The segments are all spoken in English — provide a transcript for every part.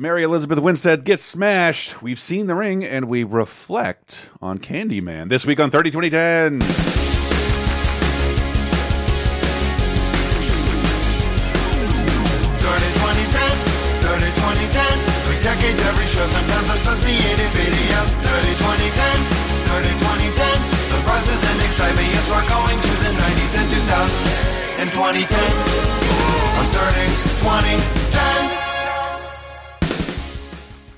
Mary Elizabeth Winstead gets smashed. We've seen The Ring, and we reflect on Candyman this week on 30 2010. 30 2010, three decades, every show, sometimes associated videos. 30 2010, 30 2010, surprises and excitement. Yes, we're going to the 90s and 2000s and 2010s. On 30 2010.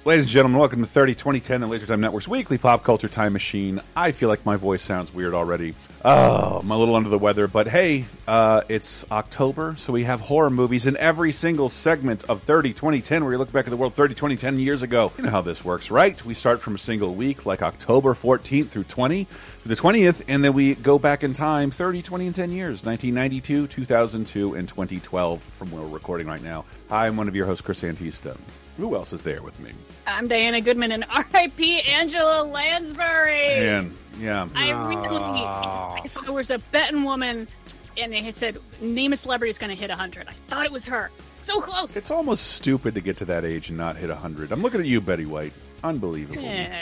Ladies and gentlemen, welcome to 30 2010, the Laser Time Network's weekly pop culture time machine. I feel like my voice sounds weird already. Oh, I'm a little under the weather, but hey, uh, it's October, so we have horror movies in every single segment of 30 2010 where you look back at the world 30 20 10 years ago. You know how this works, right? We start from a single week, like October 14th through 20, the 20th, and then we go back in time 30, 20, and 10 years 1992, 2002, and 2012 from where we're recording right now. Hi, I'm one of your hosts, Chris Antista. Who else is there with me? I'm Diana Goodman and R.I.P. Angela Lansbury. And yeah, I really, if I was a betting woman and they had said, name a celebrity is going to hit 100, I thought it was her. So close. it's almost stupid to get to that age and not hit 100. I'm looking at you, Betty White. Unbelievable. Eh,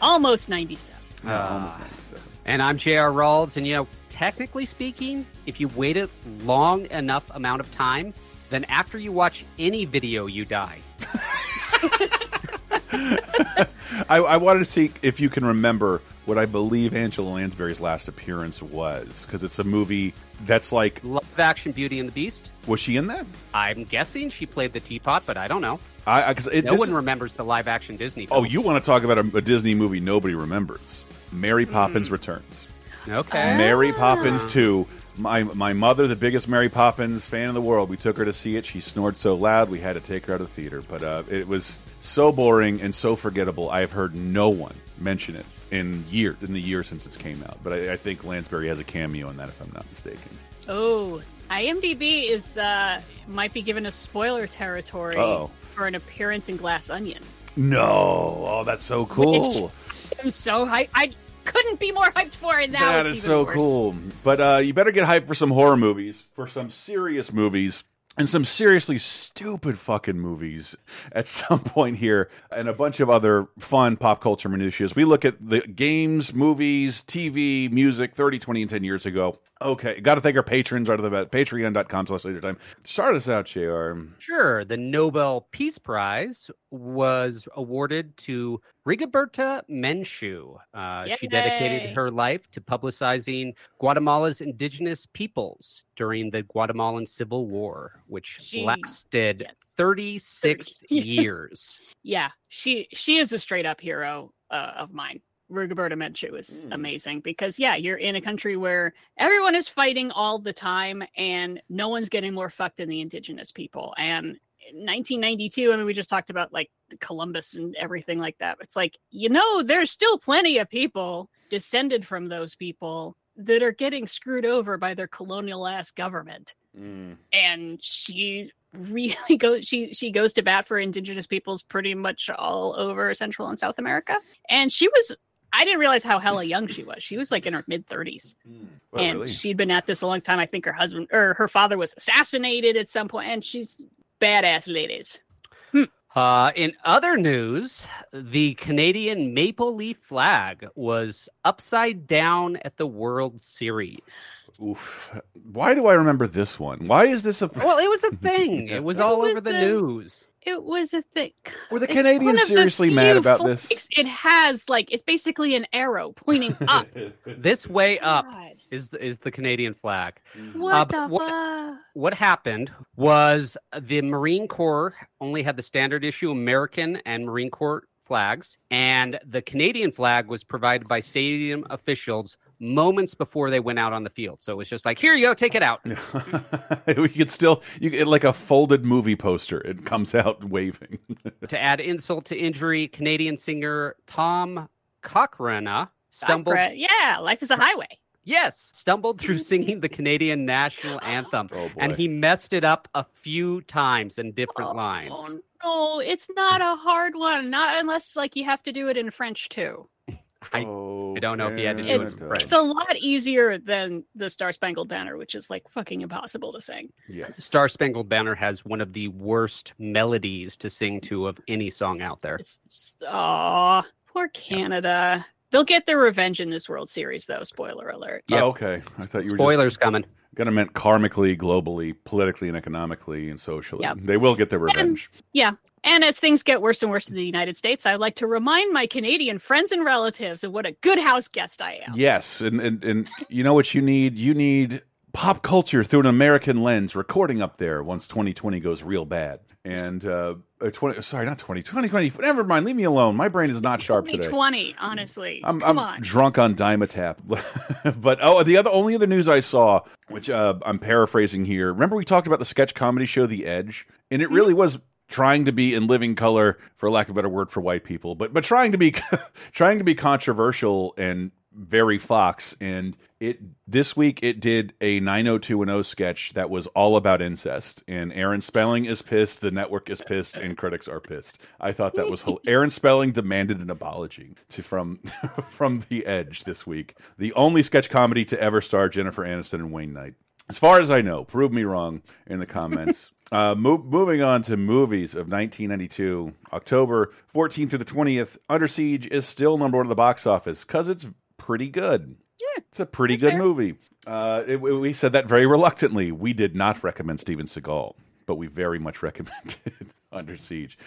almost 97. Yeah, almost 97. And I'm J.R. Rawls, and you know, technically speaking, if you wait a long enough amount of time, then after you watch any video, you die. I, I wanted to see if you can remember what I believe Angela Lansbury's last appearance was, because it's a movie that's like, Live action Beauty and the Beast. was she in that? I'm guessing she played the teapot, but I don't know. I, I it, No this one remembers the live action Disney. Oh, you want to talk about a, a Disney movie nobody remembers? Mary hmm. Poppins Returns. Okay. Mary Poppins ah. 2. My my mother, the biggest Mary Poppins fan in the world, we took her to see it. She snored so loud, we had to take her out of the theater. But uh, it was so boring and so forgettable. I have heard no one mention it in year in the year since it's came out. But I, I think Lansbury has a cameo in that, if I'm not mistaken. Oh, IMDb is uh might be given a spoiler territory Uh-oh. for an appearance in Glass Onion. No, oh, that's so cool. I'm so hyped. I couldn't be more hyped for it now. That it's so worse. cool. But uh, you better get hyped for some horror movies, for some serious movies, and some seriously stupid fucking movies at some point here, and a bunch of other fun pop culture minutiae. We look at the games, movies, TV, music 30, 20, and 10 years ago. Okay, got to thank our patrons right of the bat. Patreon.com slash laser time. Start us out, JR. Sure. The Nobel Peace Prize was awarded to Rigoberta Menchú. Uh, she dedicated her life to publicizing Guatemala's indigenous peoples during the Guatemalan Civil War, which She- lasted yes. 36 30 years. Yeah, she she is a straight up hero uh, of mine. Rigoberta Menchú is Mm. amazing because yeah, you're in a country where everyone is fighting all the time and no one's getting more fucked than the indigenous people. And 1992, I mean, we just talked about like Columbus and everything like that. It's like you know, there's still plenty of people descended from those people that are getting screwed over by their colonial ass government. Mm. And she really goes she she goes to bat for indigenous peoples pretty much all over central and south america. And she was i didn't realize how hella young she was. She was like in her mid 30s mm. Well, and really? she'd been at this a long time. I think her husband or her father was assassinated at some point and she's badass ladies Uh, in other news, the Canadian maple leaf flag was upside down at the World Series. Oof. Why do I remember this one? Why is this a. Well, it was a thing. It was It all was over the a- news. it was a thing Were the It's Canadians one of the seriously mad few about this? it has like it's basically an arrow pointing up This way up God, is the, is the Canadian flag. what Uh, the what- fuck What happened was the Marine Corps only had the standard issue American and Marine Corps flags, and the Canadian flag was provided by stadium officials moments before they went out on the field. So it was just like, here you go, take it out. we could still you get like a folded movie poster. It comes out waving. to add insult to injury, Canadian singer Tom Cochrane stumbled. Opera. yeah life is a highway Yes, stumbled through singing the Canadian national anthem, Oh, boy. and he messed it up a few times in different oh, lines. Oh no, it's not a hard one. Not unless like you have to do it in French too. I- oh, I don't know if he had to do it in French. It's a lot easier than the Star Spangled Banner, which is like fucking impossible to sing. Yes. Star Spangled Banner has one of the worst melodies to sing to of any song out there. It's just, aw, poor Canada. They'll get their revenge in this World Series, though. Spoiler alert. Yeah. Oh, okay. I thought you were just Spoilers coming. gonna meant karmically, globally, politically, and economically, and socially. Yep. They will get their revenge. Yeah. And as things get worse and worse in the United States, I'd like to remind my Canadian friends and relatives of what a good house guest I am. Yes, and, and and you know what you need? You need pop culture through an American lens, recording up there once 2020 goes real bad. And uh, uh 20, sorry, not 20, 2020. Never mind, leave me alone. My brain is not sharp today. 2020, honestly. I'm, Come I'm on. drunk on Dimetapp. but oh, the other only other news I saw, which uh, I'm paraphrasing here. Remember we talked about the sketch comedy show The Edge, and it Mm-hmm. really was trying to be in living color, for lack of a better word, for white people, but but trying to be trying to be controversial and very Fox. And it this week it did a 90210 sketch that was all about incest. And Aaron Spelling is pissed, the network is pissed, and critics are pissed. I thought that was Aaron Spelling demanded an apology to from from The Edge this week. The only sketch comedy to ever star Jennifer Aniston and Wayne Knight. As far as I know, prove me wrong in the comments. uh, mo moving on to movies of 1992, October 14th to the 20th, Under Siege is still number one at the box office because it's pretty good. Yeah, It's a pretty good fair. movie. Uh, it- we said that very reluctantly. We did not recommend Steven Seagal, but we very much recommended Under Siege.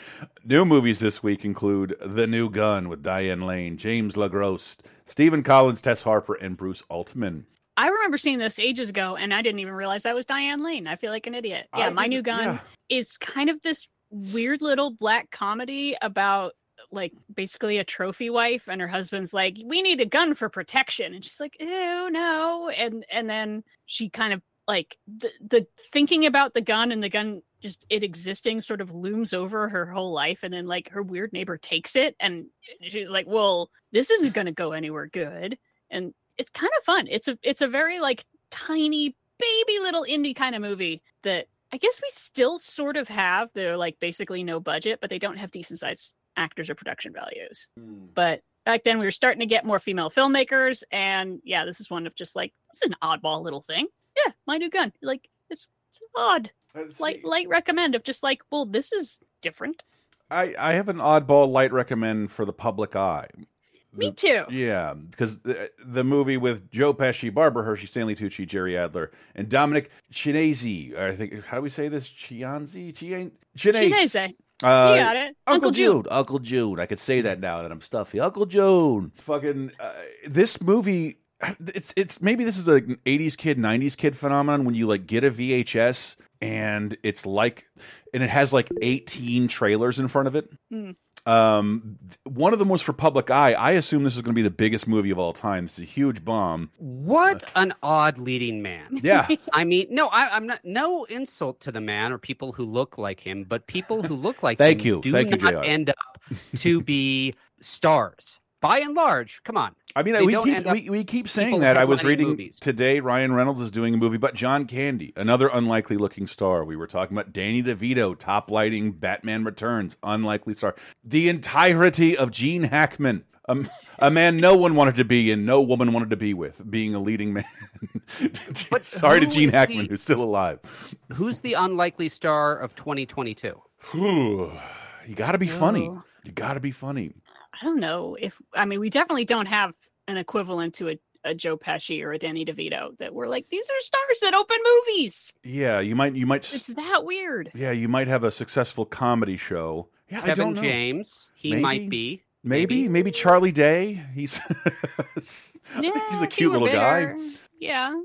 New movies this week include The New Gun with Diane Lane, James LeGros, Stephen Collins, Tess Harper, and Bruce Altman. I remember seeing this ages ago, and I didn't even realize that was Diane Lane. I feel like an idiot. Yeah, I My New Gun yeah. is kind of this weird little black comedy about like basically a trophy wife and her husband's like we need a gun for protection and she's like ew no and and then she kind of like the the thinking about the gun and the gun just it existing sort of looms over her whole life and then like her weird neighbor takes it and she's like well this isn't going to go anywhere good and it's kind of fun it's a it's a very like tiny baby little indie kind of movie that I guess we still sort of have. They're like basically no budget, but they don't have decent sized actors or production values. Hmm. But back then we were starting to get more female filmmakers, and yeah, this is one of just like it's an oddball little thing. Yeah, my new gun. Like it's it's odd. Light light recommend of just like, well, this is different. I, I have an oddball light recommend for the public eye. Me too. Yeah, because the, the movie with Joe Pesci, Barbara Hershey, Stanley Tucci, Jerry Adler, and Dominic Chinese. I think how do we say this? Chianzi, Chian, Chinese. Chinese. Uh, you got it. Uncle, Jude. Uncle Jude. I could say that now that I'm stuffy. Uncle Jude. Fucking uh, this movie. It's it's maybe this is like an 80s kid 90s kid phenomenon when you like get a VHS and it's like and it has like 18 trailers in front of it. Hmm. Um, one of them was for public eye. I assume this is going to be the biggest movie of all time. It's a huge bomb. What an odd leading man. Yeah, I mean, no, I, I'm not. No insult to the man or people who look like him, but people who look like Thank him you. do Thank you, not JR. end up to be stars. By and large, come on. I mean, we keep we, we keep saying that. I was reading movies. today. Ryan Reynolds is doing a movie, but John Candy, another unlikely looking star. We were talking about Danny DeVito, top lighting, Batman Returns, unlikely star. The entirety of Gene Hackman, um, a man no one wanted to be and no woman wanted to be with, being a leading man. But Sorry to Gene Hackman, the- who's still alive. Who's the unlikely star of 2022? Whew. you got to be funny. You got to be funny. I don't know if I mean we definitely don't have an equivalent to a, a Joe Pesci or a Danny DeVito that we're like these are stars that open movies. Yeah, you might. You might. It's that weird. Yeah, you might have a successful comedy show. Yeah, I don't Kevin know. James. He Maybe. might be. Maybe, Maybe. maybe Charlie Day. He's Yeah, he's a cute were little guy. Yeah.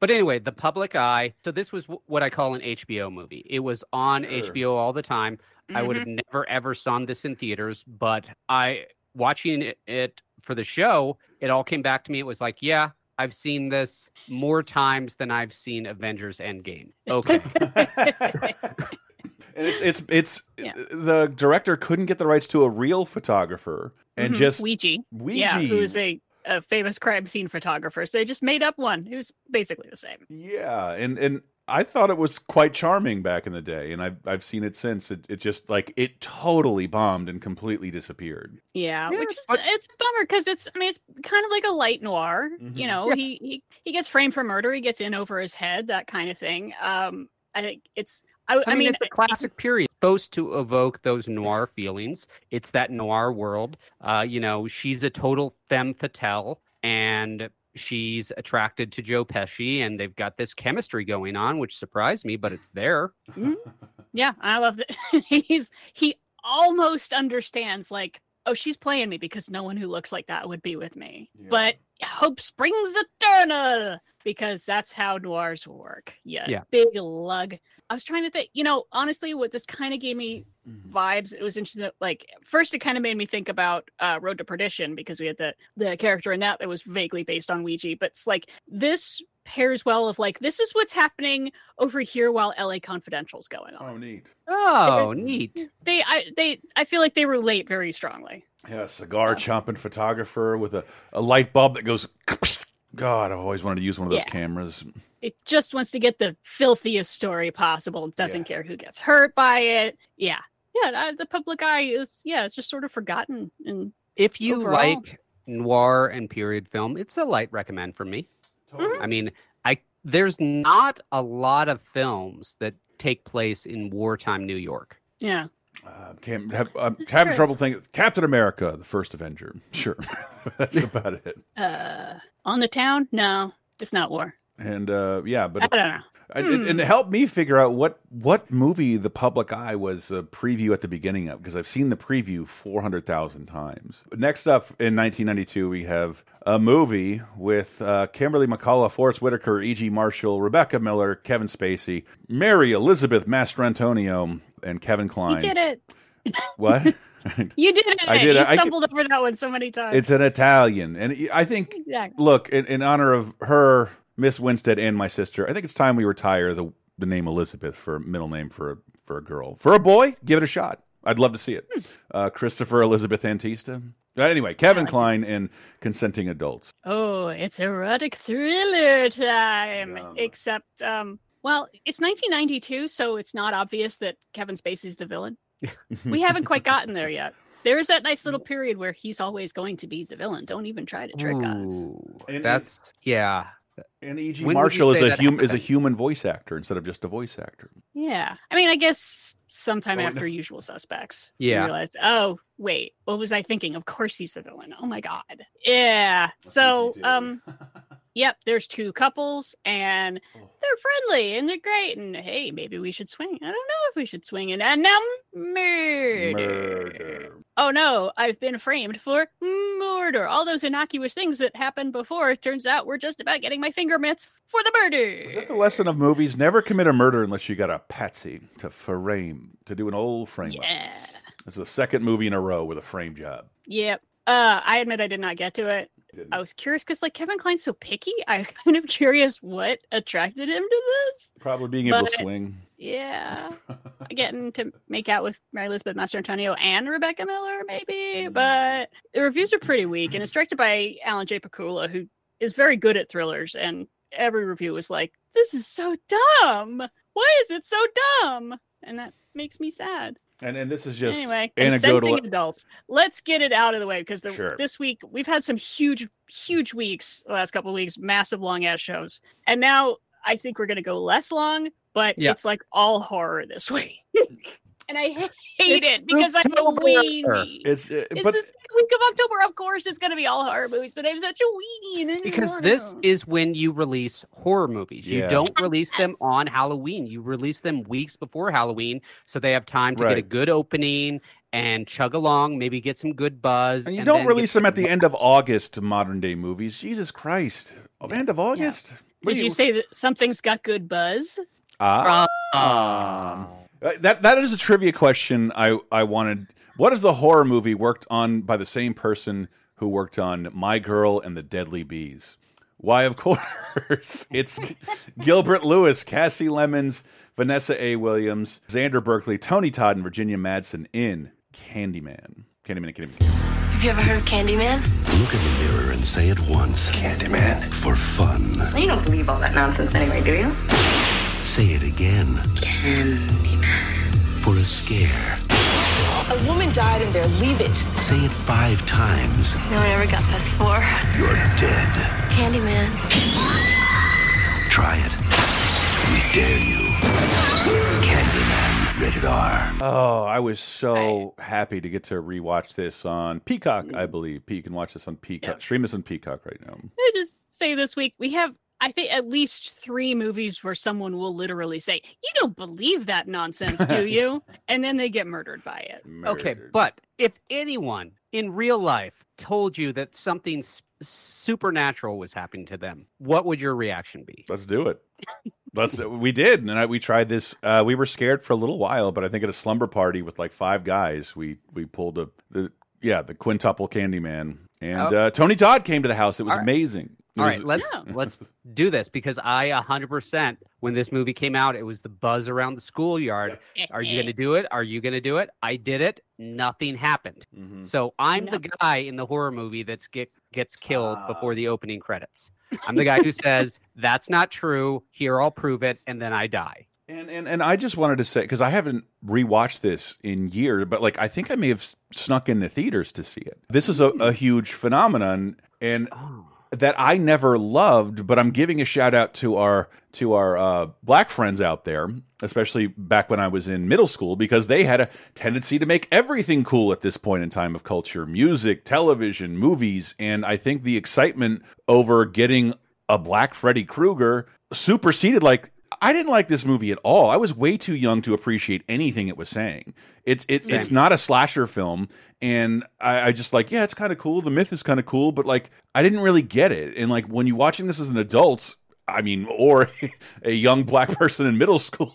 But anyway, the public eye. So this was what I call an HBO movie. It was on Sure. HBO all the time. I would have never ever saw this in theaters, but I watching it, it for the show, it all came back to me. It was like, yeah, I've seen this more times than I've seen Avengers Endgame. Okay. and it's it's it's Yeah. the director couldn't get the rights to a real photographer and Mhm. just Weegee. Weegee. Yeah, who's a, a famous crime scene photographer. So they just made up one. It was basically the same. Yeah, and and I thought it was quite charming back in the day, and I've I've seen it since. It, it just like it totally bombed and completely disappeared. Yeah, Yeah, which is but- it's a bummer because it's I mean it's kind of like a light noir. Mhm. You know, Yeah. he, he he gets framed for murder, he gets in over his head, that kind of thing. Um, I think it's I, I, I mean, mean, it's a classic period supposed to evoke those noir feelings. It's that noir world. Uh, you know, she's a total femme fatale, and she's attracted to Joe Pesci, and they've got this chemistry going on, which surprised me, but it's there. Mm-hmm. yeah, I love that he's he almost understands like oh she's playing me because no one who looks like that would be with me. Yeah. But hope springs eternal because that's how noirs work. Yeah, Yeah. big lug. I was trying to think, you know, honestly, what just kind of gave me Mhm. vibes. It was interesting. That, like first, it kind of made me think about uh, Road to Perdition because we had the the character in that that was vaguely based on Weegee. But it's like this pairs well of like this is what's happening over here while L.A. Confidential's going on. Oh, neat. Oh, neat. They, I, they, I feel like they relate very strongly. Yeah, cigar chomping photographer with a, a light bulb that goes. God, I've always wanted to use one of those Yeah. cameras. It just wants to get the filthiest story possible. Doesn't Yeah. care who gets hurt by it. Yeah, yeah. uh, The public eye is yeah, it's just sort of forgotten and If you Overall. like noir and period film, it's a light recommend for me. Mhm. I mean, I there's not a lot of films that take place in wartime New York. yeah. Uh, can't have, I'm having Sure. trouble thinking. Captain America, the first Avenger. Sure, that's about it. Uh, on the town? No, it's not war. And uh, yeah, but I don't know. And, and, and it helped me figure out what what movie the public eye was a preview at the beginning of because I've seen the preview four hundred thousand times. Next up in nineteen ninety two, we have a movie with uh, Kimberly McCullough, Forest Whitaker, E.G. Marshall, Rebecca Miller, Kevin Spacey, Mary Elizabeth Mastrantonio, and Kevin Kline. You did it. What? You did it. I did You. I stumbled over that one so many times. it's an Italian, and I think exactly. look in, in honor of her miss winstead and my sister i think it's time we retire the the name elizabeth for middle name for a for a girl for a boy give it a shot i'd love to see it uh, christopher elizabeth antista anyway kevin like it. kline and consenting adults Oh, it's erotic thriller time. Yum. Except, um, well, it's 1992, so it's not obvious that Kevin Spacey's the villain. we haven't quite gotten there yet. There is that nice little period where he's always going to be the villain. Don't even try to trick us. Ooh, And- that's yeah. and eg When marshall is a that hum- is a human voice actor instead of just a voice actor Yeah. I mean, I guess sometime Oh, no. after Usual Suspects. Yeah. realized, oh, wait, what was I thinking? Of course he's the villain. Oh my God. Yeah. So, um, yep, there's two couples and Oh. they're friendly and they're great. And hey, maybe we should swing. I don't know if we should swing. And, and now murder. murder Oh no, I've been framed for murder. All those innocuous things that happened before, it turns out we're just about getting my finger mitts for the murder. is that the lesson of movies never commit a murder unless you got a patsy to frame to do an old frame up yeah. it's the second movie in a row with a frame job Yep. Uh, I admit I did not get to it. Didn't. I was curious because like Kevin Kline's so picky. I was kind of curious what attracted him to this. probably being able to swing Yeah, getting to make out with Mary Elizabeth Mastrantonio and Rebecca Miller, maybe. Mm. But the reviews are pretty weak, and it's directed by Alan J. Pakula, who is very good at thrillers. And every review was like, "This is so dumb. Why is it so dumb?" And that makes me sad. And and this is just anyway, anecdotal. consenting adults. Let's get it out of the way because the, Sure. this week we've had some huge, huge weeks. The last couple of weeks, massive long ass shows, and now I think we're gonna go less long. But Yeah. it's like all horror this week, and I hate It's it because I'm a Spooktober. weenie. It's uh, It's but the second week of October. Of course, it's gonna be all horror movies, but I'm such a weenie. and Because wanna. this is when you release horror movies. You don't release them on Halloween. You release them weeks before Halloween so they have time to get a good opening and chug along, maybe get some good buzz. and you and don't then release them at the some- end of August to modern day movies. Jesus Christ, oh, end of August. What Did do you say that something's got good buzz? Ah, Ah. Uh, that that is a trivia question. I I wanted. What is the horror movie worked on by the same person who worked on My Girl and the Deadly Bees? Why, of course, it's Gilbert Lewis, Kasi Lemmons, Vanessa A. Williams, Xander Berkeley, Tony Todd, and Virginia Madsen in Candyman. Candyman, Candyman. Have you ever heard of Candyman? Look in the mirror and say it once. Candyman. For fun. You don't believe all that nonsense anyway, do you? Say it again. Candyman. For a scare. A woman died in there. Leave it. Say it five times. No one ever got past four. You're dead. Candyman. Try it. We dare you. Candyman. Rated R. Oh, I was so happy to get to rewatch this on Peacock, I believe. You can watch this on Peacock. Yeah. Stream this on Peacock right now. I just say this week we have I think at least three movies where someone will literally say, "You don't believe that nonsense, do you?" and then they get murdered by it. Okay, but if anyone in real life told you that something supernatural was happening to them, what would your reaction be? Let's do it. Let's. We did, and I, we tried this. Uh, we were scared for a little while, but I think at a slumber party with like five guys, we we pulled a the yeah the quintuple Candyman, and Oh. uh, Tony Todd came to the house. It was All right. amazing. It All was- right, let's Yeah. let's do this because I 100% when this movie came out, it was the buzz around the schoolyard. Are you going to do it? Are you going to do it? I did it. Nothing happened. Mhm. So I'm No. the guy in the horror movie that's get gets killed Ah. before the opening credits. I'm the guy who says that's not true. Here, I'll prove it, and then I die. And and and I just wanted to say because I haven't rewatched this in years, but like I think I may have s- snuck into theaters to see it. This is a, a huge phenomenon, and Oh. That I never loved, but I'm giving a shout out to our to our uh, black friends out there, especially back when I was in middle school, because they had a tendency to make everything cool at this point in time of culture, music, television, movies, and I think the excitement over getting a black Freddy Krueger superseded like. I didn't like this movie at all. I was way too young to appreciate anything it was saying. It's it, it's not a slasher film, and I, I just like yeah, it's kind of cool. The myth is kind of cool, but like I didn't really get it. And like when you're watching this as an adult, I mean, or a young black person in middle school,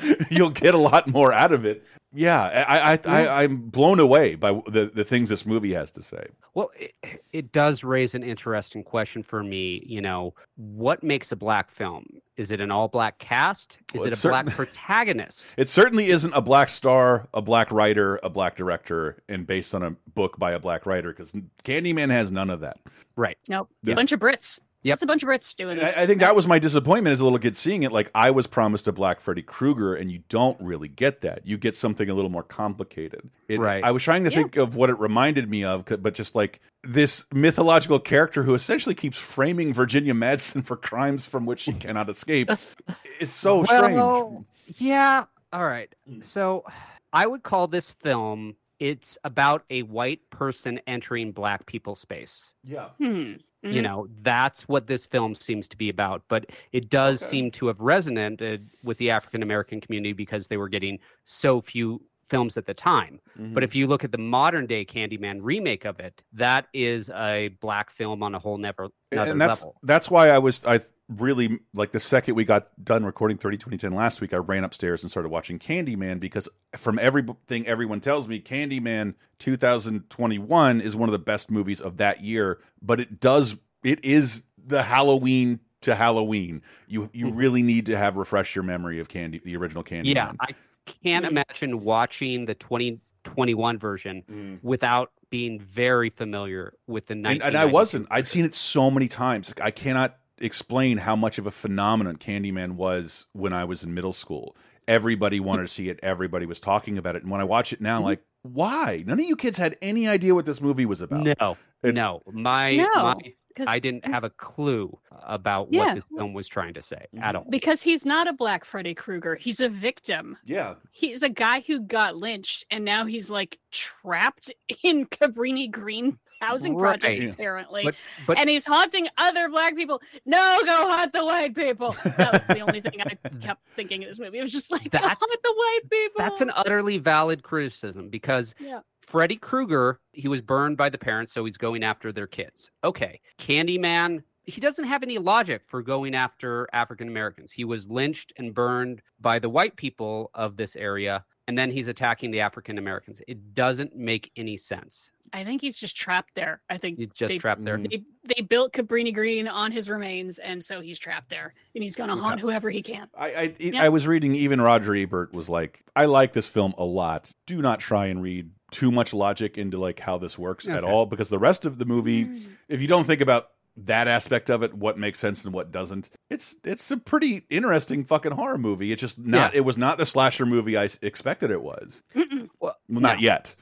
you'll get a lot more out of it. Yeah, I, I, I I'm blown away by the the things this movie has to say. Well, it, it does raise an interesting question for me. You know, what makes a black film? Is it an all black cast? Is Well, it a it's black protagonist? It certainly isn't a black star, a black writer, a black director, and based on a book by a black writer because Candyman has none of that. Right. Nope. Yeah. Bunch of Brits. Yep. It's a bunch of Brits doing And this. I, I think that was my disappointment as a little kid seeing it. Like I was promised a black Freddy Krueger, and you don't really get that. You get something a little more complicated. It, Right. I was trying to Yeah. think of what it reminded me of, but just like this mythological character who essentially keeps framing Virginia Madsen for crimes from which she cannot escape. It's so strange. Yeah. All right. So I would call this film. It's about a white person entering black people space. Yeah. Hmm. You Mhm. know, that's what this film seems to be about. But it does Okay. seem to have resonated with the African American community because they were getting so few films at the time. Mm-hmm. But if you look at the modern day Candyman remake of it, that is a black film on a whole never another and that's level. that's why I was I really like the second we got done recording 30 2010 last week I ran upstairs and started watching Candyman because from everything everyone tells me Candyman 2021 is one of the best movies of that year but it does it is the Halloween to Halloween you you really need to have refresh your memory of Candy the original Candyman Yeah, I can't imagine watching the 2021 version Mm. without being very familiar with the and, and I wasn't. I'd seen it so many times. I cannot explain how much of a phenomenon Candyman was when I was in middle school. Everybody wanted to see it. Everybody was talking about it. And when I watch it now, mm-hmm. like, why? None of you kids had any idea what this movie was about. No, It- no, my, No, my 'Cause I didn't have a clue about Yeah. what this film was trying to say at mm-hmm. all. Because he's not a black Freddy Krueger. He's a victim. Yeah. He's a guy who got lynched and now he's like trapped in Cabrini Green housing project, Right. apparently. But but and he's haunting other black people. No, go haunt the white people. That was the only thing I kept thinking in this movie. It was just like, go That's- haunt the white people. that's an utterly valid criticism because Yeah. Freddy Krueger, he was burned by the parents, so he's going after their kids. Okay. Candyman, he doesn't have any logic for going after African Americans. He was lynched and burned by the white people of this area, and then he's attacking the African Americans. It doesn't make any sense. I think he's just trapped there. I think He's just they, trapped there. Mm. they they built Cabrini Green on his remains, and so he's trapped there, and he's gonna haunt whoever he can. I I, Yeah. I was reading even Roger Ebert was like, I like this film a lot. Do not try and read too much logic into like how this works at all because the rest of the movie Mm. if you don't think about that aspect of it, what makes sense and what doesn't. It's it's a pretty interesting fucking horror movie. It's just not. It was not the slasher movie I expected it was. Mm-mm. Well, Well, not yet.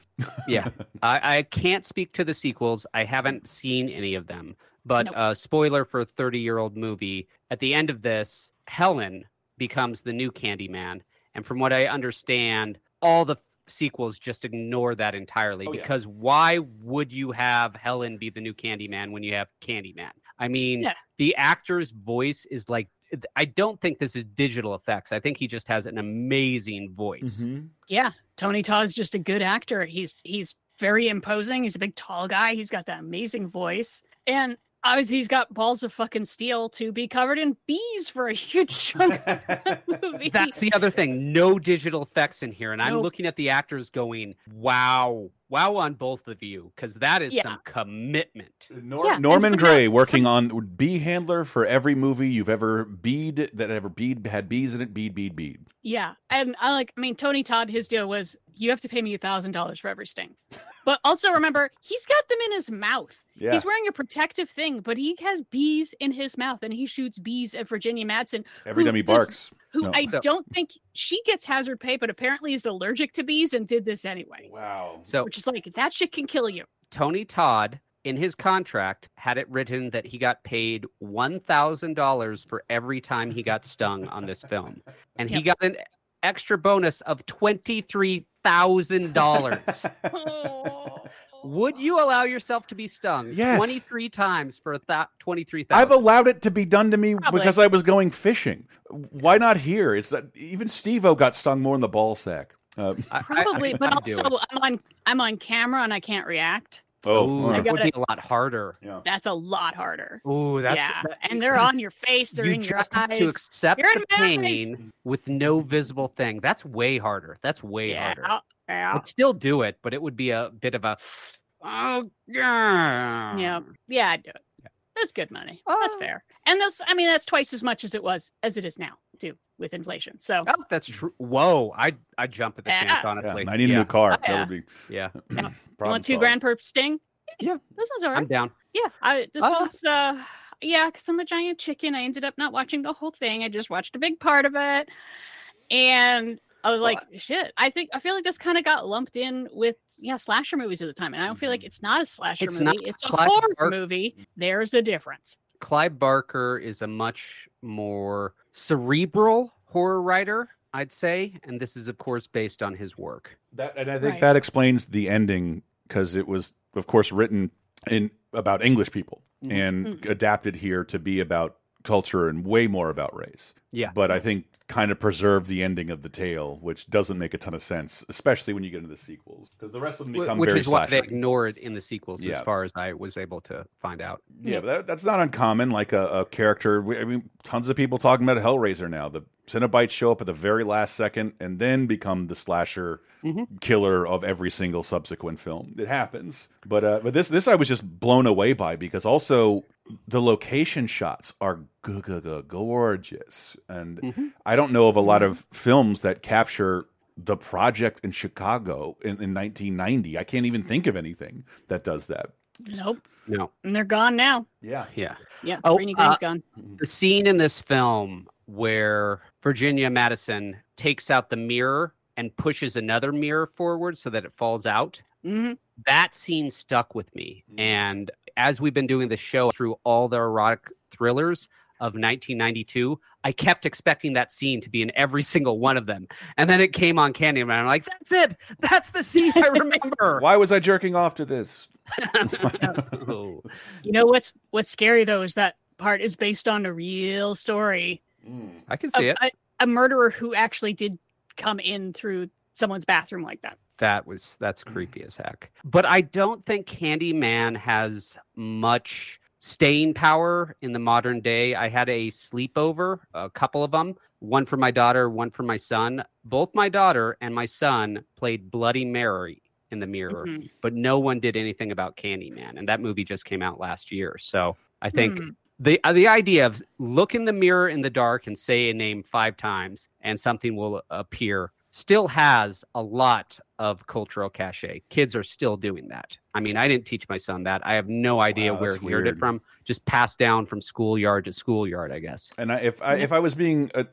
Yeah, I, I can't speak to the sequels. I haven't seen any of them. But Nope. uh, spoiler for a 30 year old movie. At the end of this, Helen becomes the new Candyman. And from what I understand, all the sequels just ignore that entirely Oh, yeah. because why would you have Helen be the new Candyman when you have Candyman? I mean, Yeah. the actor's voice is like, I don't think this is digital effects. I think he just has an amazing voice. Mhm. Yeah, Tony Todd's just a good actor. He's he's very imposing. He's a big, tall guy. He's got that amazing voice, and obviously he's got balls of fucking steel to be covered in bees for a huge chunk of the movie. That's the other thing. No digital effects in here. And I'm looking at the actors going, wow, wow on both of you, because that is Yeah. some commitment. Uh, Nor- Yeah, Norman for Gray working on bee handler for every movie you've ever bead that ever bead had bees in it. Bead, bead, bead. Yeah, and I like. I mean, Tony Todd. His deal was you have to pay me a thousand dollars for every sting, but also remember he's got them in his mouth. Yeah. He's wearing a protective thing, but he has bees in his mouth, and he shoots bees at Virginia Madsen, Every who time he does- barks. Who No. I So- don't think she gets hazard pay, but apparently is allergic to bees and did this anyway. Wow. So Which is like that shit can kill you. Tony Todd, in his contract, had it written that he got paid $1,000 for every time he got stung on this film. And he got an extra bonus of $23,000. Would you allow yourself to be stung Yes. 23 times for a th- 23,000? I've allowed it to be done to me Probably. because I was going fishing. Why not here? It's that even Steve-O got stung more in the ball sack. Uh, I- I- Probably, I- but I'd also. I'm on I'm on camera and I can't react. oh, Ooh, that would be a lot harder. yeah. That's a lot harder. Ooh, that's yeah, that- and they're on your face, they're you in your just have to eyes. accept You're the my eyes. pain with no visible thing. That's way harder. That's way yeah, harder. Yeah, I'd still do it, but it would be a bit of a oh yeah. yeah, yeah. I'd do it. Yeah. That's good money. That's Oh. fair. And that's I mean that's twice as much as it was as it is now too with inflation. So Oh, that's true. Whoa, I I jump at the chance, Yeah. Yeah, honestly. and I need a new car. Oh, That yeah. would be Yeah, you problem want two solved. grand per sting? Yeah. this was all right. I'm down. Yeah, I this Ah. was uh yeah, because I'm a giant chicken. I ended up not watching the whole thing. I just watched a big part of it. And I was Well, like, shit, I think I feel like this kind of got lumped in with yeah, slasher movies at the time. And I don't feel like mm-hmm. it's not a slasher It's movie. It's a Clive horror Barker- movie. Mm-hmm. There's a difference. Clive Barker is a much more cerebral horror writer, I'd say, and this is of course based on his work. That, and I think Right. that explains the ending because it was, of course, written in about English people mm-hmm. and adapted here to be about culture and way more about race. Yeah. But I think kind of preserve the ending of the tale, which doesn't make a ton of sense, especially when you get into the sequels, because the rest of them become Which very is why they ignore it in the sequels, Yeah. as far as I was able to find out. Yeah, but that, that's not uncommon. Like a, a character, I mean, tons of people talking about Hellraiser now. The Cenobites show up at the very last second and then become the slasher Mhm. killer of every single subsequent film. It happens, but uh, but this this I was just blown away by because also the location shots are gorgeous, and Mhm. I don't know of a lot of films that capture the project in Chicago in, in 1990. I can't even think of anything that does that. Nope. No, And they're gone now. Yeah, yeah. Yeah. Oh, Greeny Green's uh, gone. the scene in this film where Virginia Madsen takes out the mirror and pushes another mirror forward so that it falls out. hmm That scene stuck with me. Mhm. And as we've been doing the show through all the erotic thrillers of 1992, I kept expecting that scene to be in every single one of them. And then it came on Candyman. I'm like, that's it. That's the scene I remember. Why was I jerking off to this? Oh. You know what's what's scary though is that part is based on a real story. Mm. I can see A, it. a, a murderer who actually did come in through someone's bathroom like that. That was that's creepy as heck. But I don't think Candyman has much staying power in the modern day. I had a sleepover, a couple of them, one for my daughter, one for my son. Both my daughter and my son played Bloody Mary in the mirror, Mhm. but no one did anything about Candyman, and that movie just came out last year. So I think Hmm. the uh, the idea of look in the mirror in the dark and say a name five times and something will appear still has a lot of cultural cachet. Kids are still doing that. I mean, I didn't teach my son that. I have no idea Wow, where that's he heard it from. Just passed down from schoolyard to schoolyard, I guess. And I, if I, if I was being a,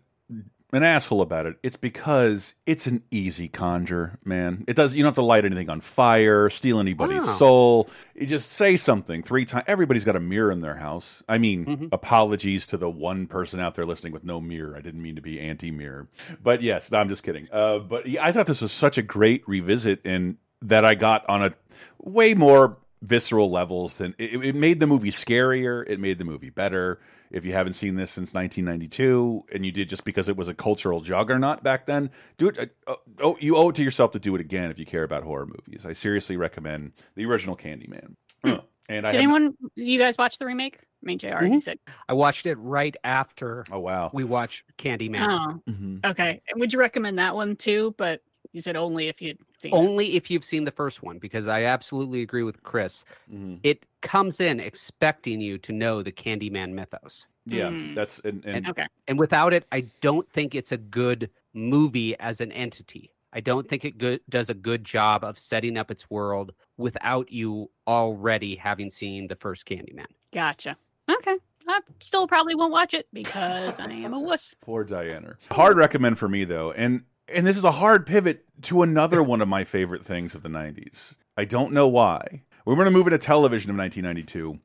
an asshole about it, it's because it's an easy conjure, man. It does. You don't have to light anything on fire, steal anybody's Wow. soul. You just say something three times. Everybody's got a mirror in their house. I mean, Mm-hmm. apologies to the one person out there listening with no mirror. I didn't mean to be anti-mirror, but yes, no, I'm just kidding. Uh, but I thought this was such a great revisit, and that I got on a way more visceral levels than it, it made the movie scarier. It made the movie better. If you haven't seen this since 1992, and you did just because it was a cultural juggernaut back then, do it. Uh, oh, you owe it to yourself to do it again if you care about horror movies. I seriously recommend the original Candyman. and I Did have- anyone, you guys watch the remake? I mean, JR, you said. I watched it right after oh wow, we watched Candyman. Oh, Mhm. okay. And would you recommend that one too? But you said only if you'd seen this. Only if you've seen the first one, because I absolutely agree with Chris. Mhm. It comes in expecting you to know the Candyman mythos. yeah, Mm. that's and, and Okay. and without it i don't think it's a good movie as an entity i don't think it good, does a good job of setting up its world without you already having seen the first candyman Gotcha. Okay. I still probably won't watch it because I am a wuss. Poor Diana. Hard recommend for me though, and and this is a hard pivot to another one of my favorite things of the '90s. I don't know why. We're going to move into television of 1992,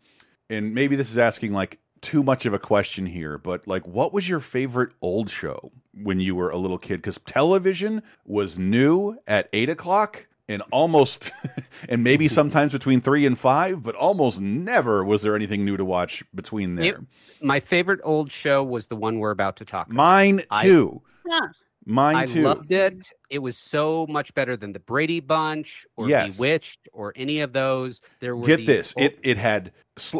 and maybe this is asking like too much of a question here, but like, what was your favorite old show when you were a little kid? Because television was new at eight o'clock. And almost, and maybe sometimes between three and five, but almost never was there anything new to watch between there. Yep. my favorite old show was the one we're about to talk about Mine I- too. Mine I too. loved it. It was so much better than the Brady Bunch or Yes. Bewitched or any of those. There were Get this! old- It it had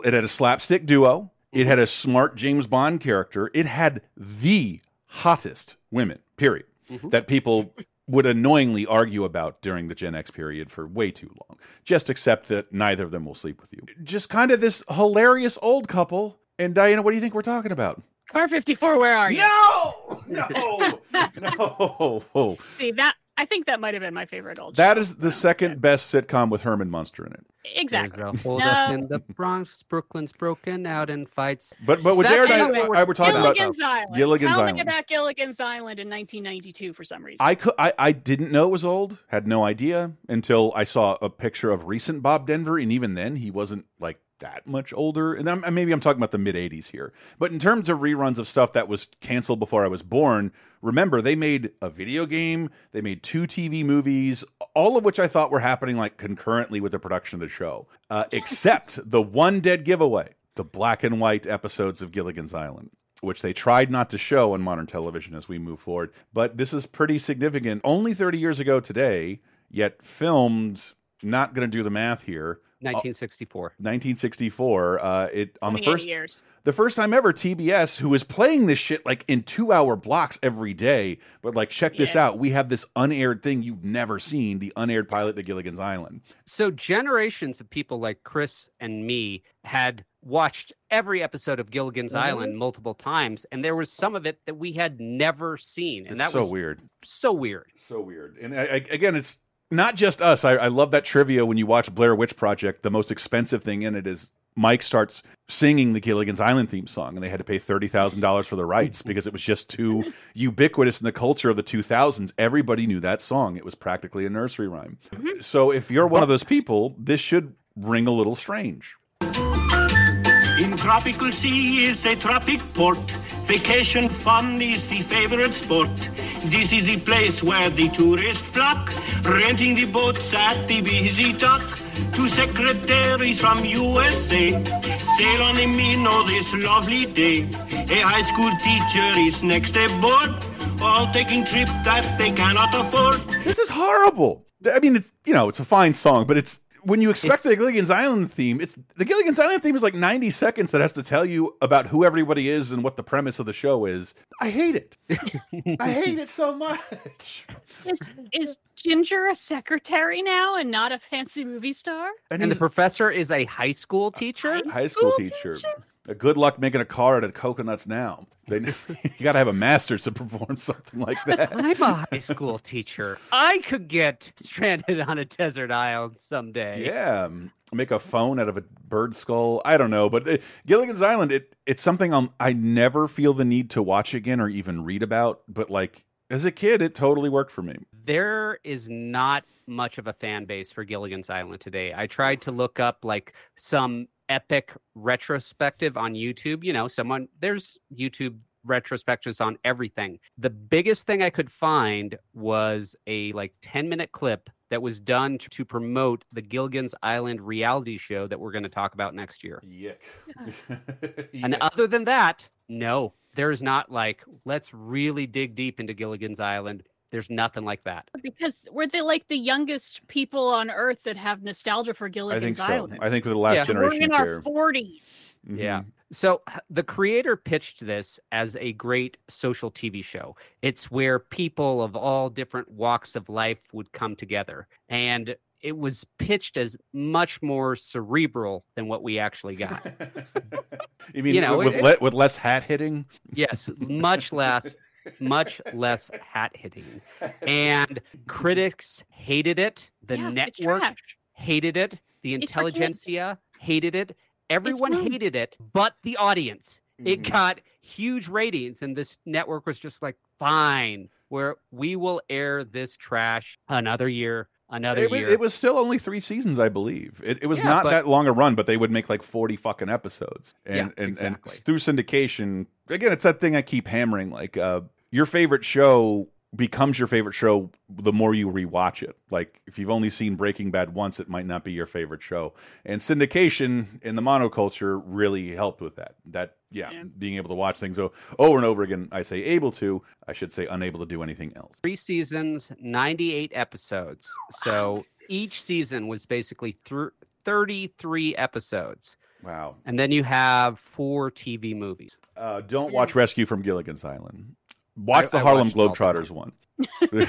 it had a slapstick duo. It had a smart James Bond character. It had the hottest women. Period. Mhm. That people would annoyingly argue about during the Gen X period for way too long. Just accept that neither of them will sleep with you. Just kind of this hilarious old couple. And Diana, what do you think we're talking about? Car 54, where are you? No, no, no. See, that I think that might have been my favorite old That show. is the second best sitcom with Herman Munster in it. Exactly. There's a hold No. up in the Bronx. Brooklyn's broken out in fights. But but with That's Jared and anyway, I, we're- I were talking about Gilligan's Island. Gilligan's Tell Island. me about Gilligan's Island in 1992 for some reason. I could I, I didn't know it was old, had no idea until I saw a picture of recent Bob Denver, and even then he wasn't like that much older. And I'm, maybe I'm talking about the mid '80s here, but in terms of reruns of stuff that was canceled before I was born, remember they made a video game, they made two TV movies, all of which I thought were happening like concurrently with the production of the show, uh, except the one dead giveaway, the black and white episodes of Gilligan's Island which they tried not to show on modern television as we move forward. But this is pretty significant. Only 30 years ago today, yet filmed, not going to do the math here. 1964. 1964. Uh, it on the first years. the first time ever TBS, who is playing this shit like in two hour blocks every day. But like, check this Yeah. out. We have this unaired thing you've never seen, the unaired pilot to Gilligan's Island. So generations of people like Chris and me had watched every episode of Gilligan's Mm-hmm. Island multiple times, and there was some of it that we had never seen, and It's that so was weird. so weird. So weird. And I, I, again, it's not just us. I, I love that trivia when you watch Blair Witch Project. The most expensive thing in it is Mike starts singing the Gilligan's Island theme song, and they had to pay thirty thousand dollars for the rights because it was just too ubiquitous in the culture of the two thousands. Everybody knew that song. It was practically a nursery rhyme. Mm-hmm. So if you're one of those people, this should ring a little strange. In tropical sea is a tropic port. Vacation fun is the favorite sport. This is the place where the tourists flock, renting the boats at the busy dock. Two secretaries from USA sail on the Minnow this lovely day. A high school teacher is next aboard, all taking trip that they cannot afford. This is horrible. I mean, it's you know, it's a fine song, but it's when you expect It's- the Gilligan's Island theme, it's the Gilligan's Island theme is like 90 seconds that has to tell you about who everybody is and what the premise of the show is. I hate it. I hate it so much. Is, is Ginger a secretary now and not a fancy movie star? And, And the professor is a high school teacher. a high school teacher. Good luck making a car out of coconuts now. They, you got to have a master's to perform something like that. I'm a high school teacher. I could get stranded on a desert island someday. Yeah, make a phone out of a bird skull. I don't know, but uh, Gilligan's Island, it it's something I'm, I never feel the need to watch again or even read about. But like as a kid, it totally worked for me. There is not much of a fan base for Gilligan's Island today. I tried to look up like some epic retrospective on YouTube. You know, someone there's YouTube retrospectives on everything. The biggest thing I could find was a like 10 minute clip that was done to, to promote the Gilligan's Island reality show that we're going to talk about next year. Yick. And other than that, no, there's not like, let's really dig deep into Gilligan's Island. There's nothing like that. Because we're the like the youngest people on Earth that have nostalgia for Gilligan's I Gilligan's think so. Island. I think for the last Yeah. we're in of our care. forties. Mhm. Yeah. So the creator pitched this as a great social TV show. It's where people of all different walks of life would come together. And it was pitched as much more cerebral than what we actually got. you mean You know, with, it- le with less hat hitting? yes, much less much less hat hitting. And critics hated it. The Yeah, network hated it. The It's for kids. intelligentsia hated it. Everyone hated it, but the audience. It Mhm. got huge ratings, and this network was just like, fine, where we will air this trash another year, another It, year. it was still only three seasons, I believe. It, it was Yeah, not but- that long a run, but they would make like forty fucking episodes, and Yeah, and, exactly. and through syndication. Again, it's that thing I keep hammering. Like uh, your favorite show becomes your favorite show the more you rewatch it. Like if you've only seen Breaking Bad once, it might not be your favorite show. And syndication in the monoculture really helped with that. That yeah, Yeah. being able to watch things o- over and over again. I say able to. I should say unable to do anything else. three seasons, 98 episodes. So each season was basically through 33 episodes. Wow. And then you have four TV movies. Uh, don't watch Rescue from Gilligan's Island. Watch I- the Harlem watched all of them. Globetrotters one.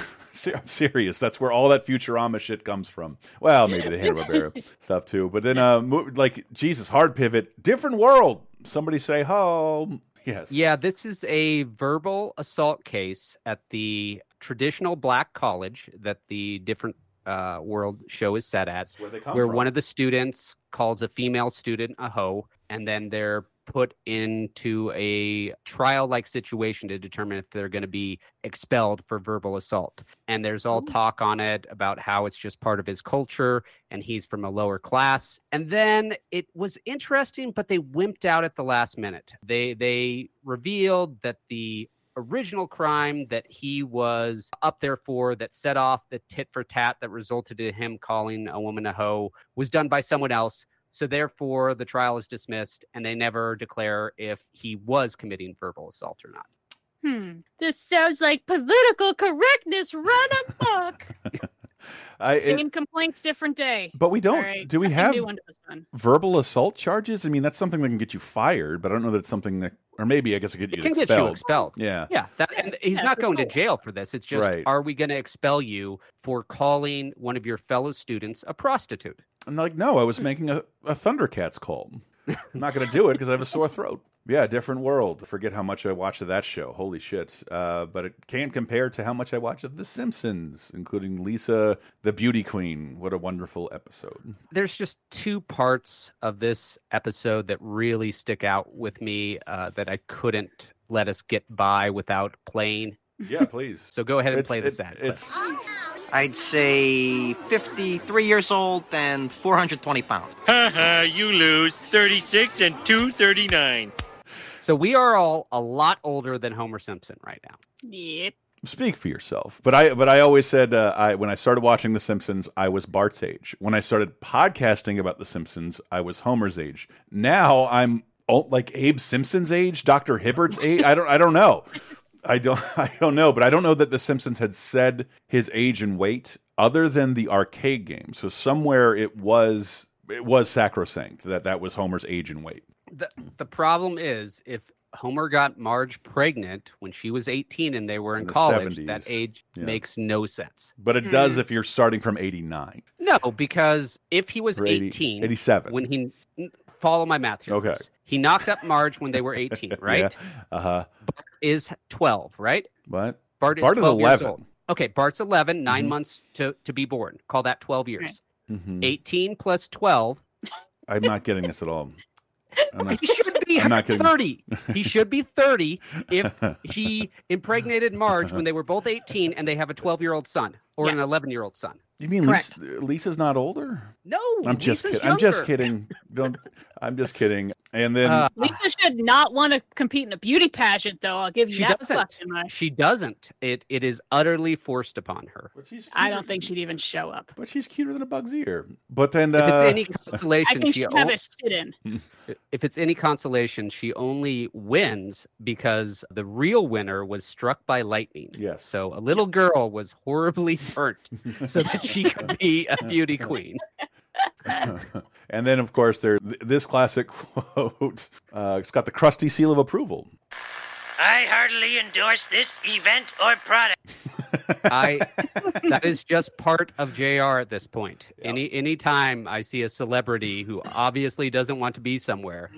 I'm serious. That's where all that Futurama shit comes from. Well, maybe the Hanna Barbera stuff too. But then, uh, like Jesus, hard pivot, different world. Somebody say home. Yes. Yeah, this is a verbal assault case at the traditional black college that the different uh, world show is set at. That's where they come where one of the students calls a female student a hoe, and then they're put into a trial like situation to determine if they're going to be expelled for verbal assault. And there's all talk on it about how it's just part of his culture and he's from a lower class. And then it was interesting, but they wimped out at the last minute. They they revealed that the original crime that he was up there for that set off the tit for tat that resulted in him calling a woman a hoe was done by someone else. So therefore, the trial is dismissed, and they never declare if he was committing verbal assault or not. Hmm. This sounds like political correctness run amok. I, it- Same complaints, different day. but we don't. All right, Do we nothing have new under verbal assault charges? I mean, that's something that can get you fired, but I don't know that it's something that, or maybe I guess it could It get can you get you expelled. expelled. Yeah. Yeah, that, and he's Yeah, not for going to jail for this. It's just, Right. are we going to expel you for calling one of your fellow students a prostitute? I'm like, no, I was making a, a Thundercats call. I'm not going to do it because I have a sore throat. Yeah, different world. Forget how much I watched of that show. Holy shit! Uh, but it can't compare to how much I watched of The Simpsons, including Lisa, the Beauty Queen. What a wonderful episode! There's just two parts of this episode that really stick out with me uh, that I couldn't let us get by without playing. Yeah, please. So go ahead and It's- play it- this ad. It's I'd say 53 years old and 420 pounds. Haha, you lose. 36 and 239. So we are all a lot older than Homer Simpson right now. Yep. speak for yourself. But I, but I always said, uh, I when I started watching The Simpsons, I was Bart's age. When I started podcasting about The Simpsons, I was Homer's age. Now I'm oh, like Abe Simpson's age, Doctor Hibbert's age. I don't, I don't know. I don't, I don't know. But I don't know that The Simpsons had said his age and weight, other than the arcade game. So somewhere it was, it was sacrosanct that that was Homer's age and weight. The, the problem is if Homer got Marge pregnant when she was 18 and they were in, In the college, 70s. that age Yeah. makes no sense. But it does hmm. if you're starting from 89 No, because if he was or 80 18 87. when he follow my math here. Okay. please. He knocked up Marge when they were 18, right? Uh huh. Is 12, right? What? Bart is, Bart is 12 years 11. old. Okay, Bart's 11, 9 Mhm. months to, to be born. Call that 12 years. Mhm. 18 plus 12. I'm not getting this at all. Not, He should be I'm not 30. He should be 30 if he impregnated Marge when they were both 18 and they have a 12 year old son or an 11 year old son. You mean Correct. Lisa, Lisa's not older? No, I'm just Lisa's kidding. I'm just kidding. Don't. I'm just kidding. And then Uh, Lisa should not want to compete in a beauty pageant, though. I'll give you She that doesn't. much. She doesn't. It it is utterly forced upon her. I don't think she'd even show up. But she's cuter than a bug's ear. But then, If uh, it's any consolation, I think she she'd have o- a sit-in. if it's any consolation, she only wins because the real winner was struck by lightning. Yes. So a little girl was horribly burnt so that she could be a beauty queen. and then, of course, there this classic quote. Uh, it's got the crusty seal of approval. I heartily endorse this event or product. I that is just part of JR at this point. Any any time I see a celebrity who obviously doesn't want to be somewhere,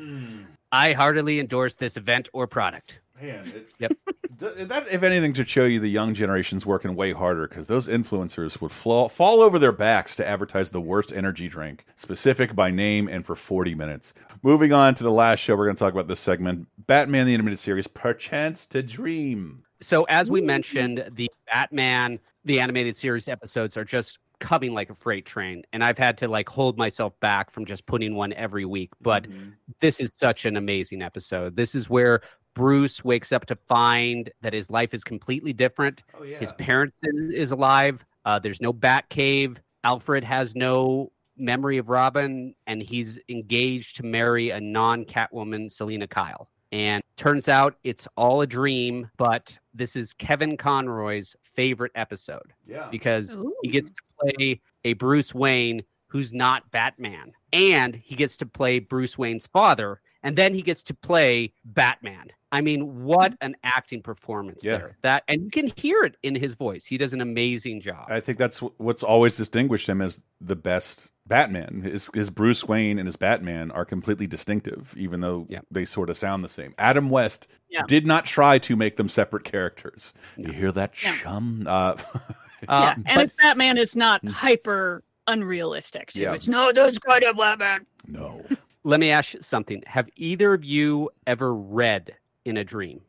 I heartily endorse this event or product. Man, it, Yep. that, if anything, should show you the young generation's working way harder because those influencers would flaw, fall over their backs to advertise the worst energy drink, specific by name and for 40 minutes. Moving on to the last show, we're going to talk about this segment Batman the Animated Series, Perchance to Dream. So as we mentioned, the Batman the animated series episodes are just coming like a freight train and I've had to like hold myself back from just putting one every week, but mm-hmm. this is such an amazing episode. This is where Bruce wakes up to find that his life is completely different. Oh, yeah. His parents is, is alive. Uh, there's no Bat Cave. Alfred has no memory of Robin, and he's engaged to marry a non-Catwoman, Selina Kyle. And turns out it's all a dream, but this is Kevin Conroy's favorite episode Yeah. because he gets to play a Bruce Wayne who's not Batman. And he gets to play Bruce Wayne's father. And then he gets to play Batman. I mean, what mm-hmm. an acting performance Yeah. there. That and you can hear it in his voice. He does an amazing job. I think that's what's always distinguished him as the best Batman. His, his Bruce Wayne and his Batman are completely distinctive, even though they sort of sound the same. Adam West Yeah. did not try to make them separate characters. You hear that, chum? Uh, uh, yeah, and it's Batman is not mm. hyper unrealistic. Too. Yeah. It's no, that's kind of Batman. no. Let me ask you something. Have either of you ever read in a dream?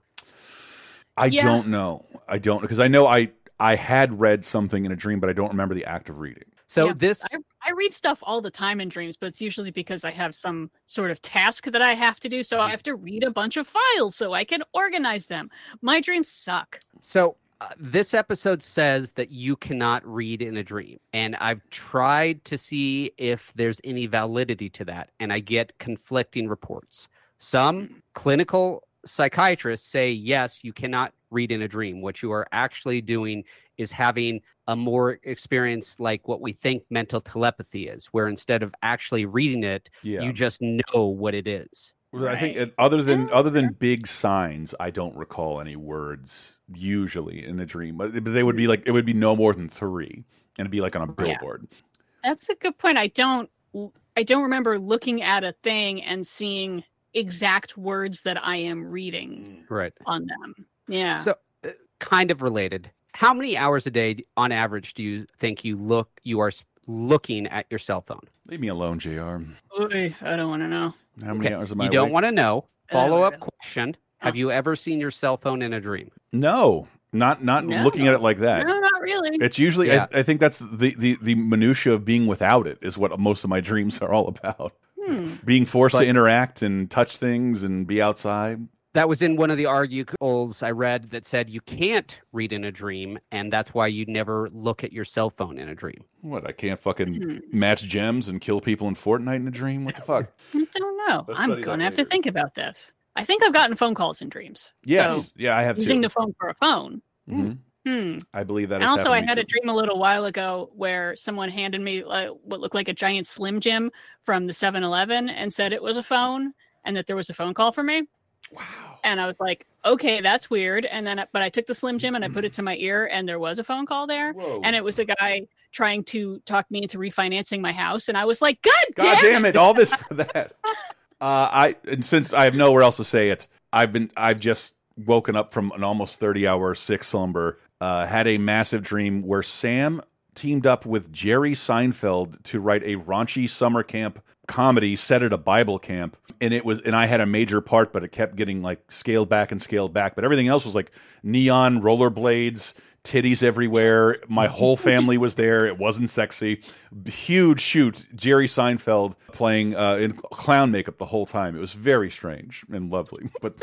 I Yeah. don't know. I don't because I know I I had read something in a dream, but I don't remember the act of reading. So Yeah, this I, I read stuff all the time in dreams, but it's usually because I have some sort of task that I have to do. So I mm-hmm. have to read a bunch of files so I can organize them. My dreams suck. So uh, this episode says that you cannot read in a dream, and I've tried to see if there's any validity to that, and I get conflicting reports. Some clinical psychiatrists say yes, you cannot read in a dream. What you are actually doing is having a more experience like what we think mental telepathy is, where instead of actually reading it, Yeah. you just know what it is. Well, I think other than other than big signs, I don't recall any words usually in a dream. But they would be like it would be no more than three, and it'd be like on a Yeah. billboard. That's a good point. I don't I don't remember looking at a thing and seeing exact words that I am reading Right. on them. Yeah. So, uh, kind of related. How many hours a day, on average, do you think you look you are s- looking at your cell phone? Leave me alone, Jr. Oy, I don't want to know. How many Okay, hours am I? You don't want to know. Follow up question: Have you ever seen your cell phone in a dream? No, not not No. looking at it like that. No, not really. It's usually Yeah. I, I think that's the, the the minutia of being without it is what most of my dreams are all about. Hmm. Being forced But- to interact and touch things and be outside. That was in one of the articles I read that said you can't read in a dream, and that's why you never look at your cell phone in a dream. What I can't fucking Hmm. match gems and kill people in Fortnite in a dream. What the fuck? I don't know. Let's I'm going to have to think about this. I think I've gotten phone calls in dreams. Yes, So, yeah, I have using too. the phone for a phone. Mhm. Hmm. I believe that. And also, I had me a dream a little while ago where someone handed me uh, what looked like a giant Slim Jim from the 7 Eleven and said it was a phone and that there was a phone call for me. Wow. And I was like, okay, that's weird. And then, but I took the Slim Jim and I put it to my ear, and there was a phone call there. Whoa. And it was a guy trying to talk me into refinancing my house. And I was like, God, God damn, damn it! All this for that. Uh, I and since I have nowhere else to say it, I've been I've just woken up from an almost thirty hour sick slumber. Uh, had a massive dream where Sam teamed up with Jerry Seinfeld to write a raunchy summer camp comedy set at a Bible camp, and it was and I had a major part, but it kept getting like scaled back and scaled back. But everything else was like neon rollerblades. Titties everywhere. My whole family was there. It wasn't sexy. Huge shoot. Jerry Seinfeld playing uh, in clown makeup the whole time. It was very strange and lovely. But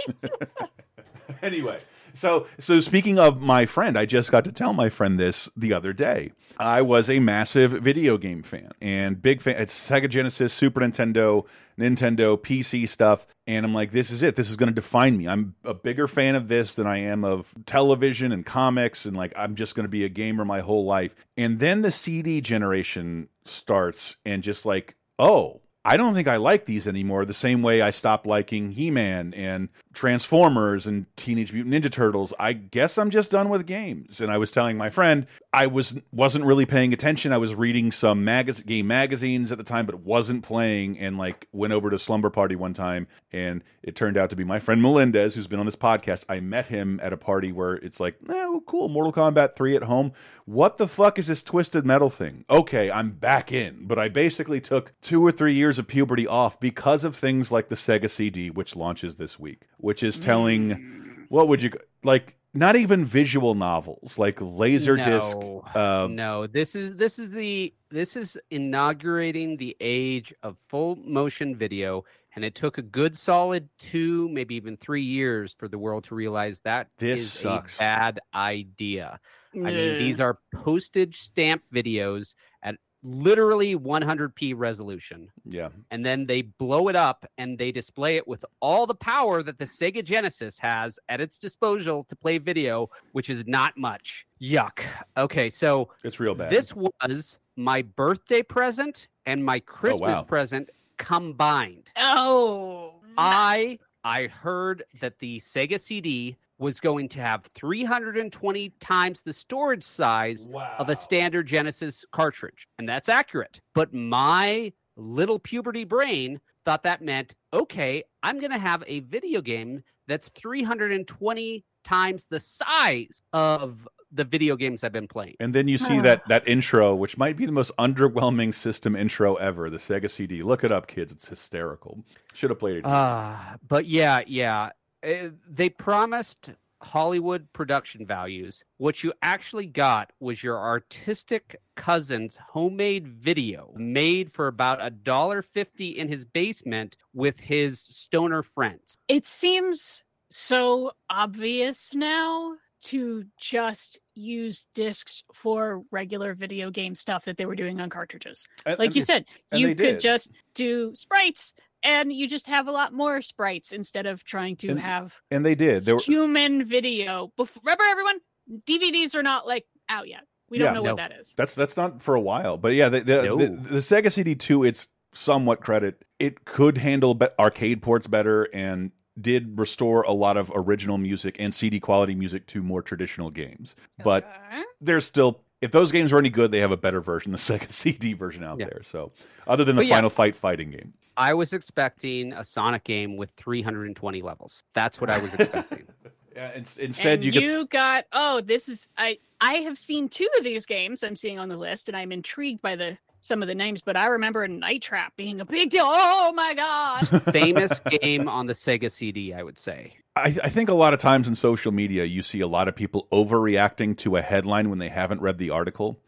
anyway, so so speaking of my friend, I just got to tell my friend this the other day. I was a massive video game fan and big fan. It's Sega Genesis, Super Nintendo, Nintendo, PC stuff, and I'm like, this is it. This is going to define me. I'm a bigger fan of this than I am of television and comics, and like I'm just going to be a gamer my whole life. And then the CD generation starts, and just like, oh, I don't think I like these anymore. The same way I stopped liking He Man and Transformers and Teenage Mutant Ninja Turtles. I guess I'm just done with games. And I was telling my friend I was wasn't really paying attention. I was reading some game magazines at the time, but wasn't playing. And like went over to Slumber Party one time, and it turned out to be my friend Melendez, who's been on this podcast. I met him at a party where it's like, oh, cool, Mortal Kombat three at home. What the fuck is this twisted metal thing? Okay, I'm back in. But I basically took two or three years of puberty off because of things like the Sega CD, which launches this week, which is telling what would you like not even visual novels like laserdisc No, uh, no. This is this is the this is inaugurating the age of full motion video, and it took a good solid two, maybe even three years for the world to realize that This is sucks. a bad idea. I mean, these are postage stamp videos at literally 100p resolution yeah and then they blow it up and they display it with all the power that the Sega Genesis has at its disposal to play video, which is not much. Yuck. Okay, so it's real bad this was my birthday present and my oh, Christmas wow. present combined. Oh, I I heard that the Sega CD was going to have 320 times the storage size of a standard Genesis cartridge. And that's accurate. But my little puberty brain thought that meant, okay, I'm going to have a video game that's 320 times the size of the video games I've been playing. and then you see that that intro which might be the most underwhelming system intro ever the sega cd look it up kids it's hysterical should have played it Uh, but yeah, yeah. Uh, they promised Hollywood production values. What you actually got was your artistic cousin's homemade video made for about a dollar fifty in his basement with his stoner friends. it seems so obvious now to just use discs for regular video game stuff that they were doing on cartridges. And- like and- you said, you could just do sprites and you just have a lot more sprites instead of trying to And- have and they did there were human video. Bef- Remember, everyone, DVDs are not like out yet. We Yeah. don't know No. what that is. That's that's not for a while, but yeah, the the, No. the, the Sega CD two, it's somewhat credit. It could handle be- arcade ports better and did restore a lot of original music and CD quality music to more traditional games. But Okay. there's still, if those games are any good, they have a better version, the Sega CD version out Yeah. there. So other than the But yeah. Final Fight fighting game, I was expecting a Sonic game with 320 levels. That's what I was expecting. yeah, in, instead and you you, get got oh, this is I I have seen two of these games I'm seeing on the list, and I'm intrigued by the some of the names. But I remember Night Trap being a big deal. Oh my god! Famous game on the Sega CD, I would say. I, I think a lot of times in social media, you see a lot of people overreacting to a headline when they haven't read the article.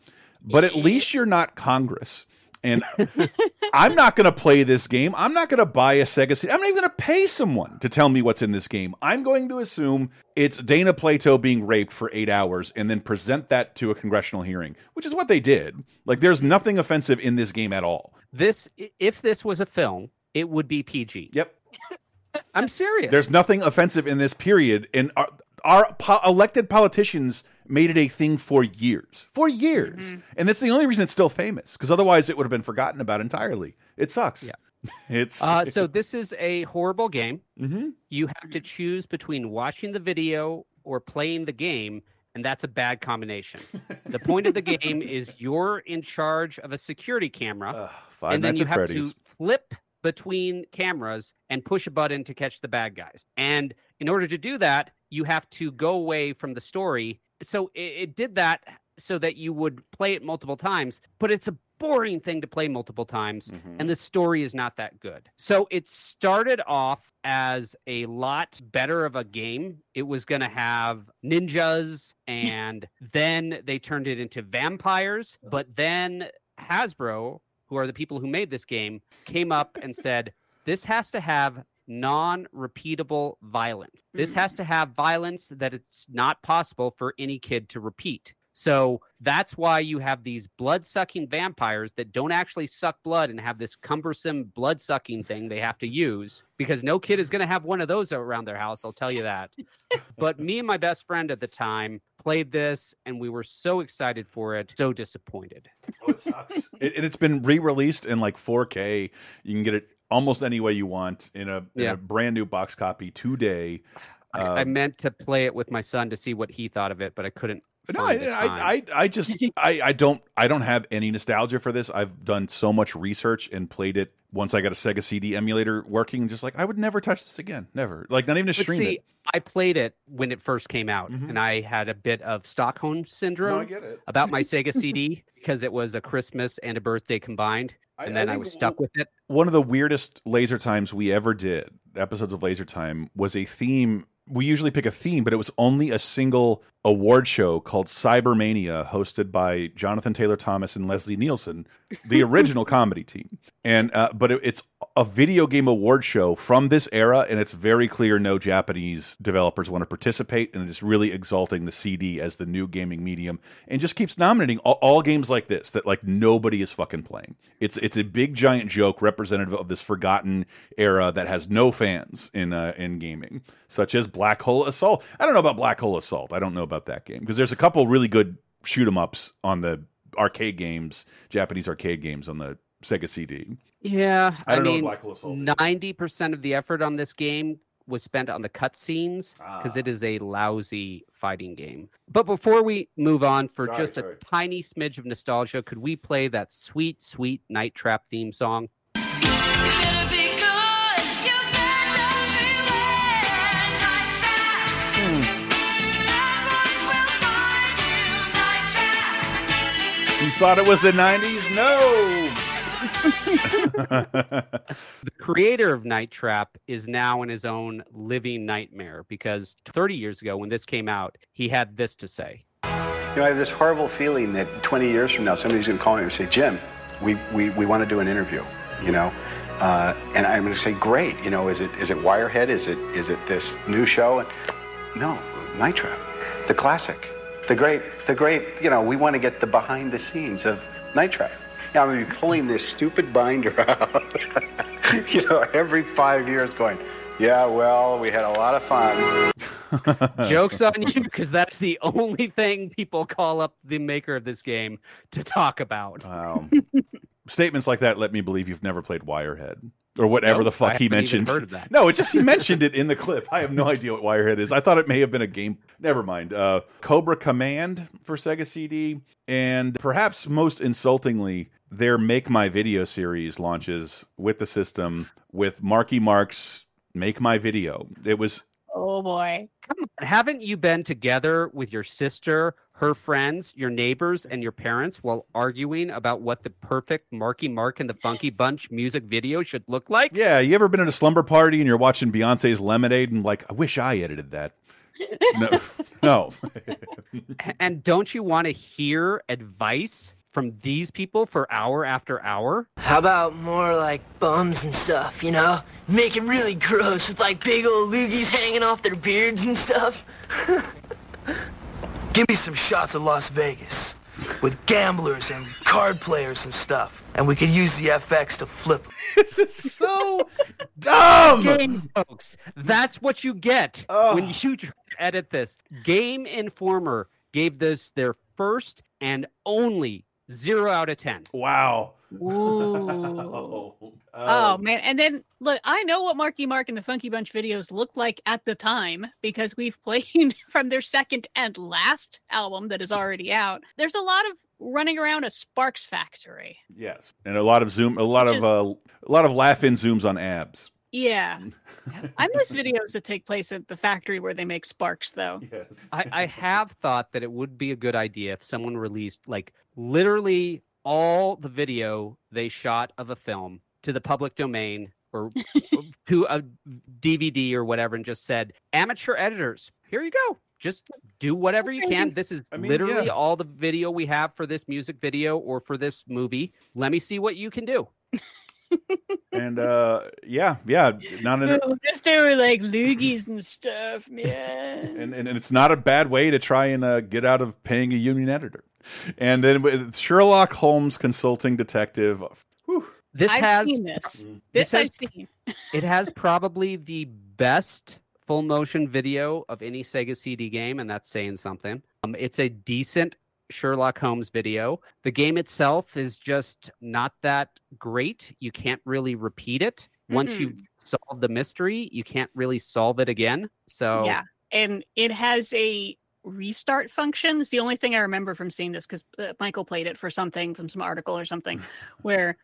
But at least you're not Congress. And I'm not going to play this game. I'm not going to buy a Sega CD. I'm not even going to pay someone to tell me what's in this game. I'm going to assume it's Dana Plato being raped for eight hours and then present that to a congressional hearing, which is what they did. Like, there's nothing offensive in this game at all. This, if this was a film, it would be PG. Yep. I'm serious. There's nothing offensive in this period, and uh, our, po elected politicians made it a thing for years, for years, and that's the only reason it's still famous. Because otherwise, it would have been forgotten about entirely. It sucks. Yeah. It's Uh, so this is a horrible game. Mhm. You have to choose between watching the video or playing the game, and that's a bad combination. the point of the game is you're in charge of a security camera, Five and then you have Freddy's. to flip between cameras and push a button to catch the bad guys. And in order to do that, you have to go away from the story. So it, it did that so that you would play it multiple times, but it's a boring thing to play multiple times Mhm. and the story is not that good. So it started off as a lot better of a game. It was going to have ninjas and then they turned it into vampires, but then Hasbro, who are the people who made this game, came up and said this has to have non-repeatable violence. This mm-hmm. has to have violence that it's not possible for any kid to repeat. So that's why you have these blood sucking vampires that don't actually suck blood and have this cumbersome blood sucking thing they have to use because no kid is going to have one of those around their house. I'll tell you that. but me and my best friend at the time played this and we were so excited for it, so disappointed. Oh, it sucks. it, and it's been re-released in like 4K. You can get it almost any way you want in a, in Yeah. a brand new box copy today. I, I Um, meant to play it with my son to see what he thought of it, but I couldn't. No, I, I. I, I just, I, I don't, I don't have any nostalgia for this. I've done so much research and played it once I got a Sega CD emulator working, and just like I would never touch this again, never, like not even to But stream see, it. I played it when it first came out, mm-hmm. and I had a bit of Stockholm syndrome. No, I get it. about my Sega CD because it was a Christmas and a birthday combined, I- and I then I, think was stuck with it. One of the weirdest laser times we ever did, episodes of Laser Time, was a theme. We usually pick a theme, but it was only a single award show called Cybermania, hosted by Jonathan Taylor Thomas and Leslie Nielsen, the original comedy team. And uh, but it, it's a video game award show from this era, and it's very clear no Japanese developers want to participate, and it's really exalting the CD as the new gaming medium, and just keeps nominating all, all games like this that like nobody is fucking playing. It's it's a big giant joke representative of this forgotten era that has no fans in uh, in gaming, such as Black Hole Assault. I don't know about Black Hole Assault. I don't know about that game because there's a couple really good shoot 'em ups on the arcade games, Japanese arcade games on the Sega CD. Yeah, I I, don't know mean, Black Hole Assault is. ninety percent of the effort on this game was spent on the cutscenes because Ah. it is a lousy fighting game. But before we move on, for Sorry, just sorry. a tiny smidge of nostalgia, could we play that sweet, sweet Night Trap theme song? You thought it was the '90s? No. The creator of Night Trap is now in his own living nightmare because 30 years ago, when this came out, he had this to say. You know, I have this horrible feeling that 20 years from now, somebody's going to call me and say, Jim, we, we, we want to do an interview, you know? Uh, and I'm going to say, great, you know, is it, is it Wirehead? Is it, is it this new show? And, no, Night Trap, the classic, the great, the great, you know, we want to get the behind the scenes of Night Trap. Yeah, I'm going to be pulling this stupid binder out, you know, every five years going, yeah, well, we had a lot of fun. Joke's on you because that's the only thing people call up the maker of this game to talk about. Wow. Statements like that let me believe you've never played Wirehead or whatever Nope, the fuck I he haven't even mentioned. heard of that. No, it's just he mentioned it in the clip. I have no idea what Wirehead is. I thought it may have been a game. Never mind. Uh, Cobra Command for Sega CD, and perhaps most insultingly, their Make My Video series launches with the system with Marky Mark's Make My Video. It was Oh boy. Come on, haven't you been together with your sister, her friends, your neighbors, and your parents while arguing about what the perfect Marky Mark and the Funky Bunch music video should look like? yeah. You ever been at a slumber party and you're watching Beyonce's Lemonade and like, I wish I edited that. No, no. And don't you want to hear advice from these people for hour after hour? How about more like bums and stuff, you know? Make it really gross with like big old loogies hanging off their beards and stuff. Give me some shots of Las Vegas with gamblers and card players and stuff. And we could use the FX to flip. this is so dumb. Game folks, that's what you get Oh. when you try edit this. Game Informer gave this their first and only zero out of ten. Wow. Ooh. Oh, Oh man, and then look, I know what Marky Mark and the Funky Bunch videos looked like at the time because we've played from their second and last album that is already out. There's a lot of running around a Sparks factory. Yes, and a lot of zoom, a lot Which of uh, a lot of laugh-in zooms on abs. Yeah. I miss videos that take place at the factory where they make sparks, though. I, I have thought that it would be a good idea if someone released like literally all the video they shot of a film to the public domain or to a DVD or whatever and just said, amateur editors, here you go. Just do whatever you can. This is mean, literally yeah. all the video we have for this music video or for this movie. Let me see what you can do. And uh yeah, yeah, not an Oh, if they were like loogies and stuff, man. and, and, and it's not a bad way to try and uh, get out of paying a union editor. And then Sherlock Holmes consulting detective. This I've has seen this. Mm. This, This I've has- seen. it has probably the best full motion video of any Sega CD game, and that's saying something. Um, it's a decent Sherlock Holmes video. The game itself is just not that great. You can't really repeat it. Once Mm-mm. you've solved the mystery, you can't really solve it again. So Yeah, and it has a restart function. It's the only thing I remember from seeing this because uh, Michael played it for something from some article or something, where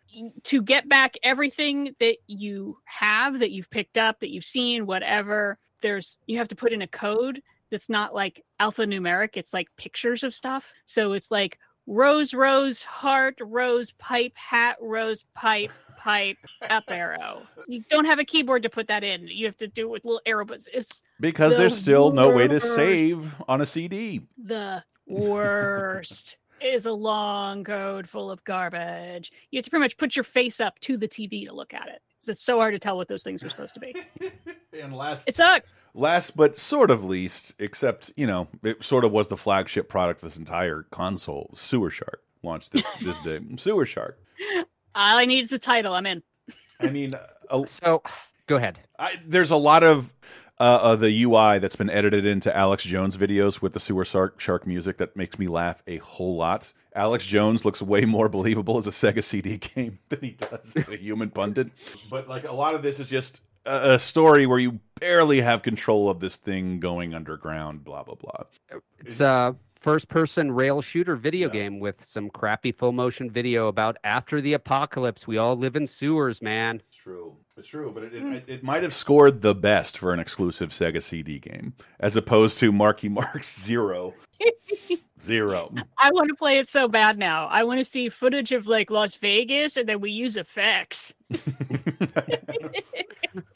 to get back everything that you have, that you've picked up, that you've seen, whatever, there's you have to put in a code that's not like alphanumeric. It's like pictures of stuff. So it's like rose, rose, heart, rose, pipe, hat, rose, pipe. Pipe up arrow. You don't have a keyboard to put that in. You have to do it with little arrow buttons. It's Because the there's still no way to worst. save on a CD. the worst is a long code full of garbage. You have to pretty much put your face up to the TV to look at it. 'Cause It's so hard to tell what those things are supposed to be. And last It sucks. last but sort of least, except, you know, it sort of was the flagship product of this entire console, Sewer Shark. Launched this this day. Sewer Shark. All I need is a title. I'm in. I mean, uh, so go ahead. I, there's a lot of uh, uh, the UI that's been edited into Alex Jones videos with the sewer shark, shark music that makes me laugh a whole lot. Alex Jones looks way more believable as a Sega CD game than he does as a human pundit. But like a lot of this is just a, a story where you barely have control of this thing going underground. Blah blah blah. It's a first person rail shooter video game with some crappy full motion video about after the apocalypse. We all live in sewers, man. It's true. It's true, but it, it, hmm. it might have scored the best for an exclusive Sega CD game, as opposed to Marky Mark's Zero. Zero. I want to play it so bad now. I want to see footage of like Las Vegas and then we use effects.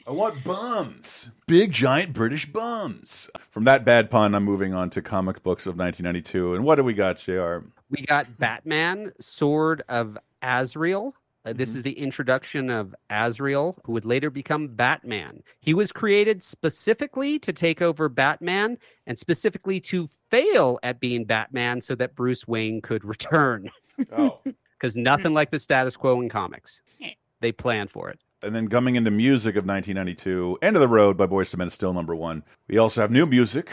I want bums. Big giant British bums. From that bad pun, I'm moving on to comic books of 1992. And what do we got, JR? We got Batman, Sword of Azrael. Uh, Mm-hmm. this is the introduction of Azrael, who would later become Batman. He was created specifically to take over Batman and specifically to fail at being Batman so that Bruce Wayne could return. Oh. Because nothing like the status quo in comics. They planned for it. And then coming into music of 1992, End of the Road by Boyz II Men is still number one. We also have new music.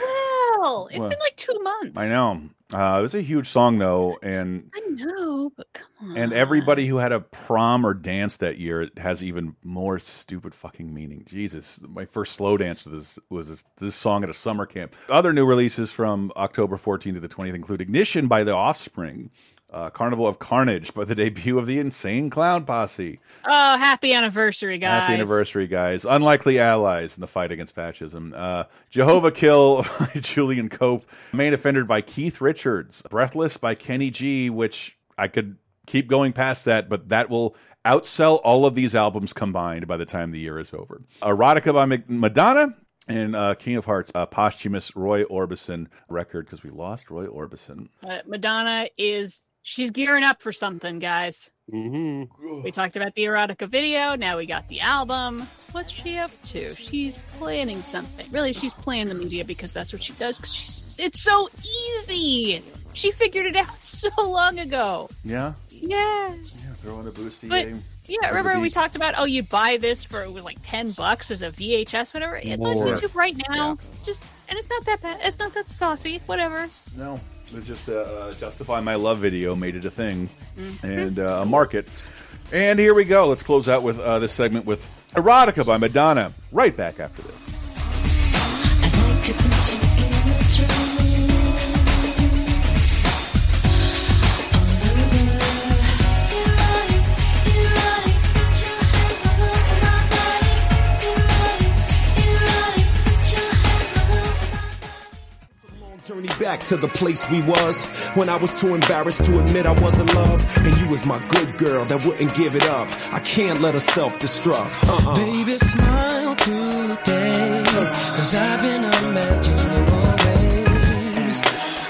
Well, it's Well, been like two months. I know. Uh, it was a huge song, though. And I know, but come on. and everybody who had a prom or dance that year has even more stupid fucking meaning. Jesus, my first slow dance to this was this, this song at a summer camp. Other new releases from October 14th to the 20th include Ignition by The Offspring, uh, Carnival of Carnage by the debut of the Insane Clown Posse. Oh, happy anniversary, guys. Happy anniversary, guys. Unlikely allies in the fight against fascism. Uh, Jehovahkill by Julian Cope. Main Offender by Keith Richards. Breathless by Kenny G, which I could keep going past that, but that will outsell all of these albums combined by the time the year is over. Erotica by Madonna. And uh, King of Hearts, a posthumous Roy Orbison record because we lost Roy Orbison. Uh, Madonna is she's gearing up for something, guys. Mm-hmm. We talked about the erotica video. Now we got the album. What's she up to? She's planning something. Really, she's playing the media because that's what she does. Because she's it's so easy. She figured it out so long ago. Yeah? Yeah. Yeah, throw in a boosty But game. yeah, remember we talked about oh you buy this for it was like ten bucks as a VHS, whatever. It's on YouTube right now. Just and it's not that bad. It's not that saucy. Whatever. No, it's just uh, uh, justify my love video made it a thing Mhm. and uh, a market. And here we go. Let's close out with uh, this segment with Erotica by Madonna. Right back after this. Back to the place we was when I was too embarrassed to admit I was in love. And you was my good girl that wouldn't give it up. I can't let her self-destruct. Uh-uh. Baby, smile today. Cause I've been imagining your ways.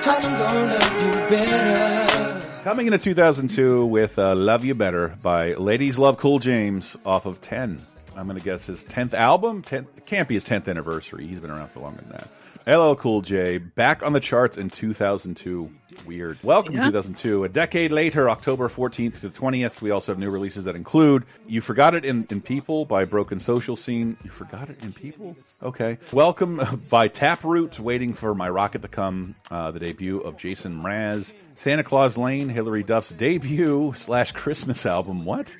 I'm gonna love you better. Coming into 2002 with uh, Love You Better by Ladies Love Cool James off of 10. I'm going to guess his 10th album. 10th, can't be his 10th anniversary. He's been around for longer than that. LL Cool J back on the charts in 2002. Weird. Welcome Yeah. to 2002. A decade later, October 14th to 20th, we also have new releases that include You Forgot It in, in People by Broken Social Scene. You Forgot It in People? Okay. Welcome by Taproot, Waiting for My Rocket to Come, uh, the debut of Jason Mraz. Santa Claus Lane, Hilary Duff's debut slash Christmas album. What?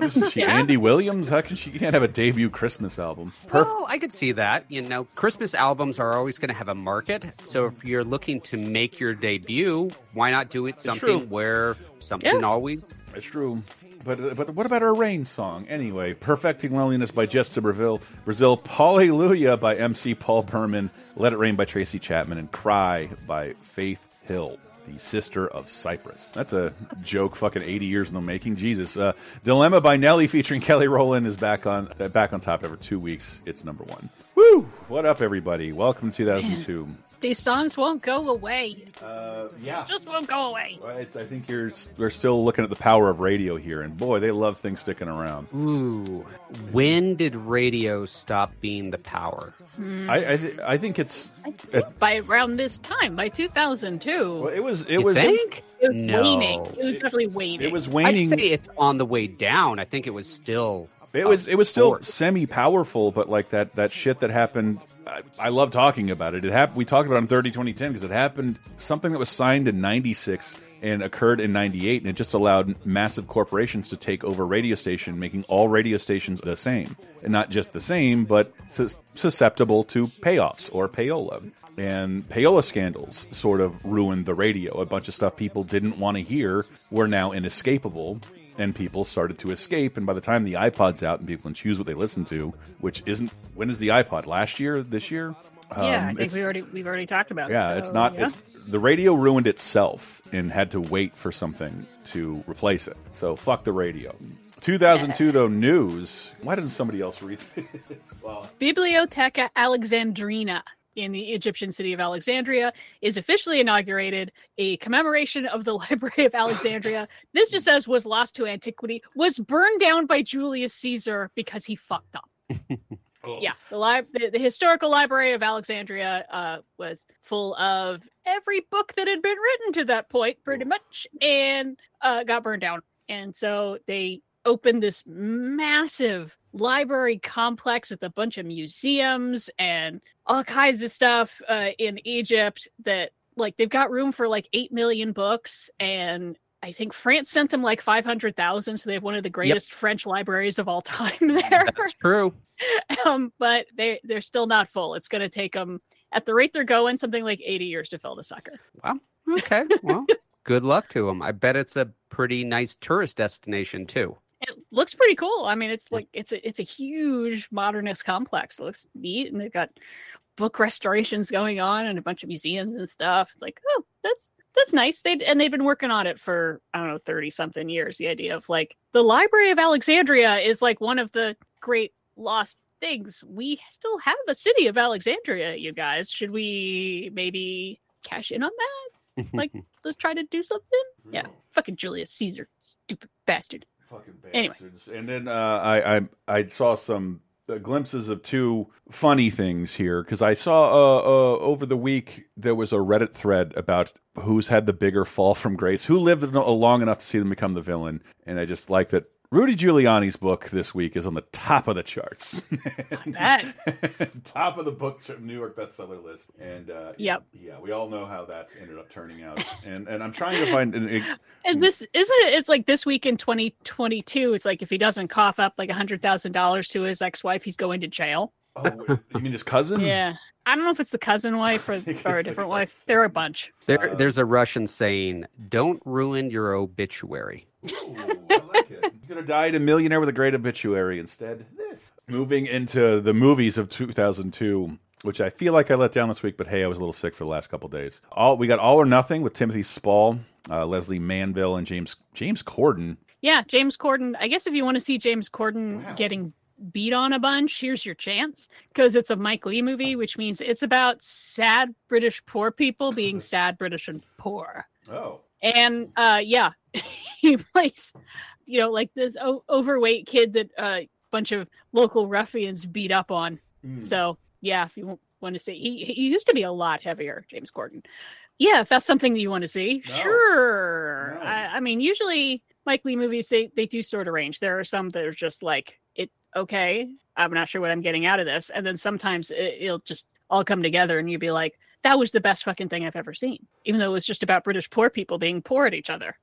Isn't she Yeah. Andy Williams? How can she can't have a debut Christmas album? Perf- Well, I could see that. You know, Christmas albums are always going to have a market. So if you're looking to make your debut, why not do it something where something always. It's true. But but what about our rain song? Anyway, Perfecting Loneliness by Jets to Brazil, Brazil, Hallelujah by MC Paul Barman, Let It Rain by Tracy Chapman, and Cry by Faith Hill, the sister of Cypress. That's a joke. Fucking eighty years in the making. Jesus. Uh, Dilemma by Nelly featuring Kelly Rowland is back on back on top over two weeks. It's number one. Woo! What up, everybody? Welcome to 2002. These songs won't go away. Uh, yeah. Just won't go away. Well, it's, I think you're we're still looking at the power of radio here, and boy, they love things sticking around. Ooh. When did radio stop being the power? Hmm. I I, th I think it's it, by around this time, by 2002. well, it was it You was think? It was No. waning. It was definitely waning. it was I'd say it's on the way down. I think it was still. It was it was still semi powerful, but like that that shit that happened. I, I love talking about it. It happened. We talked about it in 30 2010 because it happened. Something that was signed in '96 and occurred in '98, and it just allowed massive corporations to take over radio station, making all radio stations the same, and not just the same, but sus susceptible to payoffs or payola. And payola scandals sort of ruined the radio. A bunch of stuff people didn't want to hear were now inescapable and people started to escape. And by the time the iPod's out and people can choose what they listen to, which isn't when is the iPod? Last year? This year? yeah, I Um, think we already we've already talked about it. yeah, so, it's not. yeah. It's the radio ruined itself and had to wait for something to replace it. So fuck the radio. 2002 though news. Why didn't somebody else read? this? well, Bibliotheca Alexandrina in the Egyptian city of Alexandria is officially inaugurated. A commemoration of the Library of Alexandria. this just says was lost to antiquity, was burned down by Julius Caesar because he fucked up. Yeah, the, li- the the historical library of Alexandria uh, was full of every book that had been written to that point, pretty much, and uh, got burned down. And so they opened this massive library complex with a bunch of museums and all kinds of stuff uh, in Egypt. That like they've got room for like eight million books and. I think France sent them like 500,000, so they have one of the greatest French libraries of all time there That's true. um, but they they're still not full. It's going to take them at the rate they're going something like 80 years to fill the sucker. Wow. Okay. Well, good luck to them. I bet it's a pretty nice tourist destination too. It looks pretty cool. I mean, it's like it's a it's a huge modernist complex. It looks neat, and they've got book restorations going on and a bunch of museums and stuff. It's like, oh, that's that's nice. They and they've been working on it for I don't know 30 something years. The idea of like the Library of Alexandria is like one of the great lost things. We still have a city of Alexandria, you guys. Should we maybe cash in on that? Like, let's try to do something. Yeah, fucking Julius Caesar, stupid bastard. Fucking Anyway. And then uh, I, I I saw some uh, glimpses of two funny things here because I saw uh, uh, over the week there was a Reddit thread about who's had the bigger fall from grace, who lived long enough to see them become the villain, and I just like that. Rudy Giuliani's book this week is on the top of the charts, top of the book New York bestseller list, and uh, Yep. yeah, we all know how that's ended up turning out, and and I'm trying to find an, a, And this isn't it? It's like this week in 2022. It's like if he doesn't cough up like a hundred thousand dollars to his ex-wife, he's going to jail. Oh, you mean his cousin? Yeah, I don't know if it's the cousin wife or, or a different wife. There are a bunch. There, there's a Russian saying, "Don't ruin your obituary." I like it. You're gonna die a millionaire with a great obituary instead. This moving into the movies of 2002. which I feel like I let down this week, but hey, I was a little sick for the last couple days. All we got All or Nothing with Timothy Spall, uh, Lesley Manville, and James James Corden. Yeah, James Corden. I guess if you want to see James Corden getting beat on a bunch, here's your chance because it's a Mike Leigh movie, which means it's about sad British poor people being sad British and poor. Oh. And uh yeah, he plays you know like this o- overweight kid that a uh, bunch of local ruffians beat up on. Mm. So, yeah, if you want to see he he used to be a lot heavier, James Corden. Yeah, if that's something that you want to see, sure. I, I mean, usually Mike Leigh movies they they do sort of range. There are some that are just like okay, I'm not sure what I'm getting out of this, and then sometimes it, it'll just all come together, and you'll be like, that was the best fucking thing I've ever seen, even though it was just about British poor people being poor at each other.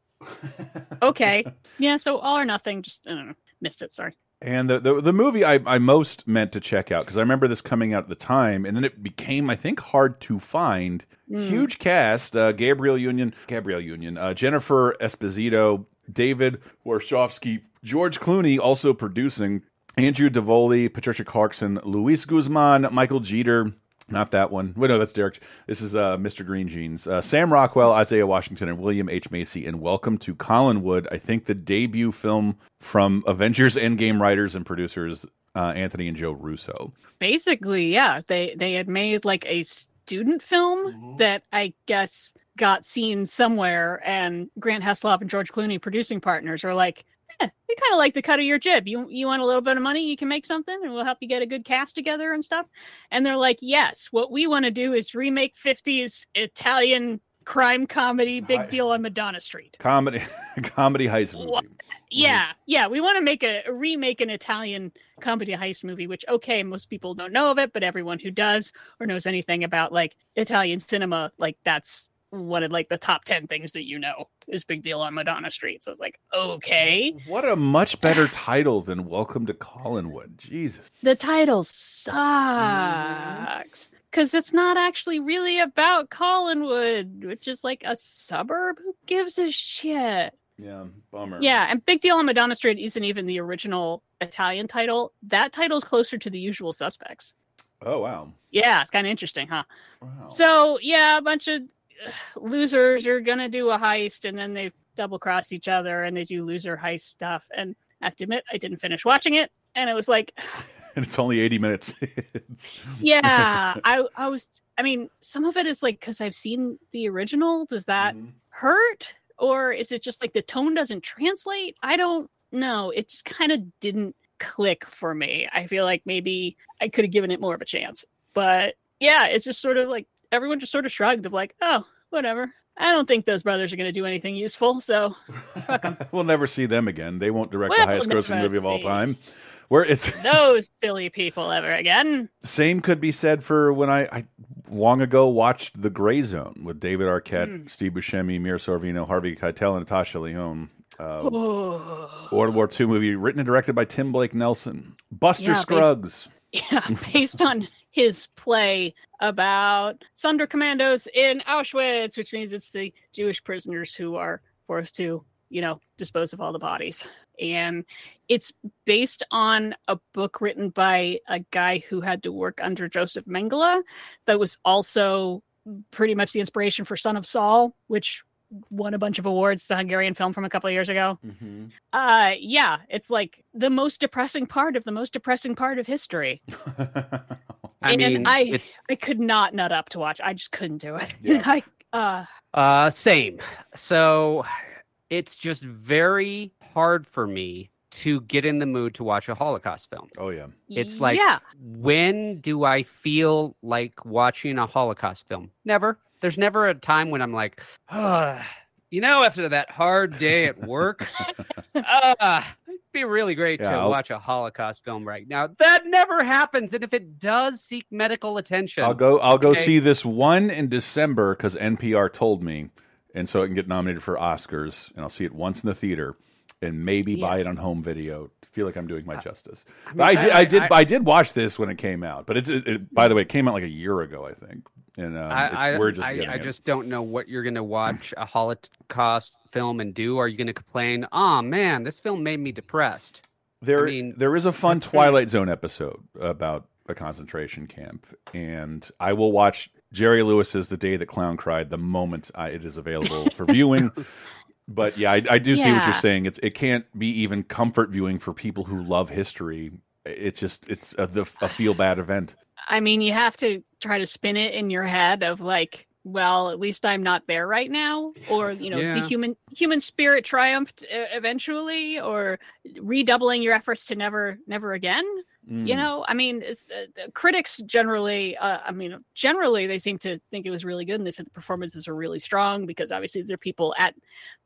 okay, yeah, so all or nothing. Just I don't know, missed it. Sorry. And the, the the movie I, I most meant to check out because I remember this coming out at the time, and then it became I think hard to find. Mm. Huge cast: uh, Gabrielle Union, Gabrielle Union, uh, Jennifer Esposito, David Warshofsky, George Clooney, also producing. Andrew Davoli, Patricia Clarkson, Luis Guzman, Michael Jeter. Not that one. Wait, no, that's Derek. This is uh, Mr. Green Jeans. Uh, Sam Rockwell, Isaiah Washington, and William H. Macy. And welcome to Collinwood. I think the debut film from Avengers Endgame writers and producers uh, Anthony and Joe Russo. Basically, yeah, they they had made like a student film that I guess got seen somewhere, and Grant Heslov and George Clooney, producing partners, are like, eh, we kind of like the cut of your jib. You you want a little bit of money? You can make something, and we'll help you get a good cast together and stuff. And they're like, yes, what we want to do is remake '50s Italian crime comedy, Big Deal on Madonna Street. Comedy, comedy heist movie. What? Yeah, yeah, we want to make a, a remake an Italian comedy heist movie. Which okay, most people don't know of it, but everyone who does or knows anything about like Italian cinema, like that's one of like the top ten things that you know is Big Deal on Madonna Street. So it's like okay, What a much better title than Welcome to Collinwood. Jesus. the title sucks mm-hmm. because it's not actually really about Collinwood, which is like a suburb. Who gives a shit? Yeah, bummer. Yeah, and Big Deal on Madonna Street isn't even the original Italian title. That title's closer to the usual suspects. Oh wow. Yeah, it's kind of interesting, huh? Wow. So, yeah, a bunch of ugh, losers are to do a heist and then they double cross each other and they do loser heist stuff. And I have to admit, I didn't finish watching it. And it was like, And it's only 80 minutes. Yeah, I, I was, I mean, some of it is like because I've seen the original. Does that mm-hmm. hurt? Or is it just like the tone doesn't translate? I don't know. It just kind of didn't click for me. I feel like maybe I could have given it more of a chance. But yeah, it's just sort of like everyone just sort of shrugged of like, oh, whatever. I don't think those brothers are going to do anything useful. So we'll never see them again. They won't direct We'll the highest grossing movie of all time. Where it's those silly people ever again. same could be said for when I, I long ago watched The Gray Zone with David Arquette, Mm. Steve Buscemi, Mira Sorvino, Harvey Keitel, and Natasha Lyonne. Uh. World War II movie written and directed by Tim Blake Nelson. Buster Yeah, based- Scruggs. Yeah, based on his play about Sonderkommandos in Auschwitz, which means it's the Jewish prisoners who are forced to, you know, dispose of all the bodies. And it's based on a book written by a guy who had to work under Joseph Mengele that was also pretty much the inspiration for Son of Saul, which won a bunch of awards, the Hungarian film from a couple of years ago. Uh yeah, it's like the most depressing part of the most depressing part of history. I and mean, I it's- I could not nut up to watch. I just couldn't do it. Yeah. I uh Uh, same. So it's just very hard for me to get in the mood to watch a Holocaust film. Oh yeah. It's like Yeah. when do I feel like watching a Holocaust film? Never. There's never a time when I'm like, ah, you know, after that hard day at work, uh, it'd be really great Yeah, to I'll- watch a Holocaust film right now. That never happens. And if it does seek medical attention, I'll go. I'll go okay, see this one in December because NPR told me, and so it can get nominated for Oscars. And I'll see it once in the theater, and maybe buy it on home video. Feel like I'm doing my justice. I but I mean, did. I- I, did. I- I, did watch this when it came out. But it's. It, it- by the way, it came out like a year ago, I think. And um, I, it's, I, we're just I, getting I it. just don't know what you're going to watch a Holocaust film and do. Are you going to complain? Oh man, this film made me depressed. There, I mean, there is a fun Twilight Zone episode about a concentration camp, and I will watch Jerry Lewis's "The Day That Clown Cried" the moment I, it is available for viewing. But yeah, I, I do see what you're saying. It's it can't be even comfort viewing for people who love history. It's just it's a, the, a feel bad event. I mean, you have to try to spin it in your head of like, well, at least I'm not there right now, or you know, Yeah. the human human spirit triumphed uh, eventually, or redoubling your efforts to never, never again. You Mm. know, I mean, uh, critics generally, uh, I mean, generally they seem to think it was really good, and they said the performances are really strong because obviously they're people at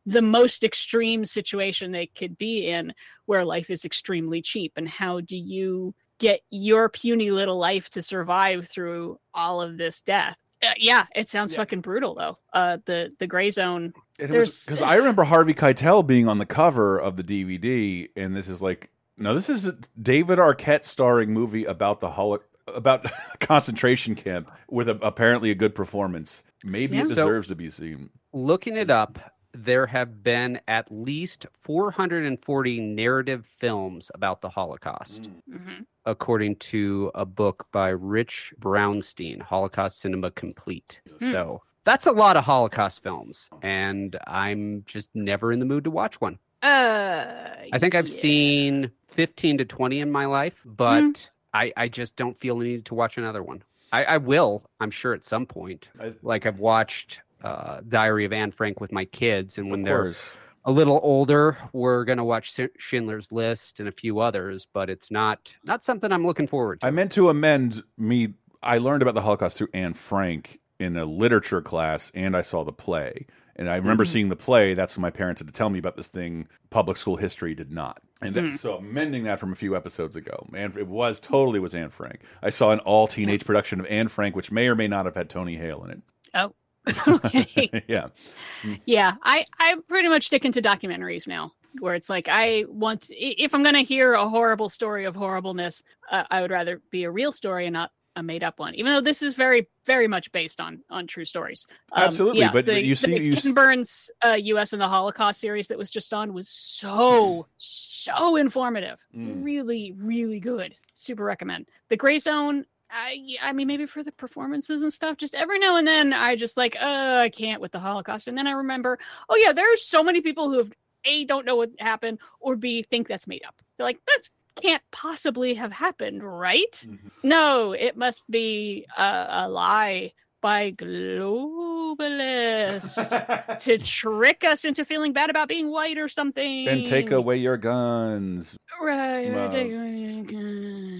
the most extreme situation they could be in, where life is extremely cheap, and how do you get your puny little life to survive through all of this death? Uh, yeah, it sounds fucking brutal though. Uh, the the gray zone. Because I remember Harvey Keitel being on the cover of the DVD, and this is like no, this is a David Arquette starring movie about the holo about concentration camp with a, apparently a good performance. Maybe Yeah. it So- deserves to be seen. Looking it up, there have been at least 440 narrative films about the Holocaust, Mhm. According to a book by Rich Brownstein, Holocaust Cinema Complete. Hmm. So that's a lot of Holocaust films, and I'm just never in the mood to watch one. Uh, I think I've yeah. seen 15 to 20 in my life, but Hmm. I, I just don't feel the need to watch another one. I, I will, I'm sure, at some point. like I've watched uh, Diary of Anne Frank with my kids, and when Of they're course. A little older, we're gonna watch Schindler's List and a few others. But it's not not something I'm looking forward to. I meant to amend me. I learned about the Holocaust through Anne Frank in a literature class, and I saw the play. And I remember Mhm. seeing the play. That's when my parents had to tell me about this thing. Public school history did not. And then, Mhm. so amending that from a few episodes ago, and it was totally was Anne Frank. I saw an all teenage production of Anne Frank, which may or may not have had Tony Hale in it. Oh, okay. yeah, yeah, I I'm pretty much sticking to documentaries now, where it's like I want if I'm gonna hear a horrible story of horribleness, uh, I would rather be a real story and not a made up one. Even though this is very very much based on on true stories. Um, Absolutely, yeah, but- the, but you see- the you Ken Burns uh, U.S. and the Holocaust series that was just on was so so informative, Mm. really really good. Super recommend. The Gray Zone. I, I mean, maybe for the performances and stuff. Just every now and then, I just like, uh, I can't with the Holocaust, and then I remember, oh yeah, there are so many people who have a don't know what happened, or b think that's made up. They're like, that can't possibly have happened, right? No, it must be a, a lie by globalists to trick us into feeling bad about being white or something. and take away your guns. Right. Well,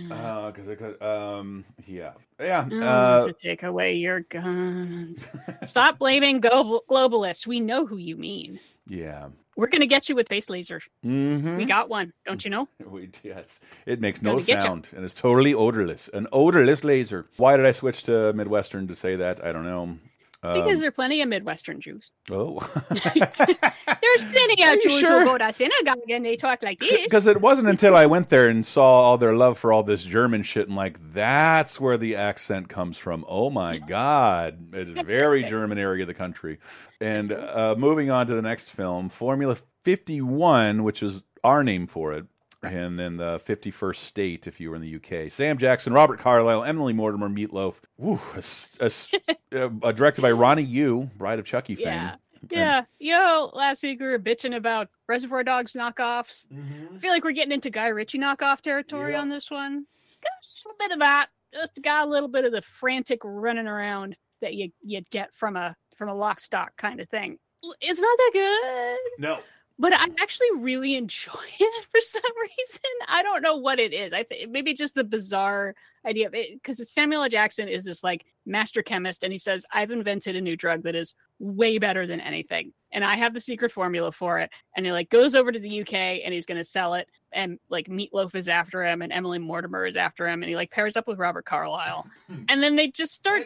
take away your Uh, because it could, um, yeah, yeah. Oh, Uh, to take away your guns. Stop blaming global- globalists. We know who you mean. yeah. We're gonna get you with face laser. Mm-hmm. We got one, don't you know? We, yes, it makes no Gonna get ya. sound and it's totally odorless. An odorless laser. Why did I switch to Midwestern to say that? I don't know. Because Um, there are plenty of Midwestern Jews. oh, There's plenty of Jews sure? who go to synagogue and they talk like this. because it wasn't until I went there and saw all their love for all this German shit and like that's where the accent comes from. Oh my god, it is a very German area of the country. And uh, moving on to the next film, Formula 51, which is our name for it. And then the 51st State, if you were in the UK. Sam Jackson, Robert Carlyle, Emily Mortimer, Meatloaf. Woo, a s- a s- uh, directed by Ronnie Yu, Bride of Chucky fame. Yeah. Yeah. Yo, last week we were bitching about Reservoir Dogs knockoffs. Mm-hmm. I feel like we're getting into Guy Ritchie knockoff territory on this one. It's got just a little bit of that. Just got a little bit of the frantic running around that you you'd get from a from a lock stock kind of thing. L- It's not that good. No. But I actually really enjoy it for some reason. I don't know what it is. I think maybe just the bizarre idea of it because Samuel L. Jackson is this like master chemist, and he says, "I've invented a new drug that is way better than anything, and I have the secret formula for it." And he like goes over to the UK and he's going to sell it, and like Meatloaf is after him, and Emily Mortimer is after him, and he like pairs up with Robert Carlyle, hmm. and then they just start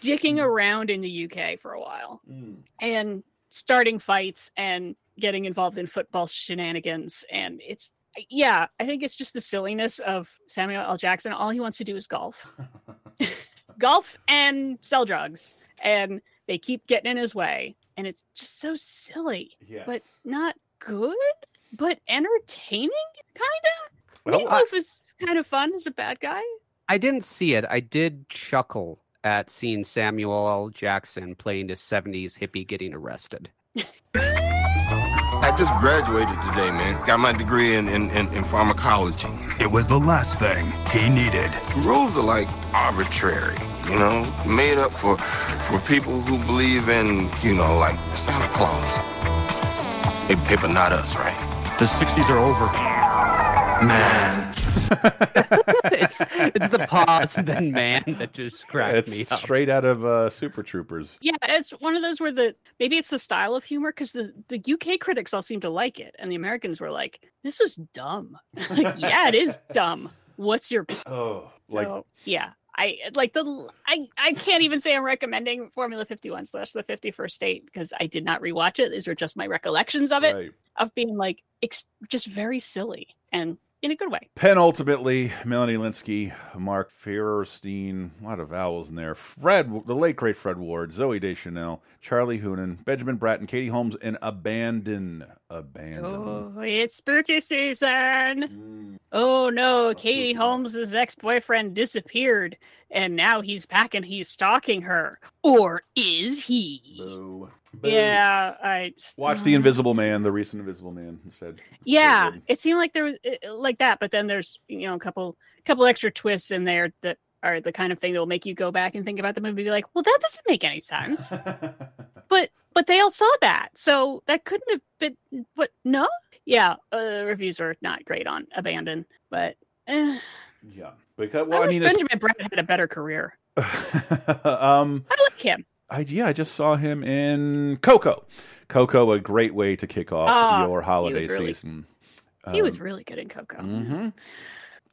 dicking hmm. around in the UK for a while hmm. and starting fights and getting involved in football shenanigans and it's yeah i think it's just the silliness of samuel l jackson all he wants to do is golf golf and sell drugs and they keep getting in his way and it's just so silly but not good but entertaining kind of Well, I- meatloaf is kind of fun as a bad guy I didn't see it. I did chuckle at seeing Samuel L. Jackson playing the 70s hippie getting arrested. I just graduated today, man. Got my degree in, in, in, in pharmacology. It was the last thing he needed. Rules are like arbitrary, you know, made up for for people who believe in, you know, like Santa Claus. Hey, paper, not us, right? The 60s are over. Man. it's it's the pause and then man that just cracked me It's up. straight out of uh, Super Troopers. Yeah, it's one of those where the maybe it's the style of humor because the, the UK critics all seem to like it, and the Americans were like, "This was dumb." like, yeah, it is dumb. What's your oh like so, yeah? I like the I I can't even say I'm recommending Formula 51 slash the 51st State because I did not rewatch it. These are just my recollections of it Right. of being like ex- just very silly and in a good way. Penultimately, Melanie Lynskey, Mark Feuerstein, a lot of vowels in there. Fred, the late great Fred Ward, Zooey Deschanel, Charlie Hunnam, Benjamin Bratton, Katie Holmes, and Abandon. Abandon. Oh, it's spooky season. Mm. Oh no, Katie Holmes' ex boyfriend disappeared, and now he's back and he's stalking her. Or is he? Yeah, I Watch The Invisible Man, the recent Invisible Man said. Yeah, it seemed like there was like that, but then there's you know a couple couple extra twists in there that are the kind of thing that will make you go back and think about the movie, and be like, well, that doesn't make any sense. but but they all saw that, so that couldn't have been. But no, yeah, uh, reviews are not great on Abandon, but eh, Yeah. Because, I well, I, wish mean, Benjamin Bratt had a better career. um, I like him. I, yeah, I just saw him in Coco. Coco, a great way to kick off Ah, your holiday really- season. he was Um, really good in Coco. mhm.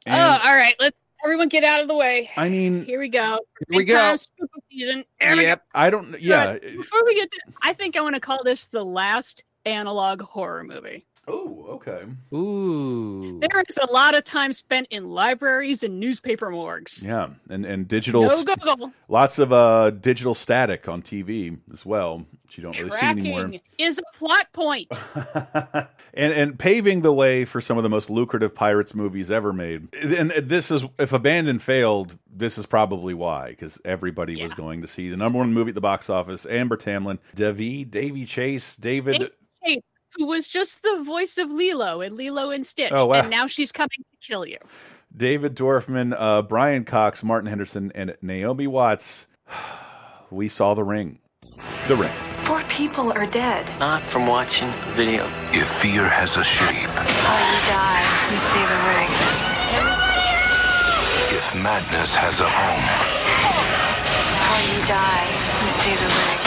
Oh, all right, let's everyone get out of the way. I mean, here we go. Here we Big time go. spooky season. Here we go. I don't. Yeah. But before we get to, I think I want to call this the last analog horror movie. Oh, okay. Ooh. There is a lot of time spent in libraries and newspaper morgues. Yeah, and and digital. No st- Google. Lots of uh digital static on TV as well, which you don't really see anymore. Is a plot point. and and paving the way for some of the most lucrative pirates movies ever made. And this is if Abandon failed, this is probably why because everybody was going to see the number one movie at the box office. Amber Tamblyn, David, Daveigh Chase, David. David Chase, who was just the voice of Lilo in Lilo and Stitch, Oh, wow. and now she's coming to kill you. David Dorfman, uh, Brian Cox, Martin Henderson, and Naomi Watts. We saw the ring. The ring. Four people are dead. Not from watching the video. If fear has a shape, Oh, you die. You see the ring. if madness has a home, Oh, you die. You see the ring.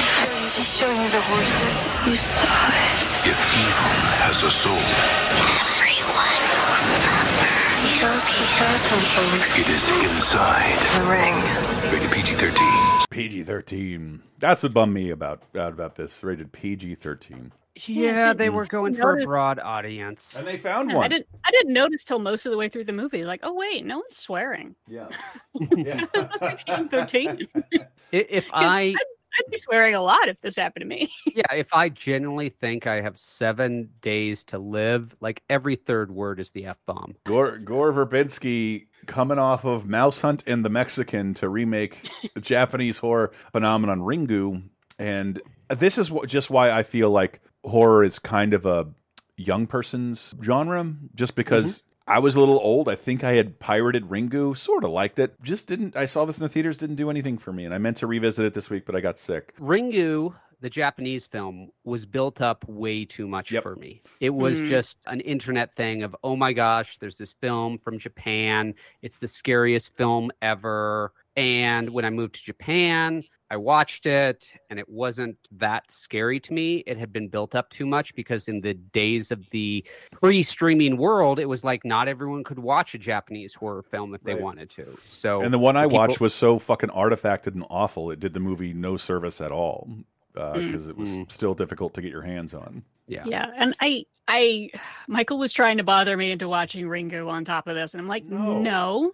Just showing you the horses. You saw it. If evil has a soul, Everyone will suffer. Shows the circumference. it is inside. The ring. Rated PG-13. PG thirteen. That's what bummed me about about this. Rated PG thirteen. Yeah, they were going for a broad audience. And they found Yeah, I didn't. I didn't notice till most of the way through the movie. Like, oh wait, no one's swearing. Yeah. this must be PG-13. I- If I I'd, I'd be swearing a lot if this happened to me. yeah, if I genuinely think I have seven days to live, like every third word is the f bomb. Gore, Gore Verbinski coming off of Mouse Hunt and the Mexican to remake the Japanese horror phenomenon Ringu, and this is wh- just why I feel like horror is kind of a young person's genre, just mm-hmm. because. I was a little old. I think I had pirated Ringu, sort of liked it. Just didn't. I saw this in the theaters, didn't do anything for me, and I meant to revisit it this week, but I got sick. Ringu, the Japanese film, was built up way too much for me. It was Mm-hmm. Mhm. just an internet thing of, oh my gosh, there's this film from Japan. It's the scariest film ever. And when I moved to Japan, I watched it and it wasn't that scary to me. It had been built up too much because in the days of the pre streaming world, it was like not everyone could watch a Japanese horror film if they Right. wanted to. So, And the one I people- watched was so fucking artifacted and awful. It did the movie no service at all because Mm. it was still difficult to get your hands on. Yeah. Yeah, and I, I, Michael was trying to bother me into watching Ringo on top of this, and I'm like, no, no.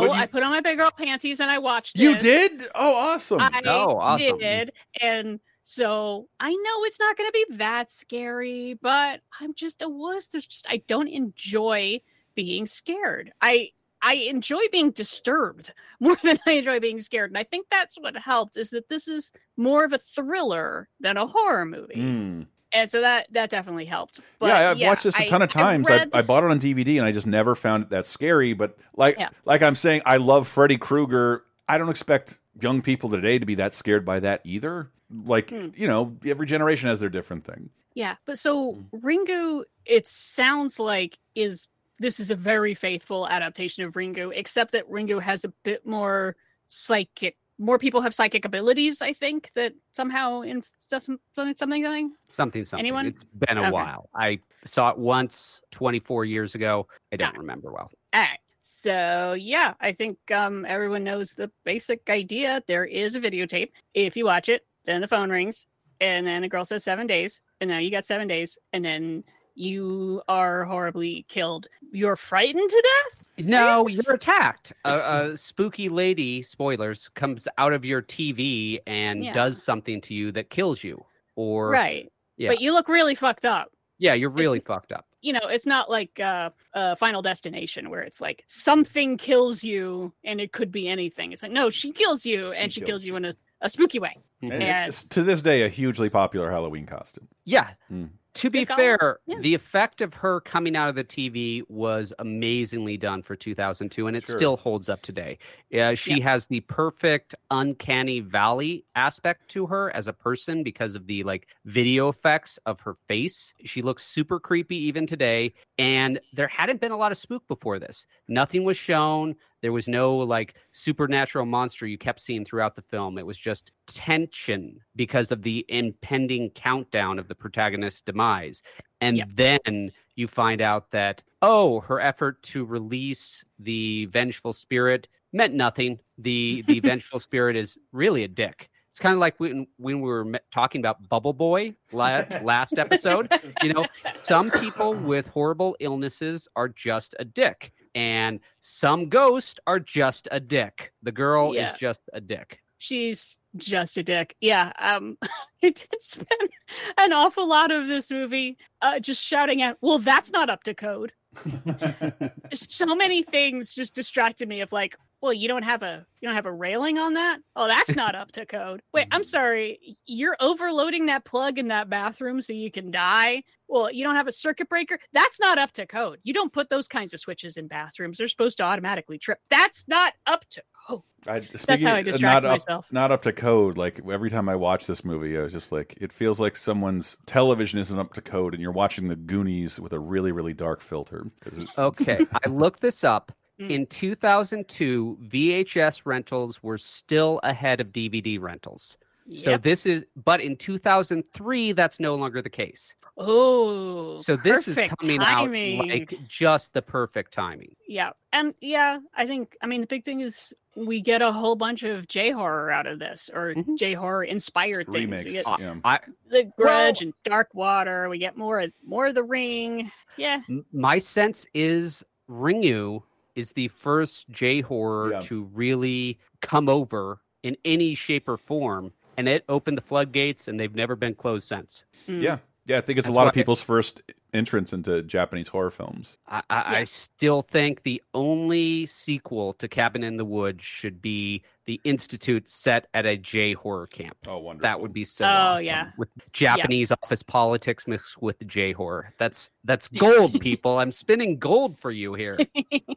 But you- I put on my big girl panties and I watched. It. You this. did? Oh, awesome! I Oh, awesome. did, and so I know it's not going to be that scary, but I'm just a wuss. There's just I don't enjoy being scared. I I enjoy being disturbed more than I enjoy being scared. And I think that's what helped is that this is more of a thriller than a horror movie. Mm. And so that that definitely helped. But yeah, I've watched this a ton of I times. read- I, I bought it on DVD and I just never found it that scary. But like Yeah. like I'm saying, I love Freddy Krueger. I don't expect young people today to be that scared by that either. Like Hmm. you know, every generation has their different thing. Yeah, but so Mm. Ringu, it sounds like is this is a very faithful adaptation of Ringu, except that Ringu has a bit more psychic. More people have psychic abilities, I think, that somehow in something something something. Something, something. Anyone? It's been a Okay. while. I saw it once 24 years ago. I don't remember well. All right. So yeah, I think um, everyone knows the basic idea. There is a videotape. If you watch it, then the phone rings, and then a girl says seven days, and now you got seven days, and then you are horribly killed. You're frightened to death. No, you're attacked. A, a spooky lady, spoilers, comes out of your TV and Yeah. does something to you that kills you. Or right. Yeah. But you look really fucked up. yeah, you're really fucked up. You know, it's not like uh, uh, Final Destination where it's like something kills you and it could be anything. It's like no, she kills you and she kills kills you in a, a spooky way. And And to this day a hugely popular Halloween costume. Yeah. Mm. To be Good call. fair, Yeah. the effect of her coming out of the TV was amazingly done for 2002, and it Sure. still holds up today. Uh, she Yeah. has the perfect uncanny valley aspect to her as a person because of the like video effects of her face. She looks super creepy even today, and there hadn't been a lot of spook before this. Nothing was shown. There was no like supernatural monster you kept seeing throughout the film. It was just tension because of the impending countdown of the protagonist's demise. And Yep. then you find out that, oh, her effort to release the vengeful spirit meant nothing. The the vengeful spirit is really a dick. It's kind of like when when we were talking about Bubble Boy last episode. You know, some people with horrible illnesses are just a dick, and some ghosts are just a dick. The girl Yeah. is just a dick. she's just a dick. Yeah. Um I did spend an awful lot of this movie uh just shouting at, well, that's not up to code. so many things just distracted me of like, well, you don't have a you don't have a railing on that? Oh, that's not up to code. Wait, I'm mm-hmm. sorry. You're overloading that plug in that bathroom so you can die. Well, you don't have a circuit breaker? That's not up to code. You don't put those kinds of switches in bathrooms. They're supposed to automatically trip. That's not up to code. I, That's how I uh, distract not up, myself. Not up to code. Like every time I watch this movie, I was just like, it feels like someone's television isn't up to code, and you're watching the Goonies with a really, really dark filter it- Okay, I looked this up. Mm. In 2002, VHS rentals were still ahead of DVD rentals. So this is, but in 2003, that's no longer the case. Oh, So this is coming timing. out like just the perfect timing. yeah, and yeah, I think I mean the big thing is we get a whole bunch of J horror out of this, or J horror inspired things. Remakes, get yeah. I the Grudge and Dark Water. We get more of more of the Ring. Yeah, my sense is Ringu is the first J horror Yeah. to really come over in any shape or form, and it opened the floodgates, and they've never been closed since. Mm. yeah, yeah. I think it's That's a lot of why- people's first entrance into Japanese horror films. I, I, I still think the only sequel to Cabin in the Woods should be the Institute set at a J horror camp. Oh, wonderful! That would be so. Oh, awesome. yeah. with Japanese office politics mixed with J horror. That's that's gold, people. I'm spinning gold for you here.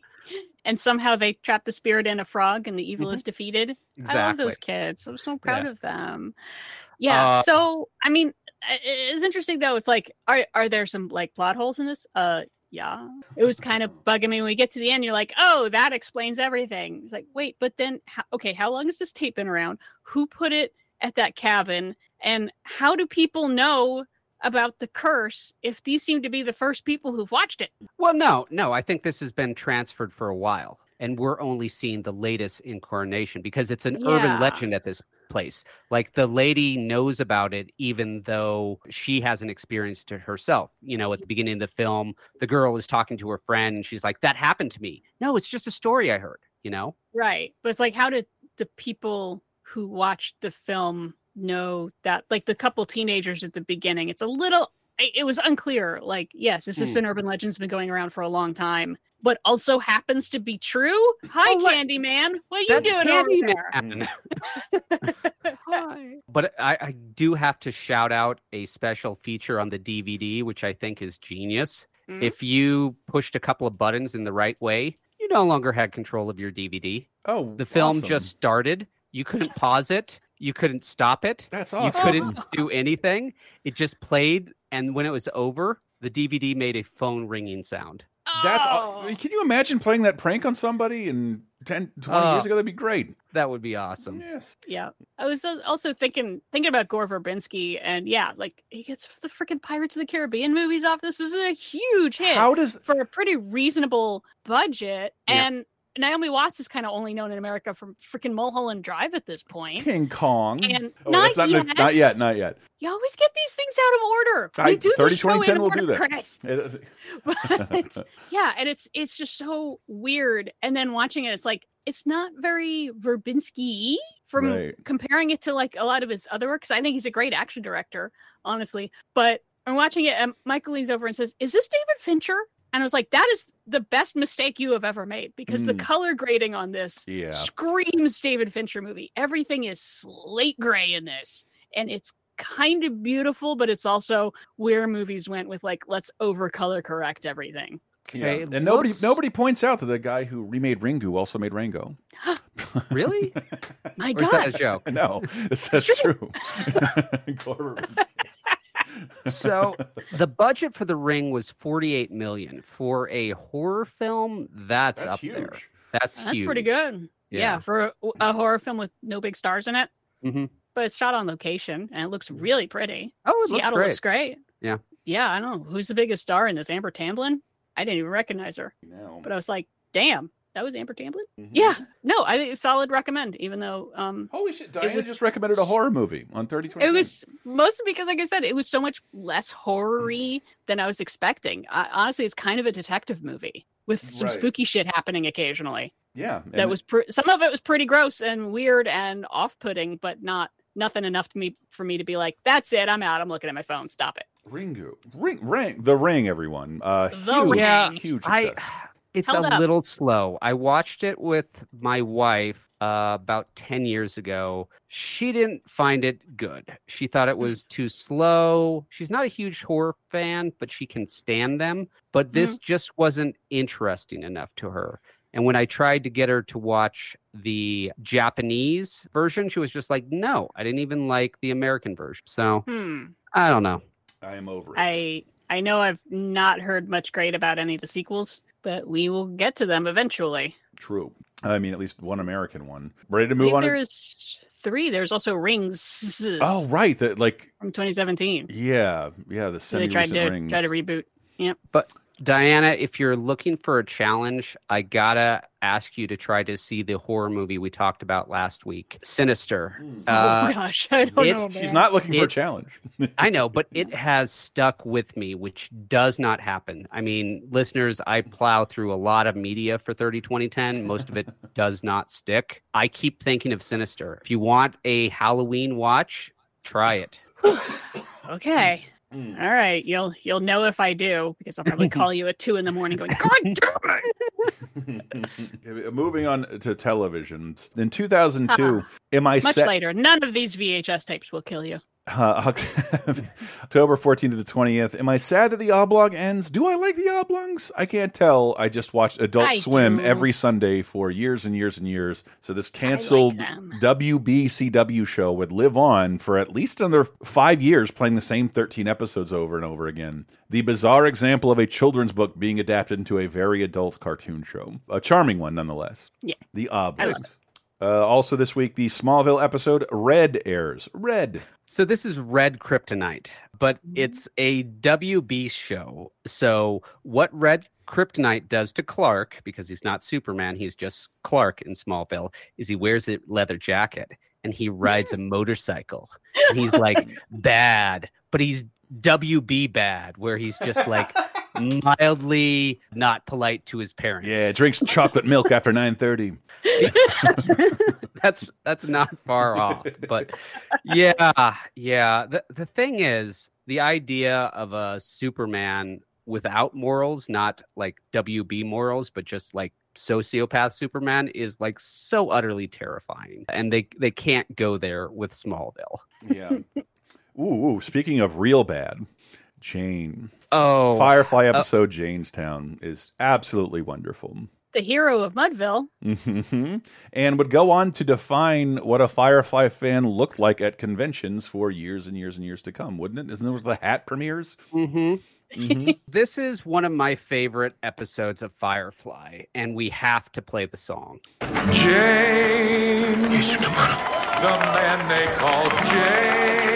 and somehow they trap the spirit in a frog, and the evil is defeated. I love those kids. I'm so proud Yeah. of them. Yeah. Uh, so I mean, i- it's interesting though. It's like, are are there some like plot holes in this? Uh, yeah. It was kind of bugging me when we get to the end. You're like, oh, that explains everything. It's like, wait, but then, ho- okay, how long has this tape been around? Who put it at that cabin? And how do people know about the curse if these seem to be the first people who've watched it? Well, no, no. I think this has been transferred for a while, and we're only seeing the latest incarnation because it's an Yeah. urban legend at this place. Like the lady knows about it, even though she hasn't experienced it herself. You know, at the beginning of the film, the girl is talking to her friend, and she's like, "That happened to me." No, it's just a story I heard. You know. Right. But it's like, how did the people who watched the film know that? Like the couple teenagers at the beginning, it's a little, it was unclear. Like, yes, it's just Hmm. an urban legend's been going around for a long time. But also happens to be true. Hi, Oh, what- Candyman. What are you That's doing over Candyman. there? Hi. But I, I do have to shout out a special feature on the DVD, which I think is genius. Mhm. If you pushed a couple of buttons in the right way, you no longer had control of your DVD. Oh, The film awesome. just started. You couldn't pause it. You couldn't stop it. That's awesome. You couldn't do anything. It just played, and when it was over, the DVD made a phone ringing sound. That's. Can you imagine playing that prank on somebody in 10, 20 years Oh. ago? That'd be great. That would be awesome. Yes. Yeah, I was also thinking thinking about Gore Verbinski, and yeah, like he gets the freaking Pirates of the Caribbean movies off. This is a huge hit. How does- for a pretty reasonable budget, Yeah. and Naomi Watts is kind of only known in America from freaking Mulholland Drive at this point. King Kong. And oh, not that's not, yet. not yet. Not yet. You always get these things out of order. We I, do the 30, show 20, 10 in will do that. But yeah, and it's it's just so weird. And then watching it, it's like it's not very Verbinski from Right. comparing it to like a lot of his other works. I think he's a great action director, honestly. But I'm watching it, and Michael leans over and says, "Is this David Fincher?" And I was like, "That is the best mistake you have ever made because the Mm. color grading on this Yeah. screams David Fincher movie. Everything is slate gray in this, and it's kind of beautiful, but it's also where movies went with like let's over color correct everything. Yeah. Okay, it And nobody looks- nobody points out that the guy who remade Ringu also made Rango. Really? My Or is that a God, joke? No, that's, that's true. Gore- so the budget for the ring was 48 million for a horror film that's, That's up there huge. that's, that's huge pretty good. Yeah, Yeah. for a, a horror film with no big stars in it, Mhm. but it's shot on location and it looks really pretty. oh it looks Seattle great. looks great. Yeah. Yeah, I don't know who's the biggest star in this. Amber Tamblyn. I didn't even recognize her, No. but I was like, damn, that was Amber Tamblyn. Mhm. Yeah, no, I think solid recommend. Even though um, Holy shit! Diana was- just recommended a horror movie on 30 It was mostly because, like I said, it was so much less horror-y than I was expecting. I, honestly, it's kind of a detective movie with some Right. spooky shit happening occasionally. Yeah. that was pre- some of it was pretty gross and weird and off-putting, but not nothing enough to me for me to be like, "That's it, I'm out. I'm looking at my phone. Stop it." Ringu. Ring, ring, the ring, everyone. Uh, The huge, Ring. Yeah, huge I success. It's Held a up. little slow. I watched it with my wife uh, about 10 years ago. She didn't find it good. She thought it was too slow. She's not a huge horror fan, but she can stand them. But this just wasn't interesting enough to her. And when I tried to get her to watch the Japanese version, she was just like, no, I didn't even like the American version. So Hmm. I don't know. I am over it. I I know I've not heard much great about any of the sequels, but we will get to them eventually. True. I mean, at least one American one. Ready to move think on? to- there's three. There's also Rings. Oh, right. That like, from 2017. yeah, yeah. The So they tried to rings. try to reboot. Yep. But Diana, if you're looking for a challenge, I gotta ask you to try to see the horror movie we talked about last week, Sinister. Uh, oh gosh, I don't it- know. She's not looking for a challenge. I know, but it has stuck with me, which does not happen. I mean, listeners, I plow through a lot of media for 30 2010. Most of it does not stick. I keep thinking of Sinister. If you want a Halloween watch, try it. Okay. Mm. All right. You'll you'll know if I do because I'll probably call you at two in the morning going, God damn it. Moving on to televisions. In 2002, am I Much set? later. None of these VHS tapes will kill you. Uh, October 14th to the 20th. Am I sad that the oblong ends? Do I like the oblongs? I can't tell. I just watched Adult I Swim do. every Sunday for years and years and years. So this canceled them. WBCW show would live on for at least another five years, playing the same 13 episodes over and over again. The bizarre example of a children's book being adapted into a very adult cartoon show. A charming one, nonetheless. Yeah. The oblongs. Uh, also this week, the Smallville episode Red airs. Red. So this is Red Kryptonite, but mm-hmm. it's a WB show. So what Red Kryptonite does to Clark, because he's not Superman, he's just Clark in Smallville, is he wears a leather jacket and he rides a motorcycle. And he's like bad, but he's WB bad, where he's just like mildly not polite to his parents. Yeah, drinks chocolate milk after 9:30. that's that's not far off but yeah yeah the, the thing is the idea of a superman without morals, not like WB morals, but just like sociopath Superman is like so utterly terrifying. And they they can't go there with Smallville. Yeah. Ooh, ooh, speaking of real bad, Jayne. Oh, Firefly uh, episode Jaynestown is absolutely wonderful. The hero of Mudville. hmm And would go on to define what a Firefly fan looked like at conventions for years and years and years to come, wouldn't it? Isn't that where the hat premieres? Mm-hmm. Mhm. this is one of my favorite episodes of Firefly, and we have to play the song. Jayne, the man they call Jayne.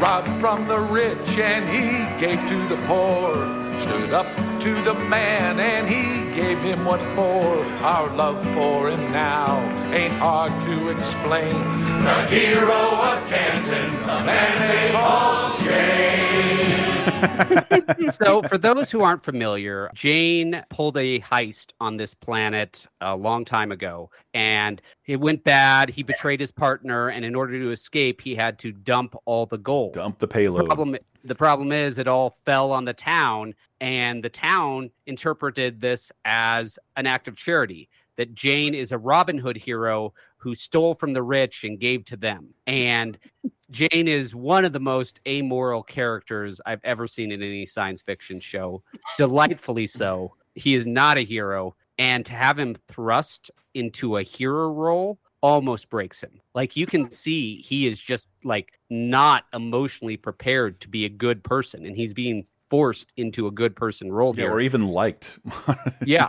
Robbed from the rich and he gave to the poor. Stood up to the man and he gave him what for. Our love for him now ain't hard to explain. The hero of Canton, the man they call Jayne. so, for those who aren't familiar, Jayne pulled a heist on this planet a long time ago, and it went bad. He betrayed his partner, and in order to escape, he had to dump all the gold. Dump the payload. Problem, the problem is, it all fell on the town, and the town interpreted this as an act of charity. That Jayne is a Robin Hood hero who stole from the rich and gave to them. And Jayne is one of the most amoral characters I've ever seen in any science fiction show. Delightfully so. He is not a hero. And to have him thrust into a hero role almost breaks him. Like you can see he is just like not emotionally prepared to be a good person. And he's being forced into a good person role Yeah, here. or even liked. yeah.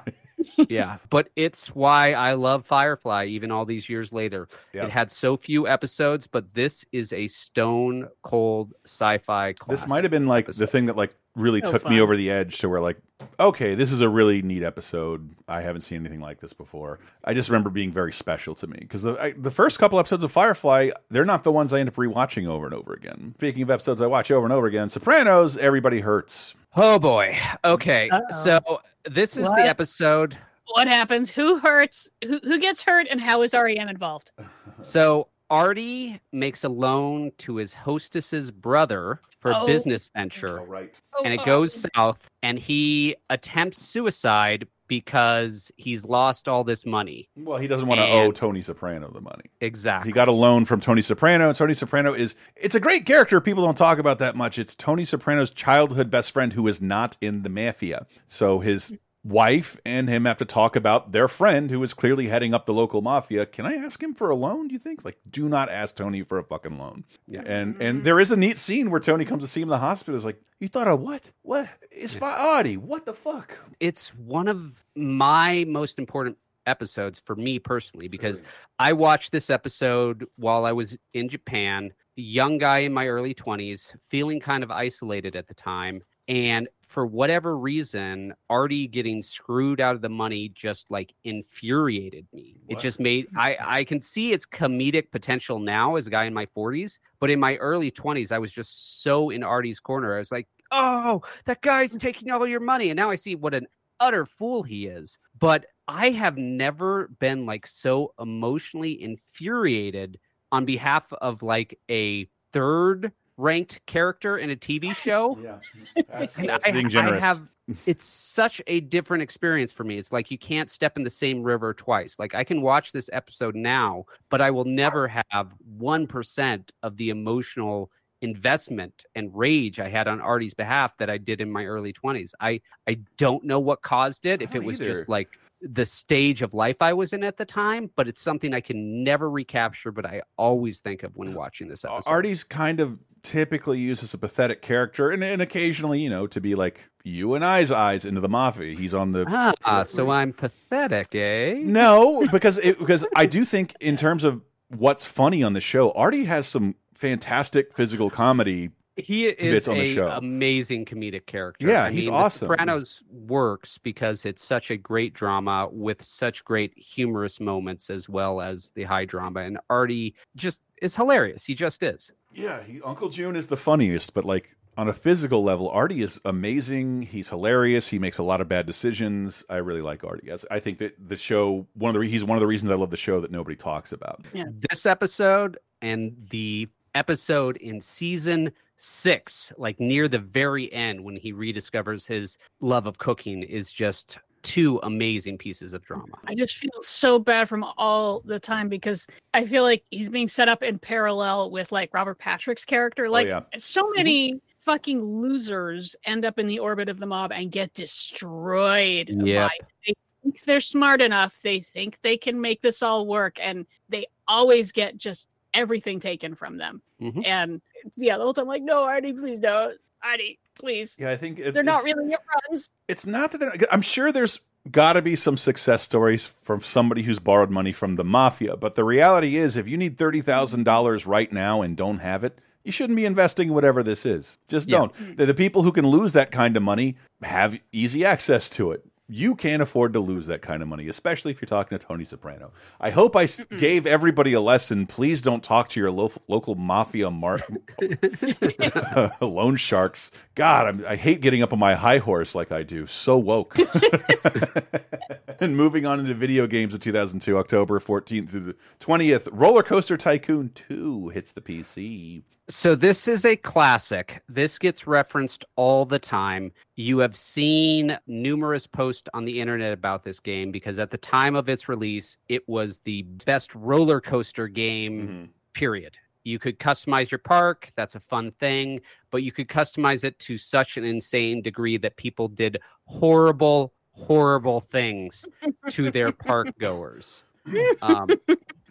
Yeah. But it's why I love Firefly even all these years later. Yeah. It had so few episodes, but this is a stone cold sci-fi classic. This might have been like the thing that like really So took me over the edge to where like, okay, this is a really neat episode. I haven't seen anything like this before. I just remember being very special to me because the I, the first couple episodes of Firefly, they're not the ones I end up rewatching over and over again. Speaking of episodes I watch over and over again, Sopranos, everybody hurts. Oh boy. Okay. Uh-oh. So this is What? the episode What happens? Who hurts? Who, who gets hurt? And how is REM involved? So Artie makes a loan to his hostess's brother for a Oh. business venture. right. Oh, and it Oh, goes south, and he attempts suicide because he's lost all this money. Well, he doesn't want to owe Tony Soprano the money. Exactly. He got a loan from Tony Soprano, and Tony Soprano is it's a great character people don't talk about that much. It's Tony Soprano's childhood best friend who is not in the mafia. So his wife and him have to talk about their friend who is clearly heading up the local mafia. Can I ask him for a loan, do you think? Like, do not ask Tony for a fucking loan. Yeah. And and mm-hmm. there is a neat scene where Tony comes to see him in the hospital. Is like, you thought of what? What? It's fi- What the fuck? It's one of my most important episodes for me personally because I watched this episode while I was in Japan, young guy in my early 20s, feeling kind of isolated at the time. And for whatever reason, Artie getting screwed out of the money just like infuriated me. It just made I I can see its comedic potential now as a guy in my 40s, but in my early 20s, I was just so in Artie's corner. I was like, "Oh, that guy's taking all your money," and now I see what an utter fool he is. But I have never been like so emotionally infuriated on behalf of like a third ranked character in a TV show. Yeah. And that's I, being I have it's such a different experience for me. It's like you can't step in the same river twice. Like I can watch this episode now, but I will never have 1% of the emotional investment and rage I had on Artie's behalf that I did in my early 20s. I I don't know what caused it if it was either. just like the stage of life I was in at the time, but it's something I can never recapture but I always think of when watching this episode. Artie's kind of typically used as a pathetic character, and, and occasionally, you know, to be like you and I's eyes into the mafia. He's on the Ah, so I'm pathetic, eh? no, because it, because I do think in terms of what's funny on the show, Artie has some fantastic physical comedy. He is bits on the a show. amazing comedic character. Yeah, I he's mean, awesome. The Sopranos works because it's such a great drama with such great humorous moments as well as the high drama. And Artie just is hilarious. He just is. Yeah, he, Uncle June is the funniest, but like on a physical level, Artie is amazing. He's hilarious. He makes a lot of bad decisions. I really like Artie. Yes, I think that the show one of the re- he's one of the reasons I love the show that nobody talks about. Yeah. This episode and the episode in season six, like near the very end when he rediscovers his love of cooking, is just two amazing pieces of drama. I just feel so bad from all the time because I feel like he's being set up in parallel with like Robert Patrick's character. Oh, like yeah. so mm-hmm. many fucking losers end up in the orbit of the mob and get destroyed. Yeah. by- They think they're smart enough. They think they can make this all work, and they always get just everything taken from them. Mhm. And yeah, the whole time, I'm like, no, Artie, please don't. Artie, please. Yeah, I think it- they're not really your friends. It's not that they're, I'm sure there's got to be some success stories from somebody who's borrowed money from the mafia, but the reality is, if you need thirty thousand dollars right now and don't have it, you shouldn't be investing in whatever this is. Just Yeah. don't. The, the people who can lose that kind of money have easy access to it. You can't afford to lose that kind of money, especially if you're talking to Tony Soprano. I hope I s- gave everybody a lesson. Please don't talk to your lo local mafia loan sharks. God, I'm, I hate getting up on my high horse like I do. So woke. and moving on into video games of 2002, October 14th through the 20th, Roller Coaster Tycoon 2 hits the PC. So this is a classic. This gets referenced all the time. You have seen numerous posts on the internet about this game because at the time of its release, it was the best roller coaster game, period. You could customize your park, that's a fun thing, but you could customize it to such an insane degree that people did horrible, horrible things to their park goers. Um,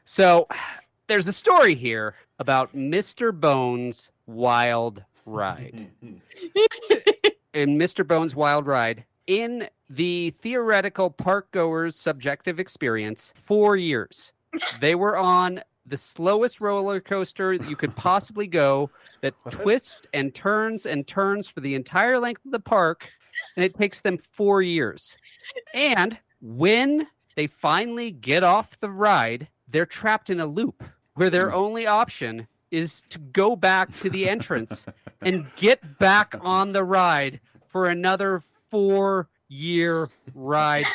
so there's a story here about Mr. Bones' Wild Ride. in Mr. Bones' Wild Ride, in the theoretical park goer's subjective experience, four years. They were on the slowest roller coaster that you could possibly go that twists and turns and turns for the entire length of the park, and it takes them four years. And when they finally get off the ride, they're trapped in a loop where their hmm. only option is to go back to the entrance and get back on the ride for another four year ride.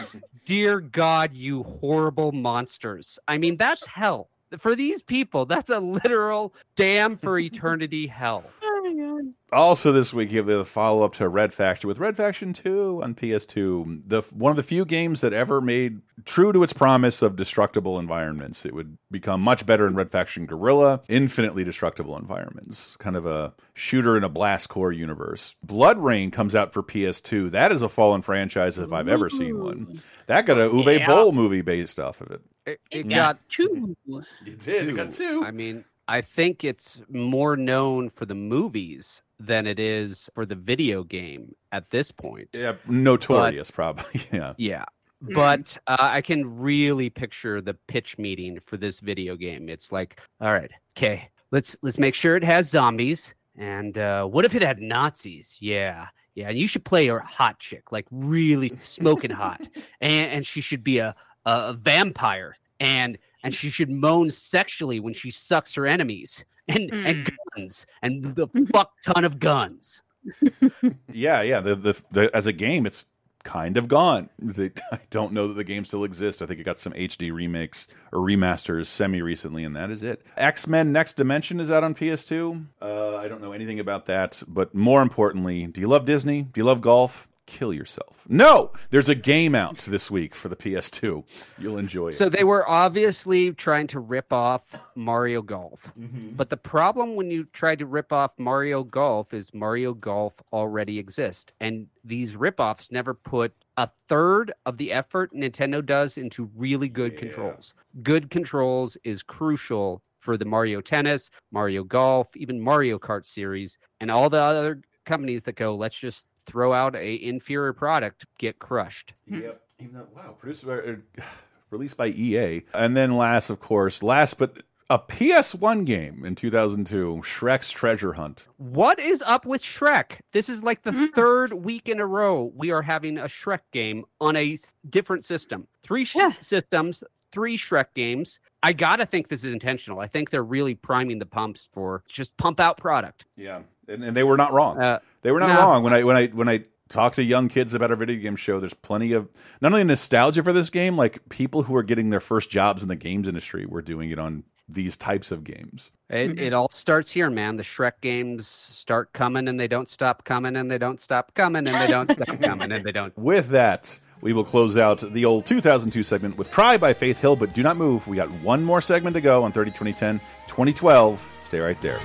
Dear God, you horrible monsters. I mean, that's hell. For these people, that's a literal damn for eternity hell. My god. Also, this week, you have the follow up to Red Faction with Red Faction 2 on PS2. The One of the few games that ever made true to its promise of destructible environments. It would become much better in Red Faction Guerrilla, infinitely destructible environments. Kind of a shooter in a blast core universe. BloodRayne comes out for PS2. That is a fallen franchise if I've ever seen one. That got a Uwe Yeah. Boll movie based off of it. It, It it got got two. It did. It got two. I mean, I think it's more known for the movies than it is for the video game at this point. Yeah, notorious, probably. Yeah. Yeah. Mm. But uh, I can really picture the pitch meeting for this video game. It's like, all right, okay, let's let's make sure it has zombies. And uh, what if it had Nazis? Yeah, yeah. And you should play a hot chick, like really smoking hot, and and she should be a a, a vampire, and and she should moan sexually when she sucks her enemies, and and guns, and the fuck ton of guns. yeah, yeah. The, the the as a game, it's kind of gone. The, I don't know that the game still exists. I think it got some HD remakes or remasters semi recently, and that is it. X Men Next Dimension is out on PS2. Uh, I don't know anything about that, but more importantly, do you love Disney? Do you love golf? Kill yourself. No, there's a game out this week for the PS2. You'll enjoy it. So they were obviously trying to rip off Mario Golf. Mm-hmm. But the problem when you try to rip off Mario Golf is Mario Golf already exists. And these ripoffs never put a third of the effort Nintendo does into really good controls. Good controls is crucial for the Mario Tennis, Mario Golf, even Mario Kart series, and all the other companies that go, let's just throw out a inferior product, get crushed. Yep. Even though, wow, produced by, uh, released by EA. And then last, of course, last but a PS1 game in 2002, Shrek's Treasure Hunt. What is up with Shrek? This is like the third week in a row we are having a Shrek game on a different system. Three sh- systems, three Shrek games. I gotta think this is intentional. I think they're really priming the pumps for just pump out product. Yeah, and, and they were not wrong. Uh, they were not no. wrong. When I when I when I talk to young kids about our video game show, there's plenty of not only nostalgia for this game, like people who are getting their first jobs in the games industry were doing it on these types of games. It, mm-hmm. it all starts here, man. The Shrek games start coming and they don't stop coming and they don't stop coming and they don't stop coming and they don't. With that, we will close out the old 2002 segment with Cry by Faith Hill, but do not move. We got one more segment to go on 30 2010 2012. Stay right there.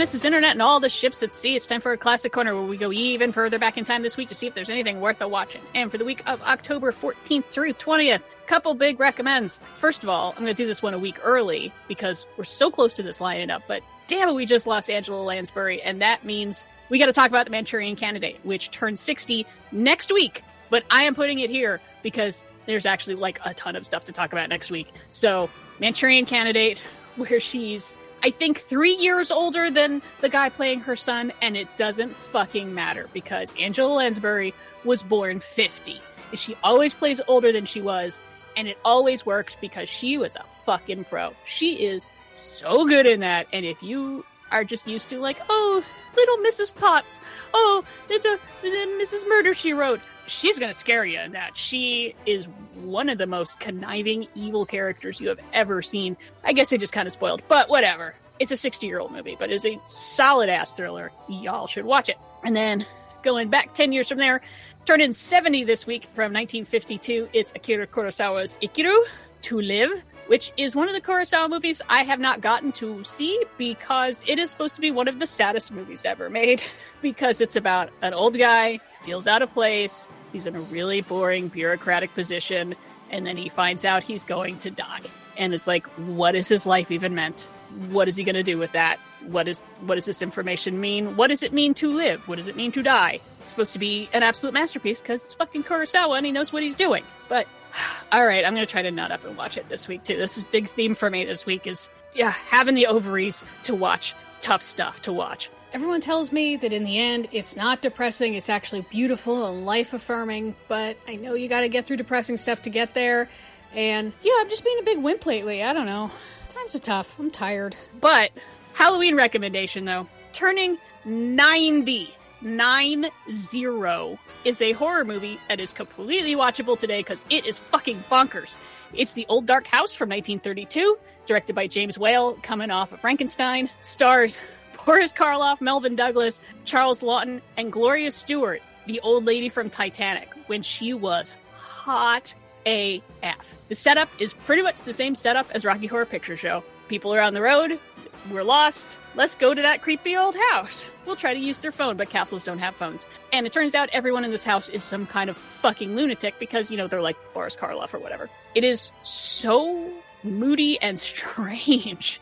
Mrs. Internet and all the ships at sea. It's time for a classic corner where we go even further back in time this week to see if there's anything worth a watching. And for the week of October 14th through 20th, couple big recommends. First of all, I'm going to do this one a week early because we're so close to this lining up, but damn it, we just lost Angela Lansbury, and that means we got to talk about the Manchurian Candidate, which turns 60 next week. But I am putting it here because there's actually like a ton of stuff to talk about next week. So, Manchurian Candidate, where she's I think three years older than the guy playing her son, and it doesn't fucking matter because Angela Lansbury was born 50. She always plays older than she was, and it always worked because she was a fucking pro. She is so good in that, and if you are just used to like, oh, little Mrs. Potts, oh, it's a Mrs. Murder she wrote. She's gonna scare you in that. She is one of the most conniving, evil characters you have ever seen. I guess they just kind of spoiled, but whatever. It's a 60 year old movie, but it's a solid ass thriller. Y'all should watch it. And then going back 10 years from there, turned in 70 this week from 1952. It's Akira Kurosawa's Ikiru, To Live, which is one of the Kurosawa movies I have not gotten to see because it is supposed to be one of the saddest movies ever made. Because it's about an old guy, feels out of place, he's in a really boring bureaucratic position, and then he finds out he's going to die. And it's like, what is his life even meant? What is he going to do with that? What is what does this information mean? What does it mean to live? What does it mean to die? It's supposed to be an absolute masterpiece because it's fucking Kurosawa and he knows what he's doing. But all right, I'm going to try to nut up and watch it this week too. This is big theme for me this week is yeah, having the ovaries to watch tough stuff to watch. Everyone tells me that in the end, it's not depressing, it's actually beautiful and life affirming, but I know you gotta get through depressing stuff to get there. And yeah, I'm just being a big wimp lately. I don't know. Times are tough. I'm tired. But, Halloween recommendation though turning 90. 9 0 is a horror movie that is completely watchable today because it is fucking bonkers. It's The Old Dark House from 1932, directed by James Whale, coming off of Frankenstein, stars Boris Karloff, Melvyn Douglas, Charles Laughton, and Gloria Stuart, the old lady from Titanic, when she was hot AF. The setup is pretty much the same setup as Rocky Horror Picture Show. People are on the road, we're lost, let's go to that creepy old house. We'll try to use their phone, but castles don't have phones. And it turns out everyone in this house is some kind of fucking lunatic because, you know, they're like Boris Karloff or whatever. It is so moody and strange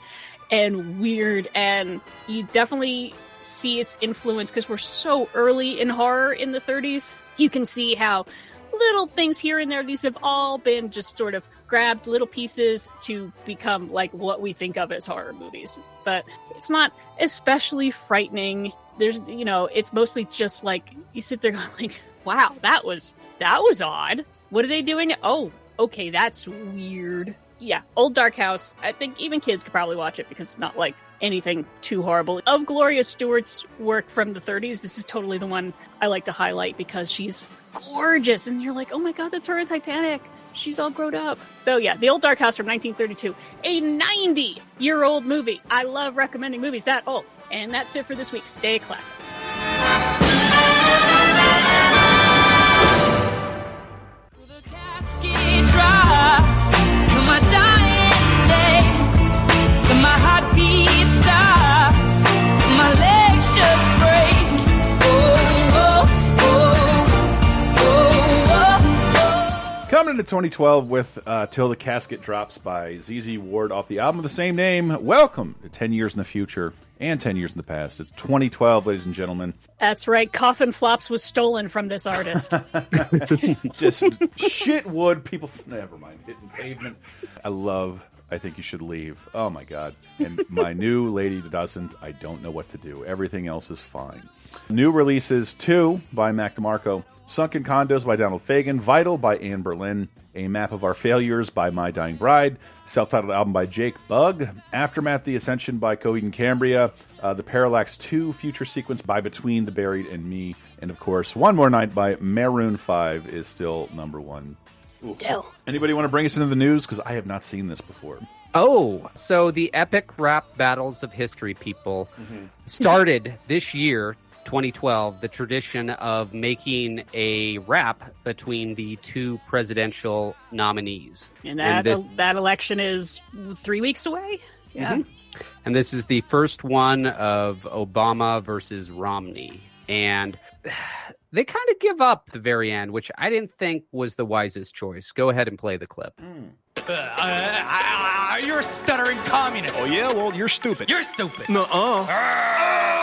and weird, and you definitely see its influence because we're so early in horror in the 30s. You can see how little things here and there, these have all been just sort of grabbed little pieces to become like what we think of as horror movies. But it's not especially frightening. There's, you know, it's mostly just like you sit there going like, wow, that was that was odd. What are they doing? Oh, okay, that's weird. Yeah, Old Dark House. I think even kids could probably watch it because it's not like anything too horrible. Of Gloria Stuart's work from the 30s, this is totally the one I like to highlight because she's gorgeous and you're like, "Oh my god, that's her in Titanic." She's all grown up. So yeah, The Old Dark House from 1932, a 90-year-old movie. I love recommending movies that old. And that's it for this week. Stay classic. Into 2012 with uh, Till the Casket Drops by ZZ Ward off the album of the same name. Welcome to 10 years in the future and 10 years in the past. It's 2012, ladies and gentlemen. That's right. Coffin Flops was stolen from this artist. Just shit wood. People, never mind. Hitting pavement. I love. I think you should leave. Oh my god. And my new lady doesn't. I don't know what to do. Everything else is fine. New releases: two by Mac DeMarco, Sunken Condos by Donald Fagen, Vital by Anberlin, A Map of Our Failures by My Dying Bride, self-titled album by Jake Bugg, Aftermath: The Ascension by Coheed and Cambria, uh, the Parallax 2 future sequence by Between the Buried and Me, and of course, One More Night by Maroon 5 is still number one. Still. Anybody want to bring us into the news? Because I have not seen this before. Oh, so the epic rap battles of history, people, started this year, 2012, the tradition of making a rap between the two presidential nominees. And that this- that election is three weeks away. Yeah. Mhm. And this is the first one of Obama versus Romney. And they kind of give up the very end, which I didn't think was the wisest choice. Go ahead and play the clip. Uh, you're a stuttering communist. Oh yeah, well you're stupid. You're stupid. Nuh-uh. I am the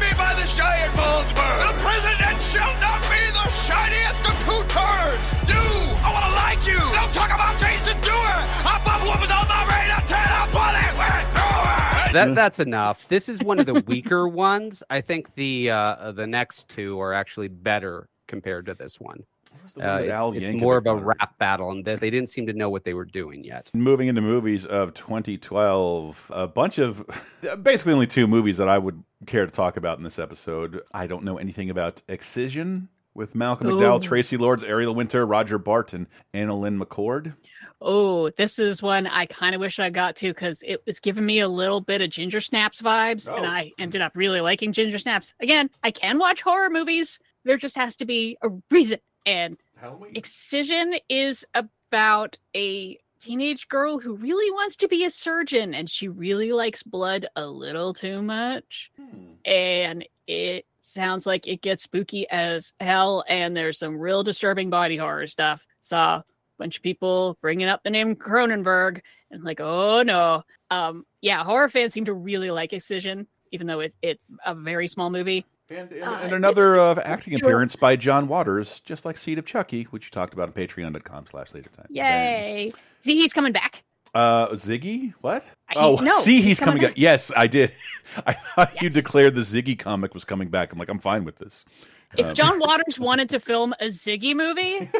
me by the giant. The president shall not be the shiniest of. You, I want to like you. Don't talk about. I thought what was on my radar. Ten up on it. That that's enough. This is one of the weaker ones. I think the uh, the next two are actually better compared to this one. The one Uh, it's Al it's more of a wanted? rap battle, and this they didn't seem to know what they were doing yet. Moving into movies of 2012, a bunch of basically only two movies that I would care to talk about in this episode. I don't know anything about Excision with Malcolm McDowell, Traci Lords, Ariel Winter, Roger Barton, AnnaLynne McCord. Oh, this is one I kind of wish I got to because it was giving me a little bit of Ginger Snaps vibes, and I ended up really liking Ginger Snaps. Again, I can watch horror movies. There just has to be a reason. And Excision is about a teenage girl who really wants to be a surgeon, and she really likes blood a little too much. And it sounds like it gets spooky as hell, and there's some real disturbing body horror stuff. Saw a bunch of people bringing up the name Cronenberg, and like, oh no. Um, yeah, horror fans seem to really like Excision, even though it's it's a very small movie. And, and another uh, acting appearance by John Waters, just like Seed of Chucky, which you talked about on patreon.com slash laser time. Yay! See, he's coming back. Uh, Ziggy? What? I- oh, no, see, he's he's coming coming back. Yes, I did. I thought you declared the Ziggy comic was coming back. I'm like, I'm fine with this. If Um, John Waters wanted to film a Ziggy movie,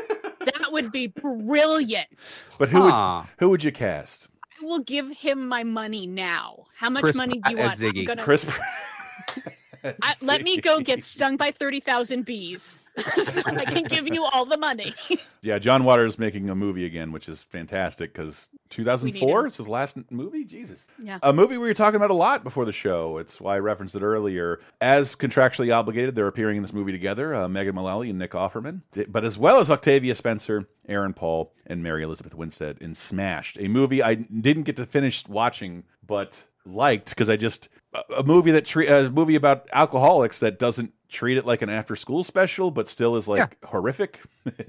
that would be brilliant. but who Aw. would who would you cast? I will give him my money now. How much Chris money do you want? as I'm Ziggy. gonna- Chris I, let me go get stung by 30,000 bees. so I can give you all the money. Yeah, John Waters making a movie again, which is fantastic because 2004 him. is his last movie. Jesus, Yeah. a movie we were talking about a lot before the show. It's why I referenced it earlier. As contractually obligated, they're appearing in this movie together. Uh, Megan Mullally and Nick Offerman, but as well as Octavia Spencer, Aaron Paul, and Mary Elizabeth Winstead in Smashed, a movie I didn't get to finish watching, but liked because I just a- a movie that tre- a movie about alcoholics that doesn't treat it like an after school special, but still is like horrific.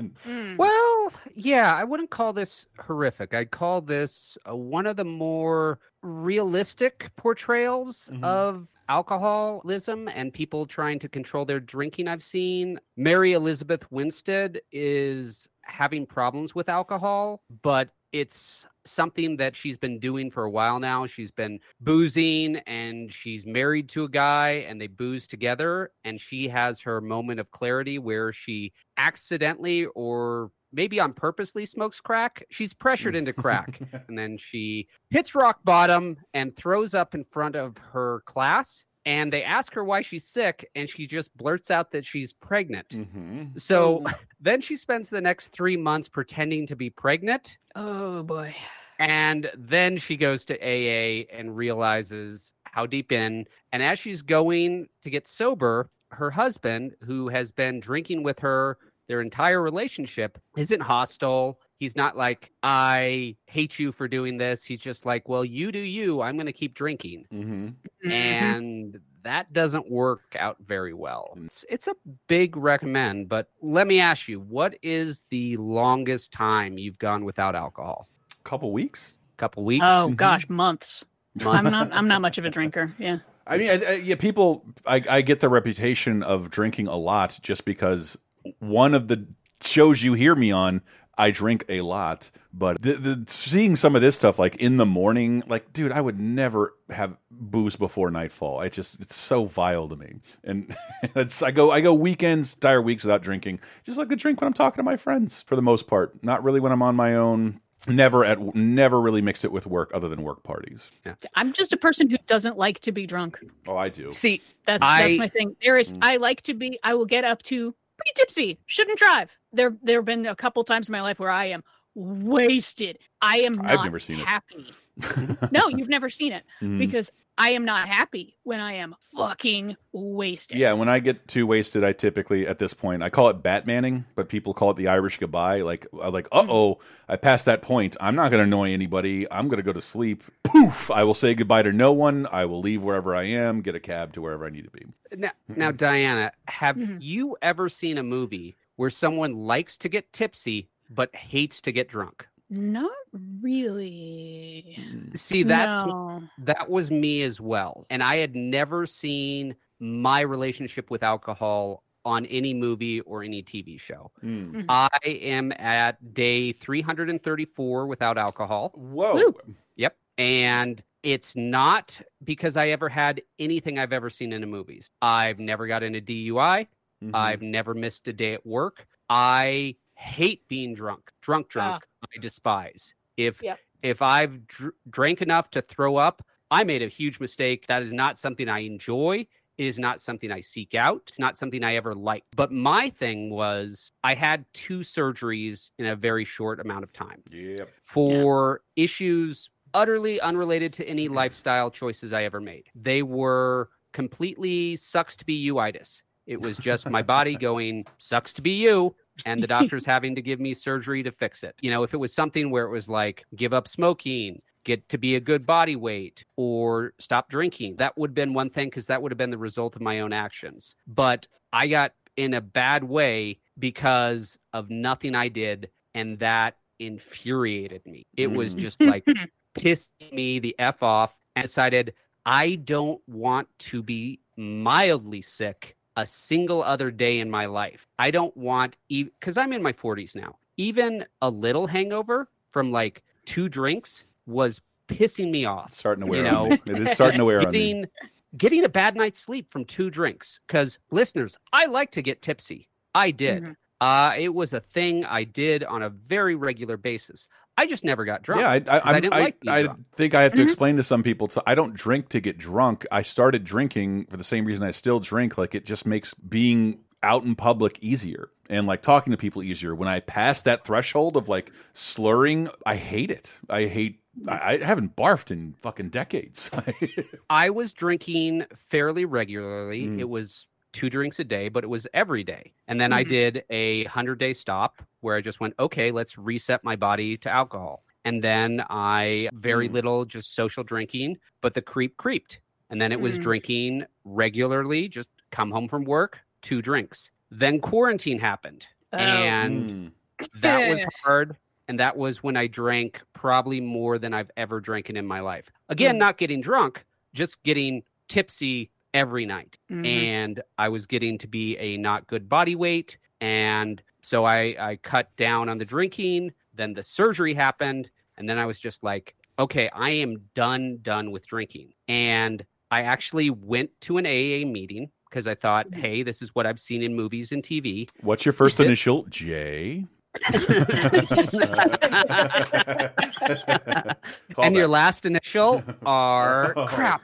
Well, yeah, I wouldn't call this horrific. I'd call this uh, one of the more realistic portrayals of alcoholism and people trying to control their drinking I've seen. Mary Elizabeth Winstead is having problems with alcohol, but it's something that she's been doing for a while now. She's been boozing and she's married to a guy and they booze together. And she has her moment of clarity where she accidentally or maybe on purposely smokes crack. She's pressured into crack. and then she hits rock bottom and throws up in front of her class. And they ask her why she's sick, and she just blurts out that she's pregnant. Mm-hmm. So then she spends the next three months pretending to be pregnant. Oh boy. And then she goes to AA and realizes how deep in. And as she's going to get sober, her husband, who has been drinking with her their entire relationship, isn't hostile. He's not like, I hate you for doing this. He's just like, well, you do you. I'm going to keep drinking. Mm-hmm. Mm-hmm. And that doesn't work out very well. It's, it's a big recommend, but let me ask you, what is the longest time you've gone without alcohol? A couple weeks. Couple weeks. Oh gosh, months. I'm not. I'm not much of a drinker. Yeah. I mean, I, I, yeah, people. I, I get the reputation of drinking a lot just because one of the shows you hear me on, I drink a lot. But the, the seeing some of this stuff, like in the morning, like, dude, I would never have booze before nightfall. I just, it's so vile to me. And it's, I go, I go weekends, entire weeks without drinking. Just like to drink when I'm talking to my friends, for the most part. Not really when I'm on my own. Never at, never really mix it with work, other than work parties. Yeah. I'm just a person who doesn't like to be drunk. Oh, I do. See, That's I- that's my thing. There is. Mm. I like to be. I will get up to pretty tipsy. Shouldn't drive. There there have been a couple times in my life where I am wasted. I am not I've never seen it. happy. no, you've never seen it Mhm. because I am not happy when I am fucking wasted. Yeah, when I get too wasted, I typically at this point I call it Batmaning, but people call it the Irish goodbye. Like, I'm like, uh oh, I passed that point. I'm not going to annoy anybody. I'm going to go to sleep. Poof! I will say goodbye to no one. I will leave wherever I am, get a cab to wherever I need to be. Now, now Diana, have you ever seen a movie where someone likes to get tipsy but hates to get drunk? Not really. See, that's No. that was me as well. And I had never seen my relationship with alcohol on any movie or any TV show. Mm. I am at day 334 without alcohol. Whoa. Yep. And it's not because I ever had anything I've ever seen in the movies. I've never got in a DUI. Mm-hmm. I've never missed a day at work. I hate being drunk. Drunk, ah. drunk. I despise. If Yep. if I've dr- drank enough to throw up, I made a huge mistake. That is not something I enjoy. It is not something I seek out. It's not something I ever liked. But my thing was I had two surgeries in a very short amount of time Yep. for issues utterly unrelated to any mm. lifestyle choices I ever made. They were completely sucks to be you itis. It was just my body going, sucks to be you. And the doctors having to give me surgery to fix it. You know, if it was something where it was like, give up smoking, get to be a good body weight, or stop drinking, that would have been one thing because that would have been the result of my own actions. But I got in a bad way because of nothing I did. And that infuriated me. It was Mm. just like pissing me the F off and decided I don't want to be mildly sick a single other day in my life. I don't want, because I'm in my 40s now, even a little hangover from like two drinks was pissing me off. Starting to wear you wear know, on me. It is starting to wear on me. getting, getting a bad night's sleep from two drinks. Because listeners, I like to get tipsy. I did. Mm-hmm. Uh, it was a thing I did on a very regular basis. I just never got drunk. Yeah, I, I, 'cause I I'm- didn't I, like I drunk. think I have to Mhm. explain to some people. So I don't drink to get drunk. I started drinking for the same reason I still drink. Like it just makes being out in public easier and like talking to people easier. When I pass that threshold of like slurring, I hate it. I hate. I, I haven't barfed in fucking decades. I was drinking fairly regularly. Mm. It was two drinks a day, but it was every day. And then I Mhm. did a 100 day stop where I just went, okay, let's reset my body to alcohol. And then I very Mm. little just social drinking, but the creep creeped. And then it was Mm. drinking regularly, just come home from work, two drinks. Then quarantine happened. Oh. And that was hard. And that was when I drank probably more than I've ever drinking in my life. Again, Mm. not getting drunk, just getting tipsy every night. Mhm. And I was getting to be a not good body weight. And so I, I cut down on the drinking. Then the surgery happened. And then I was just like, okay, I am done, done with drinking. And I actually went to an AA meeting because I thought, hey, this is what I've seen in movies and TV. What's your first initial? J. And your last initial are crap.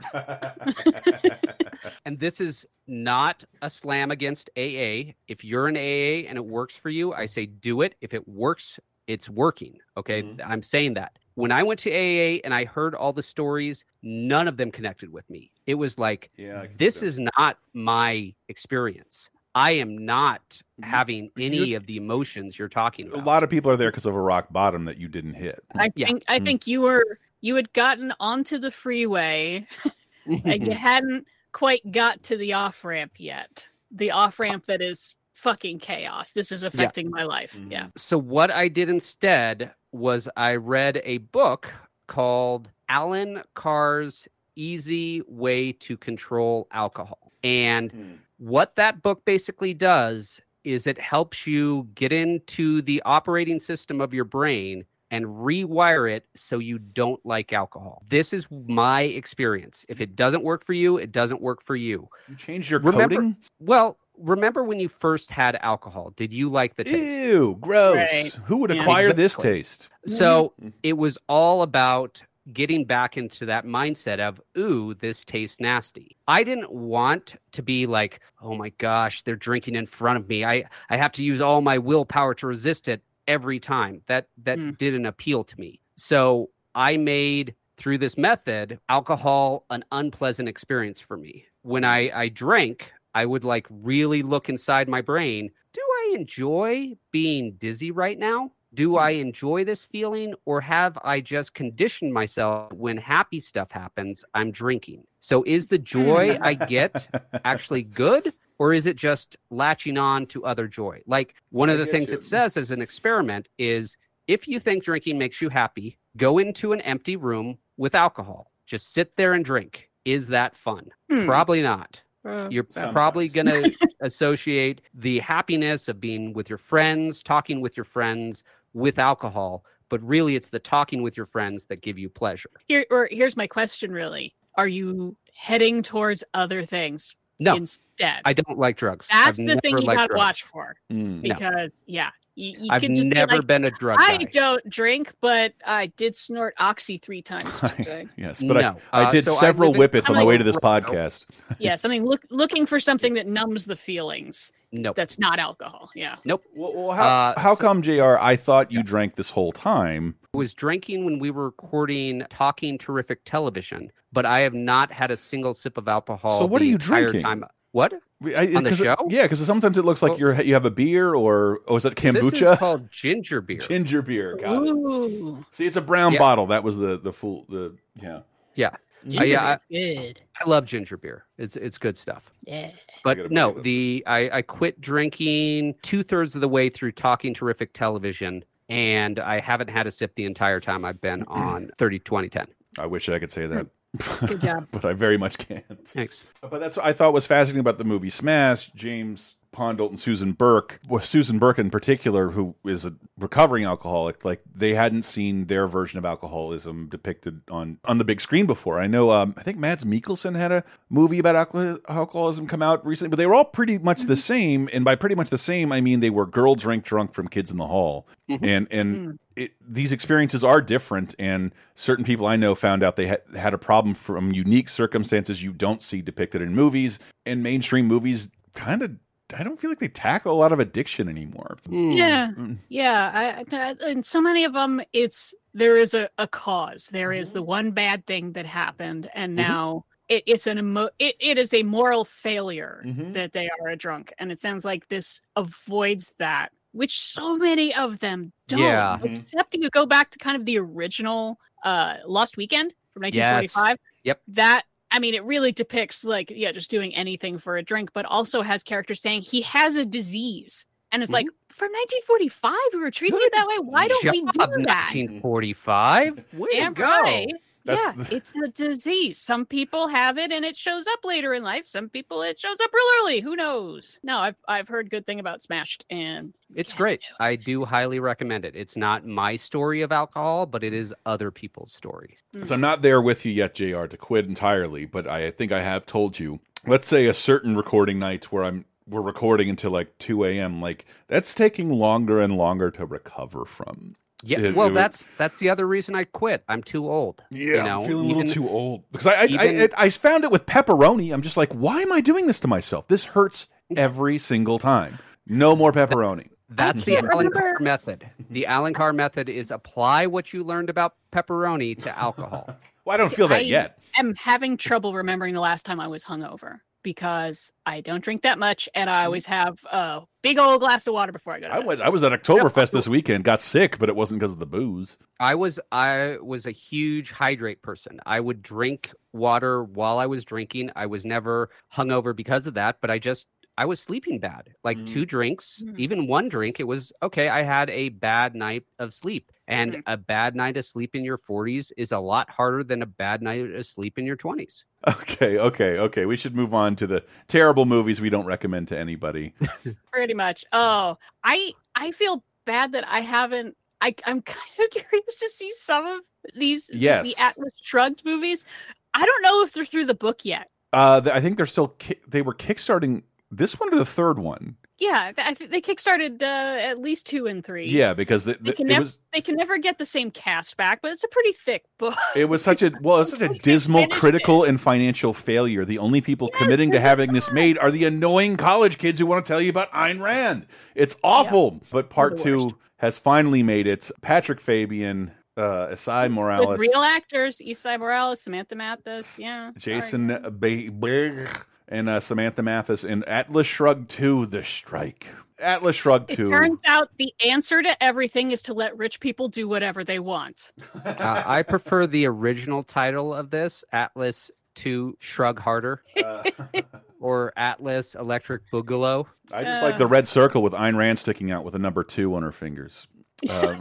and this is not a slam against AA. If you're an AA and it works for you, I say do it. If it works, it's working. Okay. Mm-hmm. I'm saying that. When I went to AA and I heard all the stories, none of them connected with me. It was like, Yeah, I can see this is not my experience. I am not. Having any of the emotions you're talking about. A lot of people are there because of a rock bottom that you didn't hit. I think I Mm. think you were you had gotten onto the freeway and you hadn't quite got to the off ramp yet. The off ramp that is fucking chaos. This is affecting my life. Mm-hmm. Yeah. So what I did instead was I read a book called Allen Carr's Easy Way to Control Alcohol. And what that book basically does is it helps you get into the operating system of your brain and rewire it so you don't like alcohol. This is my experience. If it doesn't work for you, it doesn't work for you. You changed your Remember- coding? Well, remember when you first had alcohol? Did you like the taste? Ew, gross. Right. Who would Yeah. acquire this taste? So Mm-hmm. it was all about getting back into that mindset of, ooh, this tastes nasty. I didn't want to be like, oh my gosh, they're drinking in front of me. I, I have to use all my willpower to resist it every time. That that Mm. didn't appeal to me. So I made through this method alcohol an unpleasant experience for me. When I, I drank, I would like really look inside my brain. Do I enjoy being dizzy right now? Do I enjoy this feeling or have I just conditioned myself when happy stuff happens, I'm drinking? So is the joy I get actually good or is it just latching on to other joy? Like one I of the things you. it says as an experiment is if you think drinking makes you happy, go into an empty room with alcohol. Just sit there and drink. Is that fun? Hmm. Probably not. Uh, You're Sometimes. probably going to associate the happiness of being with your friends, talking with your friends with alcohol, but really it's the talking with your friends that give you pleasure. Here or here's my question really. Are you heading towards other things No, instead? I don't like drugs. That's I've the thing you liked gotta drugs. watch for. Mm. No. Because yeah, you, you I've could just be never like, been a drug I guy. don't drink, but I did snort oxy three times today. Yes, but No. I, I Uh, did so several live in whippets on the way to this podcast. yeah, something look looking for something that numbs the feelings. Nope. That's not alcohol. Yeah. Nope. Well, well how, Uh, how so- come, JR, I thought you drank this whole time? I was drinking when we were recording Talking Terrific Television, but I have not had a single sip of alcohol. So what the are you drinking? Time. What? I, On the 'cause- show? Yeah, because sometimes it looks like Well- you're you have a beer or oh, is that kombucha? This is kombucha? called ginger beer. Ginger beer. Got it. See, it's a brown Yeah. bottle. That was the the full the yeah. Yeah. Ginger yeah, beer, good. I love ginger beer. It's it's good stuff. Yeah. But no, the I, I quit drinking two thirds of the way through talking terrific television, and I haven't had a sip the entire time I've been on 30 20 10. I wish I could say that. Good job. but I very much can't. Thanks. But that's what I thought was fascinating about the movie Smash. James Ponsoldt and Susan Burke, well, Susan Burke in particular, who is a recovering alcoholic, like they hadn't seen their version of alcoholism depicted on on the big screen before. I know, um, I think Mads Mikkelsen had a movie about alcohol alcoholism come out recently, but they were all pretty much the mm-hmm. same. And by pretty much the same, I mean they were girl drink drunk from Kids in the Hall, mm-hmm. and and mm-hmm. it, these experiences are different, and certain people I know found out they had, had a problem from unique circumstances you don't see depicted in movies. And mainstream movies kind of, I don't feel like they tackle a lot of addiction anymore. Yeah, Mm. yeah. I, I, and so many of them, it's there is a, a cause. There is the one bad thing that happened, and Mhm. now it, it's an emo- it, it is a moral failure Mhm. that they are a drunk. And it sounds like this avoids that, which so many of them don't. Yeah. Mhm. Except if you go back to kind of the original uh Lost Weekend from 1945. Yep. That I mean, it really depicts like yeah, just doing anything for a drink, but also has characters saying he has a disease, and it's like mm-hmm. from 1945 we were treating it that way. Why don't we do that? 1945. Way to go. right. That's yeah, it's a disease. Some people have it and it shows up later in life. Some people it shows up real early. Who knows? No, I've I've heard good thing about Smashed, and It's great. I do highly recommend it. It's not my story of alcohol, but it is other people's stories. So mm. I'm not there with you yet, JR, to quit entirely, but I think I have told you. Let's say a certain recording night where I'm we're recording until like 2 a.m. Like that's taking longer and longer to recover from. Yeah, It- well, it would- that's that's the other reason I quit. I'm too old. Yeah, you know, I'm feeling a little even- too old because I I, even- I I found it with pepperoni. I'm just like, why am I doing this to myself? This hurts every single time. No more pepperoni. That's the can't Allen remember- Carr method. The Allen Carr method is apply what you learned about pepperoni to alcohol. Well, I don't feel that yet. I'm having trouble remembering the last time I was hungover. Because I don't drink that much, and I always have a big old glass of water before I go to I bed. went. I was at Oktoberfest this weekend. Got sick, but it wasn't because of the booze. I was I was a huge hydrate person. I would drink water while I was drinking. I was never hungover because of that, but I just I was sleeping bad. Like Mm. two drinks, Mm. even one drink, it was okay. I had a bad night of sleep. And Mm. a bad night of sleep in your 40s is a lot harder than a bad night of sleep in your 20s. Okay, okay, okay. We should move on to the terrible movies we don't recommend to anybody. Pretty much. Oh, I I feel bad that I haven't. I I'm kind of curious to see some of these Yes. the Atlas Shrugged movies. I don't know if they're through the book yet. Uh, th- I think they're still ki- they were kickstarting this one or the third one. Yeah, I think they kickstarted uh, at least two and three. Yeah, because the, They can, it never was they can never get the same cast back, but it's a pretty thick book. it was such a well, it's such a dismal, critical, and financial failure. The only people committing to having this made are the annoying college kids who want to tell you about Ayn Rand. It's awful. But part two has finally made it. Patrick Fabian, uh, Esai Morales, With real actors, Esai Morales, Samantha Mathis, yeah. Jason Berg, and uh, Samantha Mathis in Atlas Shrugged 2, The Strike. Atlas Shrugged It 2. turns out the answer to everything is to let rich people do whatever they want. Uh, I prefer the original title of this, Atlas 2 Shrug Harder, or Atlas Electric Boogaloo. I just like the red circle with Ayn Rand sticking out with a number two on her fingers. Um,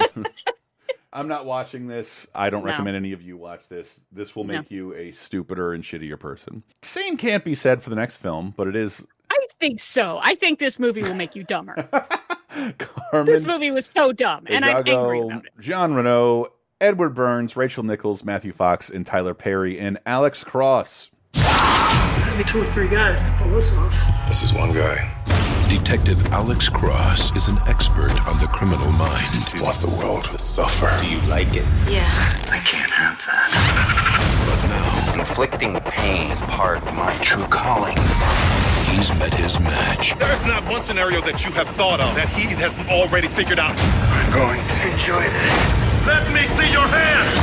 I'm not watching this. I don't No. recommend any of you watch this. This will No. make you a stupider and shittier person. Same can't be said for the next film, but it is I think so. I think this movie will make you dumber. Carmen this movie was so dumb, and I'm angry about it. Jean Reno, Edward Burns, Rachel Nichols, Matthew Fox, and Tyler Perry, and Alex Cross. Maybe two or three guys to pull this off. This is one guy. Detective Alex Cross is an expert on the criminal mind. He wants the world to suffer. Do you like it? Yeah. I can't have that. But now, inflicting pain is part of my true calling. He's met his match. There's not one scenario that you have thought of that he hasn't already figured out. I'm going to enjoy this. Let me see your hands!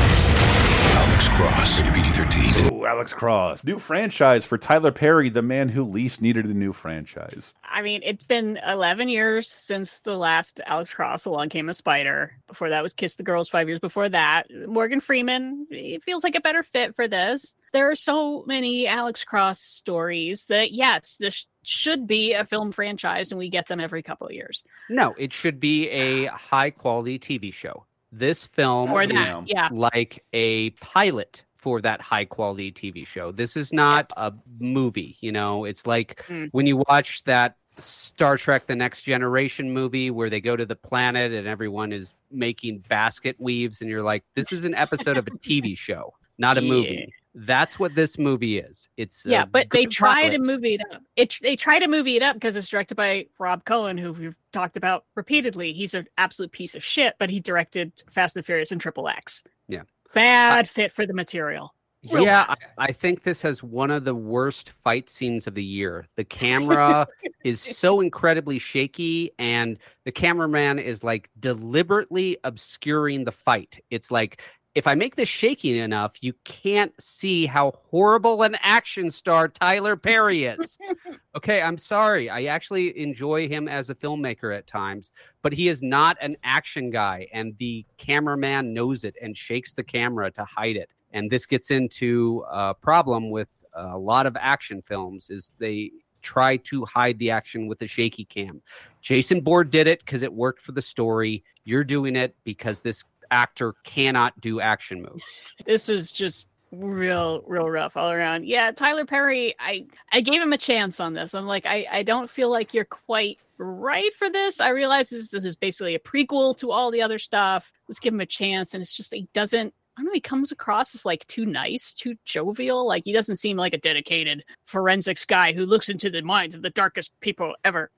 Alex Cross, rated PG-13. Ooh, Alex Cross. New franchise for Tyler Perry, the man who least needed a new franchise. I mean, it's been 11 years since the last Alex Cross Along Came a Spider. Before that was Kiss the Girls, five years before that. Morgan Freeman, it feels like a better fit for this. There are so many Alex Cross stories that, yes, this should be a film franchise and we get them every couple of years. No, it should be a high quality TV show. This film Or is that, yeah. like a pilot for that high quality TV show. This is not a movie, you know. It's like Mm. when you watch that Star Trek The Next Generation movie where they go to the planet and everyone is making basket weaves and you're like this is an episode of a TV show, not a movie. That's what this movie is. It's yeah, but they try to movie it up. It they try to movie it up because it's directed by Rob Cohen, who we've talked about repeatedly. He's an absolute piece of shit, but he directed Fast and Furious and Triple X. Yeah. Bad fit for the material. Real yeah. I, I think this has one of the worst fight scenes of the year. The camera is so incredibly shaky, and the cameraman is like deliberately obscuring the fight. It's like, if I make this shaky enough, you can't see how horrible an action star Tyler Perry is. okay, I'm sorry. I actually enjoy him as a filmmaker at times, but he is not an action guy, and the cameraman knows it and shakes the camera to hide it. And this gets into a problem with a lot of action films is they try to hide the action with a shaky cam. Jason Bourne did it because it worked for the story. You're doing it because this actor cannot do action moves. This was just real, real rough all around. Yeah, Tyler Perry, I I gave him a chance on this. I'm like, I, I don't feel like you're quite right for this. I realize this this is basically a prequel to all the other stuff. Let's give him a chance. And it's just he doesn't I don't know, he comes across as like too nice, too jovial. Like he doesn't seem like a dedicated forensics guy who looks into the minds of the darkest people ever.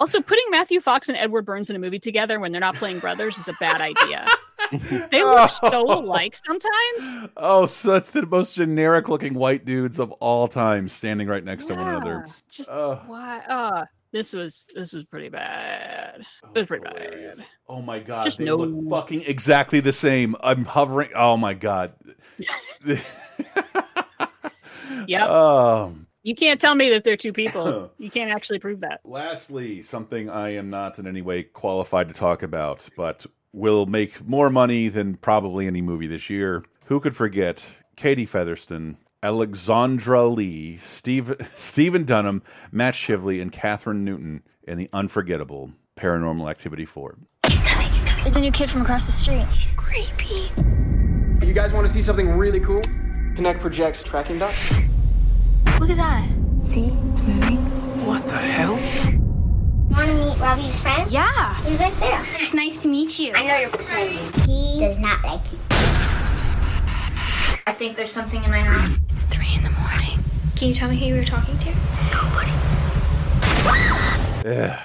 Also, putting Matthew Fox and Edward Burns in a movie together when they're not playing brothers is a bad idea. they look so alike sometimes. Oh, so that's the most generic looking white dudes of all time standing right next to one another. Just Ugh. why? Uh, this was this was pretty bad. It was pretty bad. Oh my god, Just they no- look fucking exactly the same. I'm hovering. Oh my god. Yep. Um, You can't tell me that they're two people. you can't actually prove that. Lastly, something I am not in any way qualified to talk about, but will make more money than probably any movie this year. Who could forget Katie Featherston, Alexondra Lee, Steve, Stephen Dunham, Matt Shively, and Kathryn Newton in the unforgettable Paranormal Activity 4? He's coming, he's coming. There's a new kid from across the street. He's creepy. You guys want to see something really cool? Kinect projects tracking dots. Look at that. See? It's moving. What the hell? Want to meet Robbie's friend? Yeah. He's right there. It's nice to meet you. I know you're pretending. He does not like you. I think there's something in my house. It's three in the morning. Can you tell me who you were talking to? Nobody.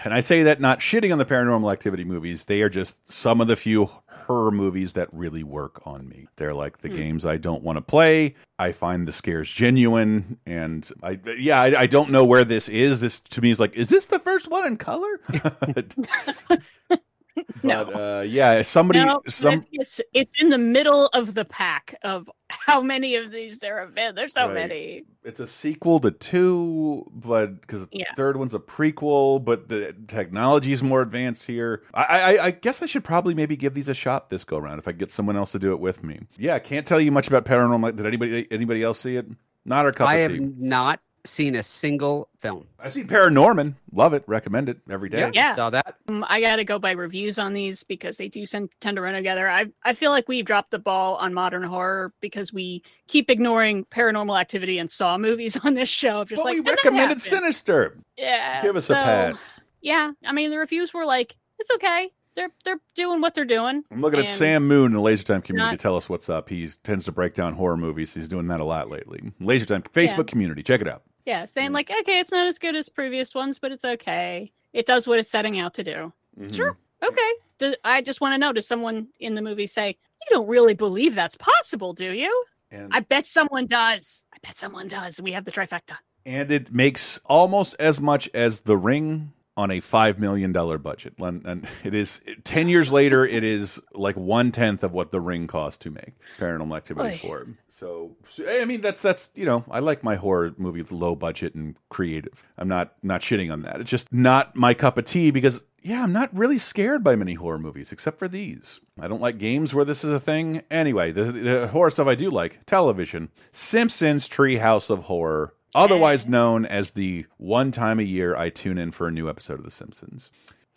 And I say that not shitting on the paranormal activity movies. They are just some of the few horror movies that really work on me. They're like the Hmm. games I don't want to play. I find the scares genuine, and I yeah I, I don't know where this is. This to me is like, is this the first one in color? but uh, yeah, somebody no, some it's it's in the middle of the pack of how many of these there have been. There's so Right. many. it's a sequel to two, but because the Yeah. third one's a prequel, but the technology is more advanced here. I, I, I guess I should probably maybe give these a shot this go around if I get someone else to do it with me. Yeah, can't tell you much about paranormal. Did anybody anybody else see it? Not our cup I of have tea. not seen a single film. I've seen Paranorman. Love it. Recommend it every day. Yeah. Saw that. Um, I got to go by reviews on these because they do send, tend to run together. I I feel like we've dropped the ball on modern horror because we keep ignoring Paranormal Activity and Saw movies on this show. Of just But like we recommended. Sinister. Yeah, Give us a pass. Yeah, I mean the reviews were like it's okay. They're they're doing what they're doing. I'm looking at Sam Moon in the Laser Time community Not- to tell us what's up. He tends to break down horror movies. He's doing that a lot lately. Laser Time Facebook Yeah. community. Check it out. Yeah, saying like okay, it's not as good as previous ones, but it's okay. It does what it's setting out to do. Mm-hmm. Sure. Okay. Do, I just want to know does someone in the movie say, You don't really believe that's possible, do you? And- I bet someone does. I bet someone does. We have the trifecta. and it makes almost as much as The Ring on a five million dollar budget. And it is ten years later, it is like one tenth of what The Ring cost to make. Paranormal Activity Oy. four. So so, I mean, that's that's you know, I like my horror movies low budget and creative. I'm not not shitting on that. It's just not my cup of tea because. Yeah, I'm not really scared by many horror movies except for these. I don't like games where this is a thing. Anyway, the, the horror stuff I do like television Simpsons Treehouse of Horror, otherwise known as the one time a year I tune in for a new episode of The Simpsons.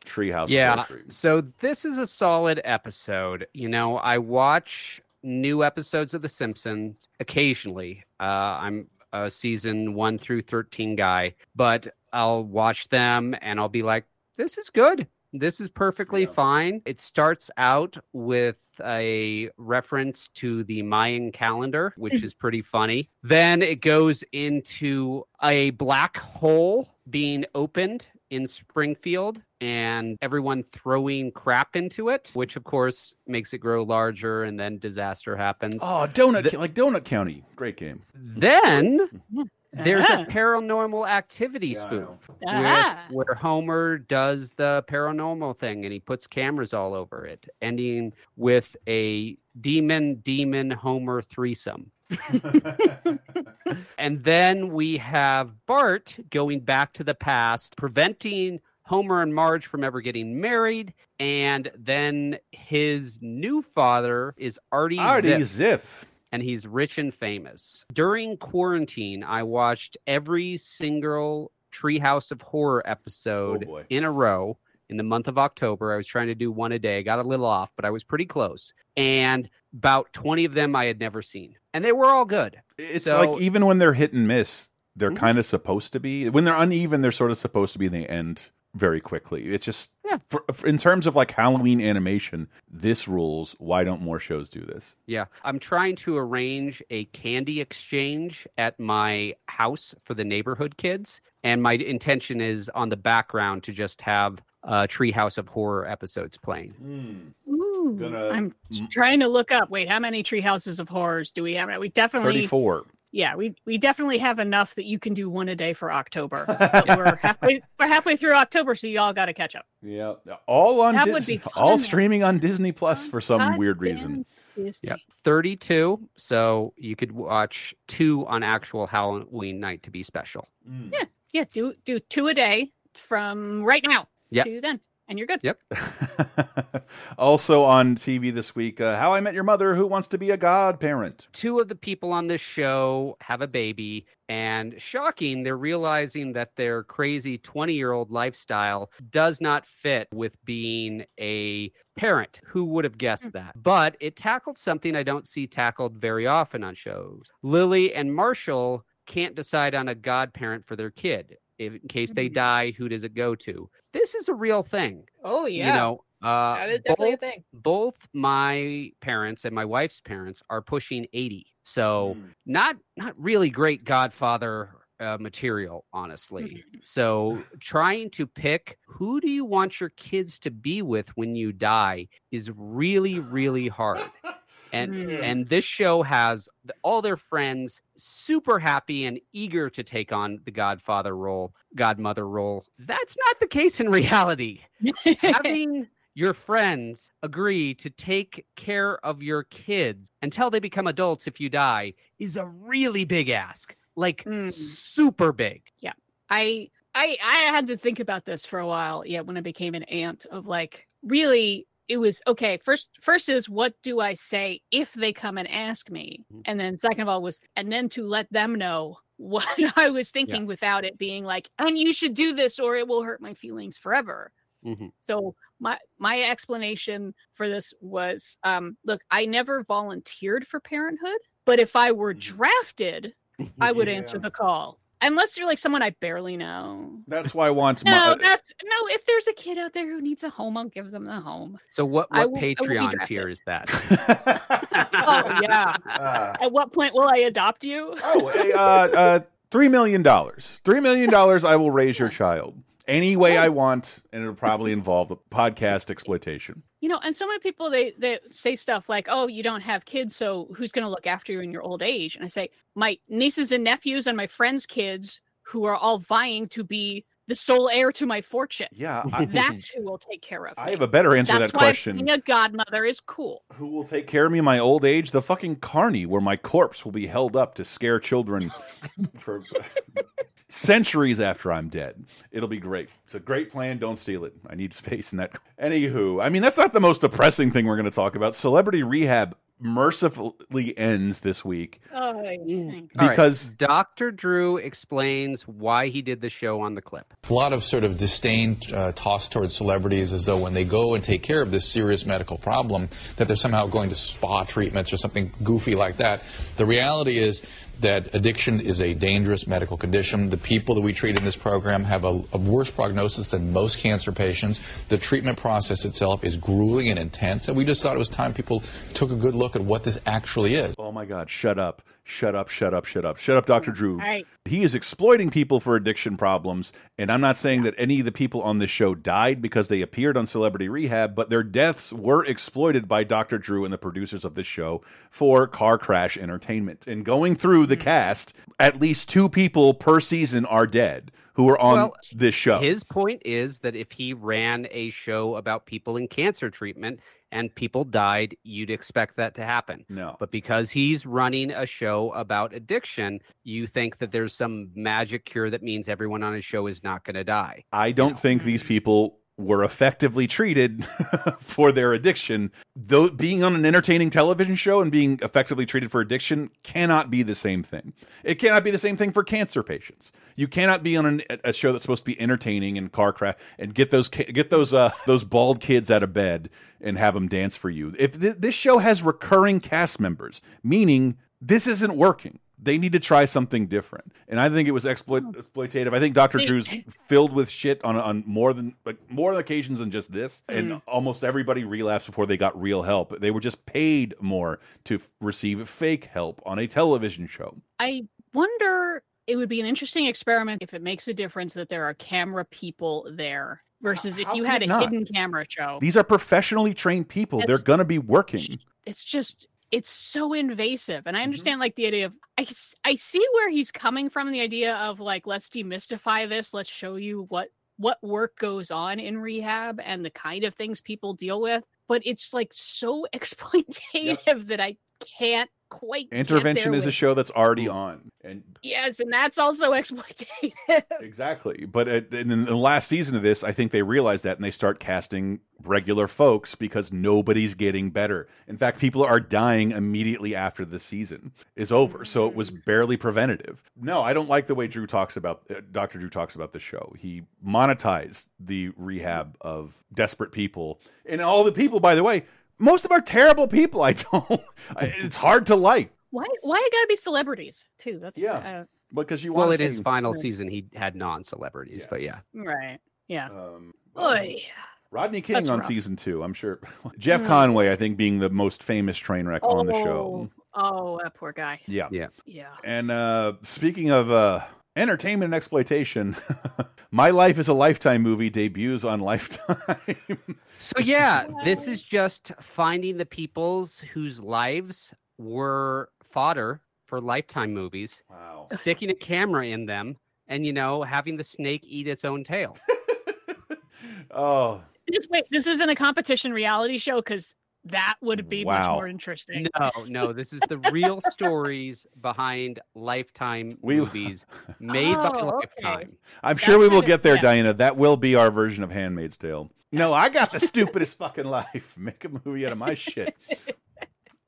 Treehouse Yeah. So this is a solid episode. You know, I watch new episodes of The Simpsons occasionally. Uh, I'm a season one through 13 guy, but I'll watch them and I'll be like, this is good. This is perfectly fine. It starts out with a reference to the Mayan calendar, which is pretty funny. Then it goes into a black hole being opened in Springfield and everyone throwing crap into it, which of course makes it grow larger and then disaster happens. Oh, Donut, like Donut County. Great game. Then there's Ah. a paranormal activity spoof where, Ah. where Homer does the paranormal thing and he puts cameras all over it, ending with a demon demon Homer threesome. and then we have Bart going back to the past, preventing Homer and Marge from ever getting married. And then his new father is Artie, Artie Ziff Ziff. And he's rich and famous. During quarantine, I watched every single Treehouse of Horror episode Oh, in a row in the month of October. I was trying to do one a day. I got a little off, but I was pretty close. And about 20 of them I had never seen. And they were all good. It's So- like even when they're hit and miss, they're Mm-hmm. kind of supposed to be. When they're uneven, they're sort of supposed to be, in the end very quickly. It's just, for, for- in terms of like Halloween animation, this rules. Why don't more shows do this? Yeah. I'm trying to arrange a candy exchange at my house for the neighborhood kids. And my intention is on the background to just have uh, Treehouse of Horror episodes playing. Ooh, Gonna- I'm trying to look up. Wait, how many tree houses of horrors do we have? We definitely 34. Yeah, we we definitely have enough that you can do one a day for October. But we're halfway we're halfway through October, so y'all got to catch up. Yeah, all on That would Dis- be fun. all streaming on Disney Plus for some God weird reason. Disney. Yep. 32. So you could watch two on actual Halloween night to be special. Mm. Yeah, yeah. Do do two a day from right now Yep. to then, and you're good. Yep. Also on TV this week, uh, How I Met Your Mother, Who Wants to Be a Godparent. Two of the people on this show have a baby, and shocking, they're realizing that their crazy 20 year old lifestyle does not fit with being a parent. Who would have guessed that? But it tackled something I don't see tackled very often on shows. Lily and Marshall can't decide on a godparent for their kid. If, in case they die, who does it go to? This is a real thing. Oh yeah, You know, uh, that is definitely a both- thing. both my parents and my wife's parents are pushing 80 so not not really great godfather uh, material honestly so trying to pick who do you want your kids to be with when you die is really really hard and Mm. and this show has all their friends super happy and eager to take on the godfather role godmother role that's not the case in reality having your friends agree to take care of your kids until they become adults if you die is a really big ask like super big Yeah. I I I had to think about this for a while. Yeah, when I became an aunt of like really it was okay. First first is what do I say if they come and ask me? And then second of all was and then to let them know what I was thinking without it being like, and you should do this or it will hurt my feelings forever. Mhm. So my my explanation for this was um look, I never volunteered for parenthood, but if I were drafted, I would answer the call. Unless you're like someone I barely know. That's why I want No, my, that's no. If there's a kid out there who needs a home, I'll give them the home. so what what will- I will be patreon tier is that Oh yeah. At what point will I adopt you? Oh, uh, uh, three million dollars. Three million dollars. I will raise your child any way I want, and it'll probably involve podcast exploitation. You know, and so many people they they say stuff like, "Oh, you don't have kids, so who's going to look after you in your old age?" And I say, my nieces and nephews and my friends' kids who are all vying to be the sole heir to my fortune. Yeah, I- that's who will take care of. I me. have a better answer to That's that why question. Being a godmother is cool. Who will take care of me in my old age? The fucking carny, where my corpse will be held up to scare children oh for centuries after I'm dead. It'll be great. It's a great plan. Don't steal it. I need space in that. Anywho, I mean, that's not the most depressing thing we're going to talk about. Celebrity Rehab mercifully ends this week. Oh, All right, Because- dr drew explains why he did the show on the clip A lot of sort of disdain uh, tossed towards celebrities as though when they go and take care of this serious medical problem, that they're somehow going to spa treatments or something goofy like that. The reality is that addiction is a dangerous medical condition. The people that we treat in this program have a, a worse prognosis than most cancer patients. The treatment process itself is grueling and intense, and we just thought it was time people took a good look at what this actually is. Oh my God, shut up. Shut up, shut up, shut up. Shut up, Dr. Drew. right. He is exploiting people for addiction problems. And I'm not saying that any of the people on this show died because they appeared on Celebrity Rehab, but their deaths were exploited by Dr. Drew and the producers of this show for car crash entertainment. And going through the mm. cast, at least two people per season are dead who are on Well, this show. His point is that if he ran a show about people in cancer treatment and people died, you'd expect that to happen. No. But because he's running a show about addiction, you think that there's some magic cure that means everyone on his show is not going to die. I don't think these people were effectively treated for their addiction. Though being on an entertaining television show and being effectively treated for addiction cannot be the same thing. It cannot be the same thing for cancer patients. You cannot be on an, a show that's supposed to be entertaining and car crash and get those get those uh, those bald kids out of bed and have them dance for you. If th this show has recurring cast members, meaning this isn't working. They need to try something different, and I think it was exploit exploitative. I think Doctor Drew's filled with shit on on more than like more occasions than just this, and Mm. almost everybody relapsed before they got real help. They were just paid more to f- receive fake help on a television show. I wonder it would be an interesting experiment if it makes a difference that there are camera people there versus if you had a not? hidden camera show. These are professionally trained people. They're going to be working. It's just it's so invasive Mm-hmm. and i understand like the idea of I, I see where he's coming from the idea of like let's demystify this let's show you what what work goes on in rehab and the kind of things people deal with but it's like so exploitative that i can't quite get Intervention there is a show that's already on, and yes and that's also exploitative exactly. But uh, in the last season of this, I think they realize that, and they start casting regular folks because nobody's getting better. In fact, people are dying immediately after the season is over, so it was barely preventative. No, I don't like the way Drew talks about uh, Dr. Drew talks about the show. He monetized the rehab of desperate people, and all the people, by the way. Most of them are terrible people. I don't. It's hard to like why why it gotta be celebrities too that's Yeah. uh, because you Well, want in his final Right. season, he had non-celebrities, but yeah. right yeah Um, Oy. Rodney King That's on rough. season two, I'm sure. Jeff Mm. Conway, I think, being the most famous train wreck on the show. Oh, oh that poor guy Yeah. Yeah. yeah And uh, speaking of uh, entertainment and exploitation, My Life is a Lifetime movie debuts on Lifetime. So yeah, this is just finding the peoples whose lives were fodder for lifetime movies, wow. sticking a camera in them, and you know, having the snake eat its own tail. oh, This, wait, this isn't a competition reality show because that would be much more interesting. No, no, this is the real stories behind lifetime We- movies made by Oh, okay. Lifetime. I'm sure we will get there, yeah. Diana. That will be our version of Handmaid's Tale. No, I got the stupidest fucking life. Make a movie out of my shit.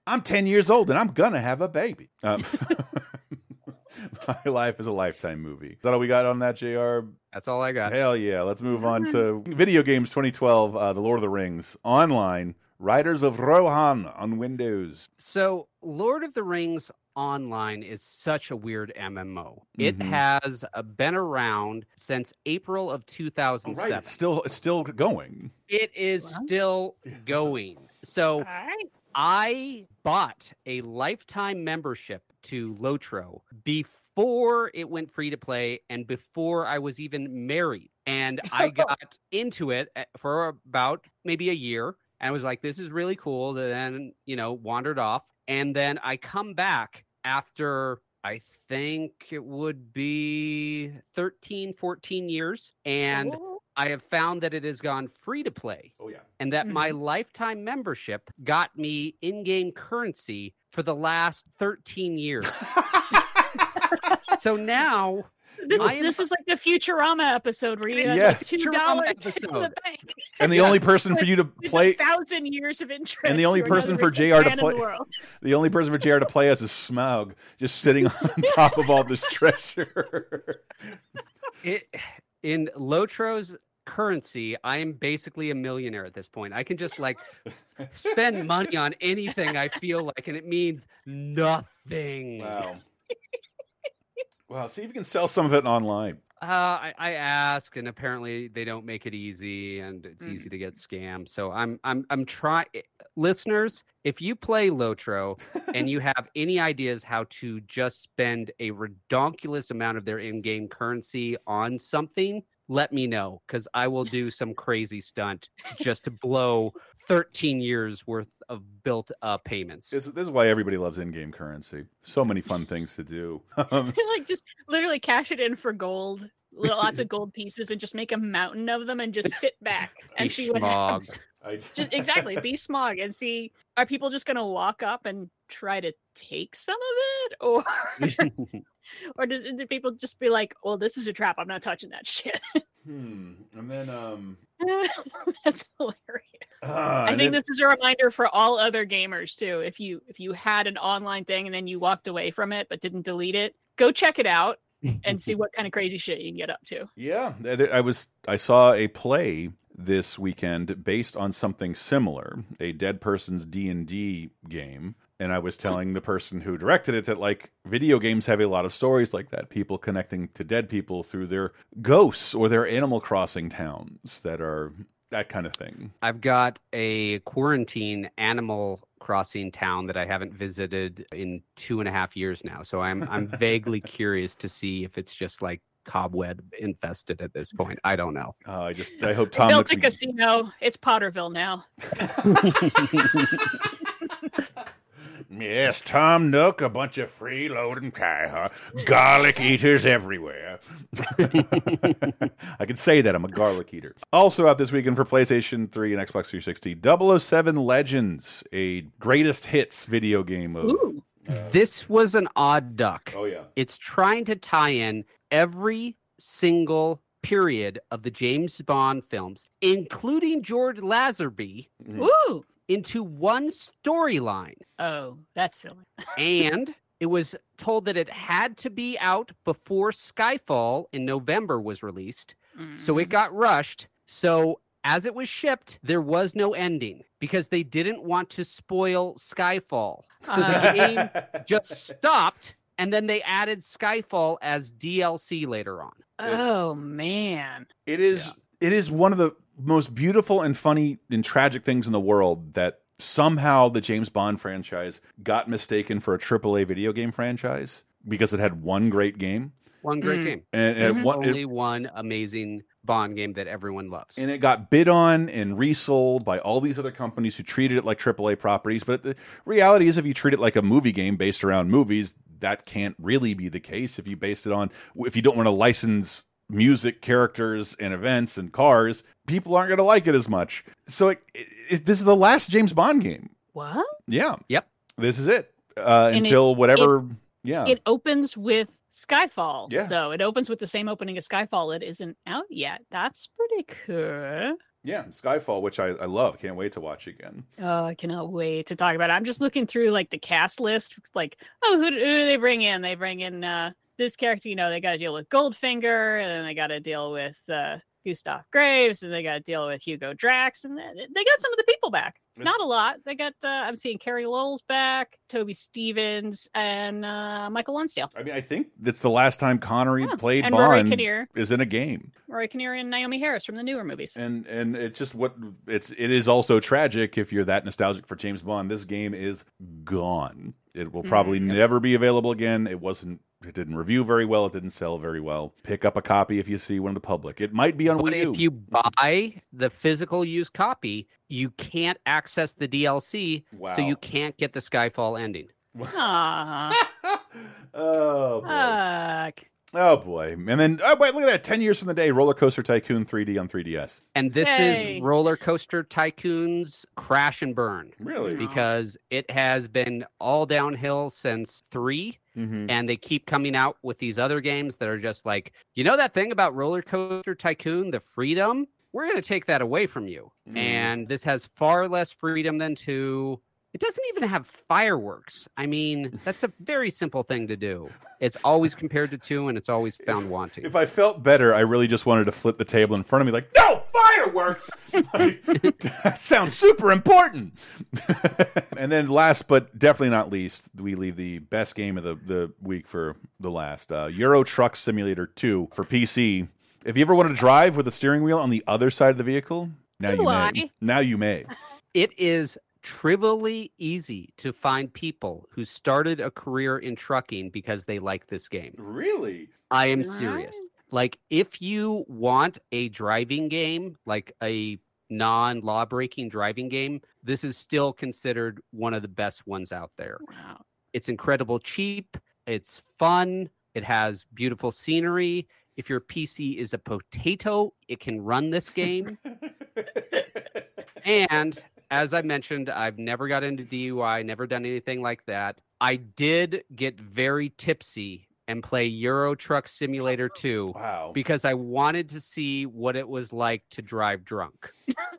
I'm 10 years old and I'm gonna have a baby. Um, my life is a lifetime movie. Is that all we got on that, JR? That's all I got. Hell yeah. Let's move on to Video Games 2012, uh, The Lord of the Rings, online, Riders of Rohan on Windows. So, Lord of the Rings Online is such a weird MMO. It Mhm. has uh, been around since April of Oh, 2007. right, it's still it's still going. It is still going. So, I bought a lifetime membership to Lotro before it went free to play and before I was even married. And I got into it for about maybe a year and I was like, this is really cool. Then, you know, wandered off. And then I come back after I think it would be 13, 14 years. And oh. I have found that it has gone free to play Oh, yeah. and that my hmm. lifetime membership got me in-game currency for the last 13 years. so now This, I am- this is like the Futurama episode where you have Yeah. like two dollars in the bank. And the only person for you to play a thousand years of interest. and the only person for JR to play the the only person for JR to play as is Smaug, just sitting on top of all this treasure. it, in Lotro's currency, I am basically a millionaire at this point. I can just like spend money on anything I feel like, and it means nothing. Wow. Wow, see if you can sell some of it online. Uh, I, I ask, and apparently they don't make it easy, and it's Mm. easy to get scammed. So I'm I'm I'm trying. Listeners, if you play Lotro and you have any ideas how to just spend a redonkulous amount of their in-game currency on something, let me know because I will do some crazy stunt just to blow 13 years worth of built-up payments. This, this is why everybody loves in-game currency. So many fun things to do. Um, like just literally cash it in for gold, lots of gold pieces, and just make a mountain of them and just sit back and Be see what schmog. happens. Just exactly, be Smaug and see are people just gonna walk up and try to take some of it, or or does do people just be like, "Well, this is a trap. I'm not touching that shit." hmm. And then um That's hilarious. ah, I think then- this is a reminder for all other gamers too. If you if you had an online thing and then you walked away from it but didn't delete it, go check it out and see what kind of crazy shit you can get up to. Yeah, I was I saw a play this weekend based on something similar, a dead person's D&D game, and I was telling the person who directed it that like video games have a lot of stories like that, people connecting to dead people through their ghosts or their Animal Crossing towns that are that kind of thing. I've got a quarantine animal crossing town that I haven't visited in two and a half years now. So I'm I'm vaguely curious to see if it's just like cobweb infested at this point. I don't know. Uh, I just I hope They Tom built looks a casino. It's Potterville now. Yes, Tom Nook, a bunch of freeloading tie, huh? Garlic eaters everywhere. I can say that I'm a garlic eater. Also out this weekend for PlayStation 3 and Xbox 360, 007 Legends, a greatest hits video game of uh, This was an odd duck. Oh yeah. It's trying to tie in every single period of the James Bond films, including George Lazenby, mm-hmm. Woo! Into one storyline. Oh, that's silly. and it was told that it had to be out before Skyfall in November was released. So it mm-hmm. got rushed. So as it was shipped, there was no ending because they didn't want to spoil Skyfall. So the ah. game just stopped and then they added Skyfall as DLC later on. Oh man. It is it is one of the most beautiful and funny and tragic things in the world that somehow the James Bond franchise got mistaken for a AAA video game franchise because it had one great game. One great Mm. game. And it Mm-hmm. wa- it- Only one amazing Bond game that everyone loves. and it got bid on and resold by all these other companies who treated it like AAA properties. But the reality is, if you treat it like a movie game based around movies, that can't really be the case. If you based it on, if you don't want to license music, characters, and events and cars, people aren't going to like it as much. So it, it, this is the last James Bond game. What? Yeah, Yep. this is it uh, And it- until whatever. yeah, It opens with Skyfall. Yeah. Though it opens with the same opening as Skyfall. It isn't out yet. That's pretty cool. yeah, Skyfall, which I, I love. Can't wait to watch again. Oh, I cannot wait to talk about it. I'm just looking through like the cast list. Like, oh, who, do- who do they bring in? They bring in uh, this character. You know, they got to deal with Goldfinger, and then they got to deal with uh, Gustav Graves, and they got to deal with Hugo Drax, and they got some of the people back. Not a lot. They got. Uh, I'm seeing Carey Lowell's back, Toby Stephens, and uh, Michael Lonsdale. I mean, I think that's the last time Connery played and Rory Bond Kinnear. is in a game. Roy Kinnear and Naomie Harris from the newer movies. and and it's just what it's it is also tragic if you're that nostalgic for James Bond. This game is gone. It will probably never be available again. It wasn't. It didn't review very well. It didn't sell very well. Pick up a copy if you see one in the public. It might be on But Wii U. if you buy the physical used copy, you can't access the DLC, Wow. so you can't get the Skyfall ending. Aww. oh boy. Fuck. Oh boy. And then oh wait, look at that. Ten years from the day, Roller Coaster Tycoon 3D on 3DS. And this Yay. is Roller Coaster Tycoon's crash and burn. Really? Because it has been all downhill since 3 Mhm. and they keep coming out with these other games that are just like, you know that thing about Roller Coaster Tycoon, the freedom? We're going to take that away from you. Mm. And this has far less freedom than 2. It doesn't even have fireworks. I mean, that's a very simple thing to do. It's always compared to 2 and it's always found wanting. If I felt better, I really just wanted to flip the table in front of me, like, no fireworks. Like, that sounds super important. and then, last but definitely not least, we leave the best game of the, the week for the last uh, Euro Truck Simulator 2 for PC. If you ever want to drive with a steering wheel on the other side of the vehicle, now you Why? may. Now you may. It is trivially easy to find people who started a career in trucking because they like this game. Really? I am serious. Like, if you want a driving game, like a non law breaking driving game, this is still considered one of the best ones out there. Wow. It's incredible cheap, it's fun, it has beautiful scenery. If your PC is a potato, it can run this game. and as I mentioned, I've never got into DUI, never done anything like that. I did get very tipsy and play Euro Truck Simulator 2 Wow. because I wanted to see what it was like to drive drunk.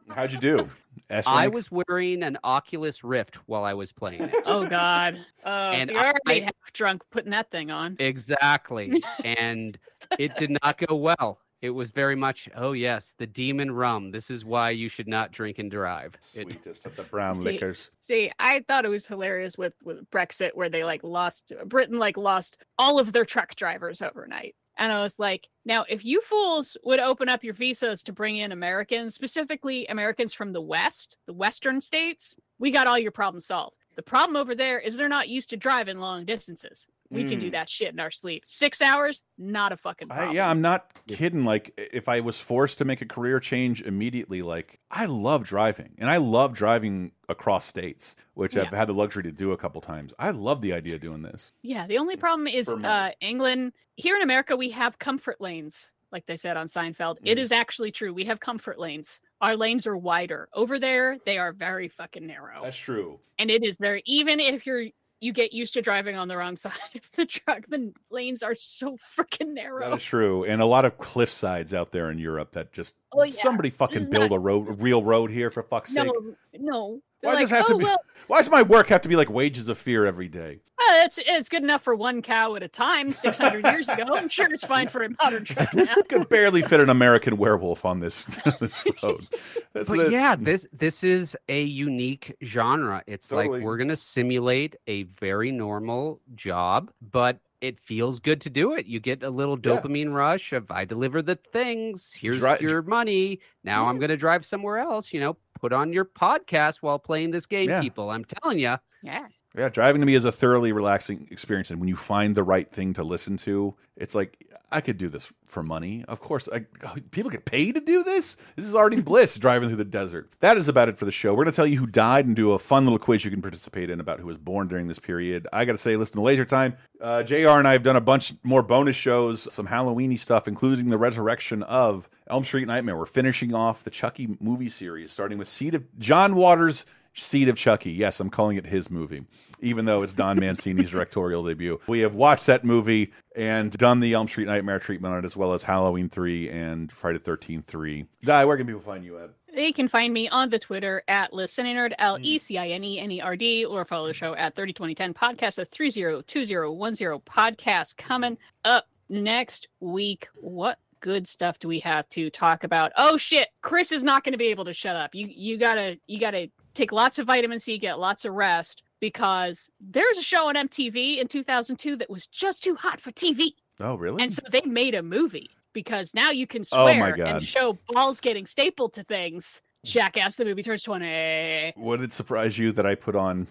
How'd you do? S I rank? was wearing an Oculus Rift while I was playing it. Oh God. Oh, And so you're already I- half drunk putting that thing on. Exactly. and it did not go well. It was very much, oh yes, the demon rum. This is why you should not drink and drive. It, Sweetest of the brown See, liquors. See, I thought it was hilarious with with Brexit, where they like lost Britain, like lost all of their truck drivers overnight. And I was like, now, if you fools would open up your visas to bring in Americans, specifically Americans from the West, the Western states, we got all your problems solved. The problem over there is they're not used to driving long distances. We can do Mm. that shit in our sleep. Six hours, not a fucking problem. I, yeah, I'm not kidding. Like, if I was forced to make a career change immediately, like, I love driving and I love driving across states, which I've had the luxury to do a couple times. I love the idea of doing this. Yeah, the only problem is uh, England. Here in America, we have comfort lanes, like they said on Seinfeld. It Mhm. is actually true. We have comfort lanes. Our lanes are wider. Over there, they are very fucking narrow. That's true. and it is very even if you're you get used to driving on the wrong side of the truck the lanes are so freaking narrow That is true. And a lot of cliff sides out there in Europe that just Oh, yeah. somebody fucking build not- a road, a real road here for fuck's sake. no no Why They're does this like, have to "Oh, be? well, Why does my work have to be like wages of fear every day? Uh, it's it's good enough for one cow at a time 600 years ago i'm sure it's fine for a modern truck now I could barely fit an American werewolf on this this road. That's but the- yeah, this this is a unique genre. It's Totally. like we're gonna simulate a very normal job, but it feels good to do it. You get a little Yeah. dopamine rush of I deliver the things. Here's Dri- your money. Now I'm gonna drive somewhere else. You know, put on your podcast while playing this game, Yeah. people. I'm telling you. yeah Yeah, driving to me is a thoroughly relaxing experience, and when you find the right thing to listen to, it's like I could do this for money. Of course, I, people get paid to do this. This is already bliss driving through the desert. That is about it for the show. We're going to tell you who died and do a fun little quiz you can participate in about who was born during this period. I got to say, listen to Laser Time. Uh, Jr. and I have done a bunch more bonus shows, some Halloweeny stuff, including the resurrection of Elm Street Nightmare. We're finishing off the Chucky movie series, starting with Seed of John Waters. Seed of Chucky. Yes, I'm calling it his movie, even though it's Don Mancini's directorial debut. We have watched that movie and done the Elm Street Nightmare treatment on it, as well as Halloween 3 and Friday the 13th 3. Di, where can people find you at? they can find me on the Twitter at listeninerd, L. E C I N E N E R D, or follow the show at 302010 podcast. That's 302010 podcast. Coming up next week, what good stuff do we have to talk about? Oh shit, Chris is not going to be able to shut up. You you gotta you gotta take lots of vitamin C, get lots of rest because there's a show on MTV in 2002 that was just too hot for TV. Oh, really? And so they made a movie because now you can Oh, swear God. and show balls getting stapled to things. Jackass the movie turns 20. Would it surprise you that I put on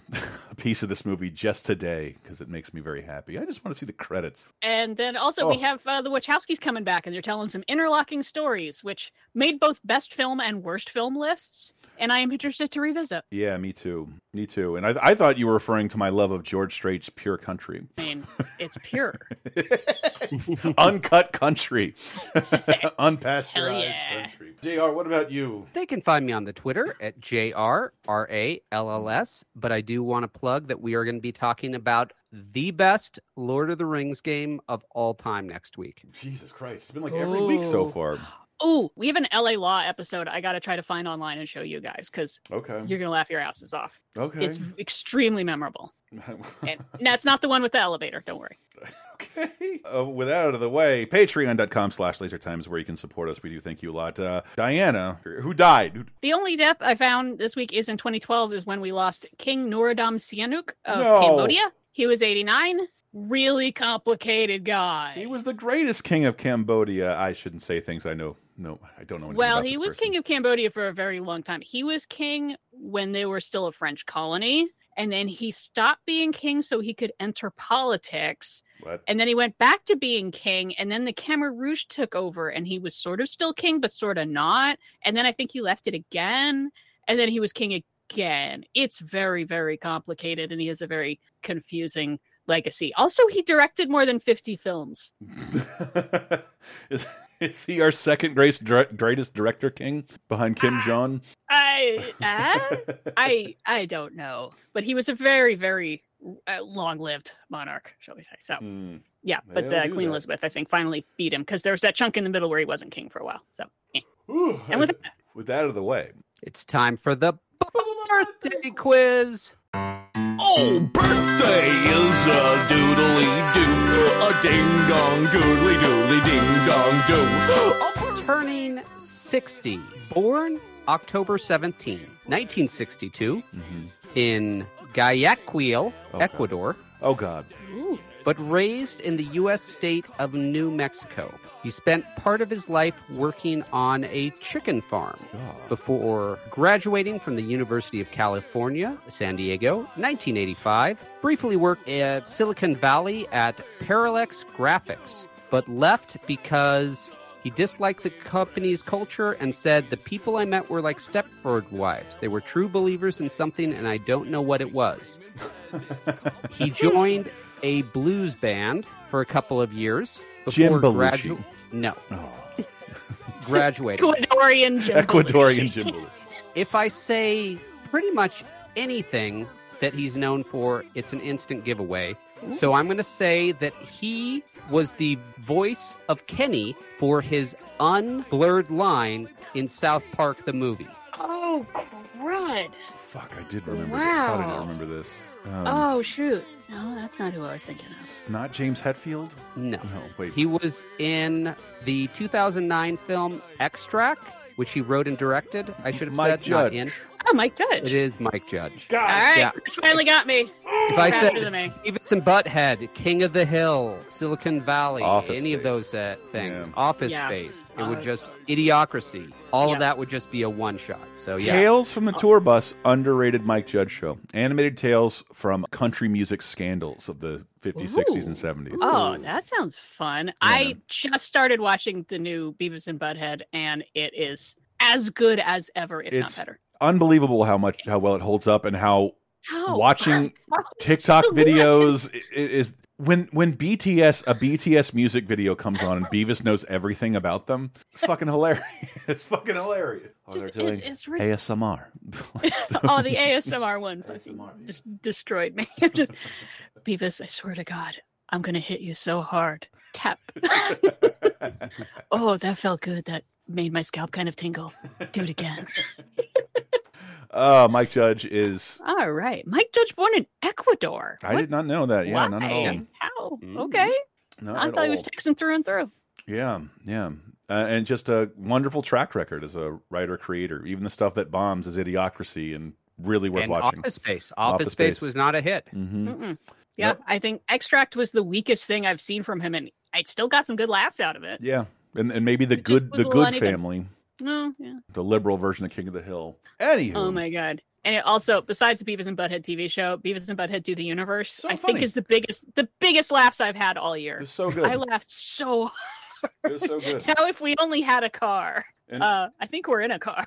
piece of this movie just today because it makes me very happy? I just want to see the credits. And then also we Oh. have uh, the Wachowskis coming back and they're telling some interlocking stories, which made both best film and worst film lists. And I am interested to revisit. Yeah, me too. Me too. And I, I thought you were referring to my love of George Strait's Pure Country. I mean, it's pure. Uncut country. Unpasteurized Hell yeah. country. JR, what about you? They can find me on the Twitter at JRRALLS, but I do want to plug that we are going to be talking about the best Lord of the Rings game of all time next week. Jesus Christ. It's been like every week so far. Oh, we have an LA Law episode I got to try to find online and show you guys because Okay. you're going to laugh your asses off. Okay. It's extremely memorable. And that's not the one with the elevator. Don't worry. Uh, with that out of the way, patreon.com slash lasertime is where you can support us. We do thank you a lot. Uh, Diana, who died? The only death I found this week is in 2012 is when we lost King Norodom Sihanouk of No. Cambodia. He was 89. Really complicated guy. He was the greatest king of Cambodia. I shouldn't say things I know. No, I don't know. Well, about he this was person. king of Cambodia for a very long time. He was king when they were still a French colony, and then he stopped being king so he could enter politics. What? And then he went back to being king, and then the Khmer Rouge took over, and he was sort of still king, but sort of not. And then I think he left it again, and then he was king again. It's very, very complicated, and he has a very confusing legacy. Also, he directed more than 50 films. is, is he our second greatest, greatest director king behind Kim Jong? I uh, I I don't know, but he was a very very uh, long-lived monarch, shall we say? So yeah, but uh, Queen that. Elizabeth, I think, finally beat him because there was that chunk in the middle where he wasn't king for a while. So eh. and with With that out of the way, It's time for the birthday quiz. Oh, birthday is a doodly doo, a ding dong doodly doodly ding dong doo. Turning 60. Born October 17, 1962, in Guayaquil, Ecuador. Oh, God. But raised in the U.S. state of New Mexico. He spent part of his life working on a chicken farm before graduating from the University of California, San Diego, 1985. Briefly worked at Silicon Valley at Parallax Graphics, but left because he disliked the company's culture and said, The people I met were like Stepford wives. They were true believers in something, and I don't know what it was. he joined a blues band for a couple of years Jim before Belushi. gradu- No. Oh. Graduating. Ecuadorian Jim Ecuadorian Belushi. Jim Belushi. If I say pretty much anything that he's known for, it's an instant giveaway. So I'm going to say that he was the voice of Kenny for his unblurred line in South Park the movie. Oh, crud. Fuck, I did remember. That. I thought I did Wow. remember this. Um, oh, shoot. No, that's not who I was thinking of. not James Hetfield. No. No, wait. He was in the 2009 film Extract, which he wrote and directed. I should have Mike said not in. Oh, Mike Judge. It is Mike Judge. All right, Yeah. Chris finally got me. If I Got said it to me. Beavis and Butthead, King of the Hill, Silicon Valley, Office any of those uh, things, Yeah. Office Yeah. Space, it Uh, would just Idiocracy. All Yeah. of that would just be a one shot. So yeah, Tales from the Tour Bus, underrated Mike Judge show. Animated tales from country music scandals of the 50s, 60s, and 70s. Oh, that sounds fun. I just started watching the new Beavis and Butthead, and it is as good as ever, if It's not better. Unbelievable how much how well it holds up and how How? watching How TikTok videos i- i- is when when BTS a BTS music video comes on and Beavis knows everything about them. It's fucking hilarious. It's fucking hilarious. Oh, they're Just- doing it- it's rid- ASMR. oh, the ASMR one fucking just destroyed me. just Beavis, I swear to God, I'm gonna hit you so hard. Tap. oh, that felt good. That made my scalp kind of tingle. Do it again. Uh, Mike Judge is. All right, Mike Judge born in Ecuador. I did not know that. Yeah, not at all. Why? How? Okay. Not I at thought he was all. Texan through and through. Yeah, yeah. Uh, and just a wonderful track record as a writer creator. Even the stuff that bombs is idiocracy and really worth and watching. Office Space. Office, Space. was not a hit. hmm Mm-mm. Yeah, Yep. I think Extract was the weakest thing I've seen from him, and I still got some good laughs out of it. Yeah, and and maybe the It good the good uneven. family, No, yeah. the liberal version of King of the Hill. Anywho, Oh my god. And it also, besides the Beavis and Butthead TV show, Beavis and Butthead do the universe. So I funny. think is the biggest, the biggest laughs I've had all year. It's so good. I laughed so. hard. it was so good. Now, if we only had a car, And- uh, I think we're in a car.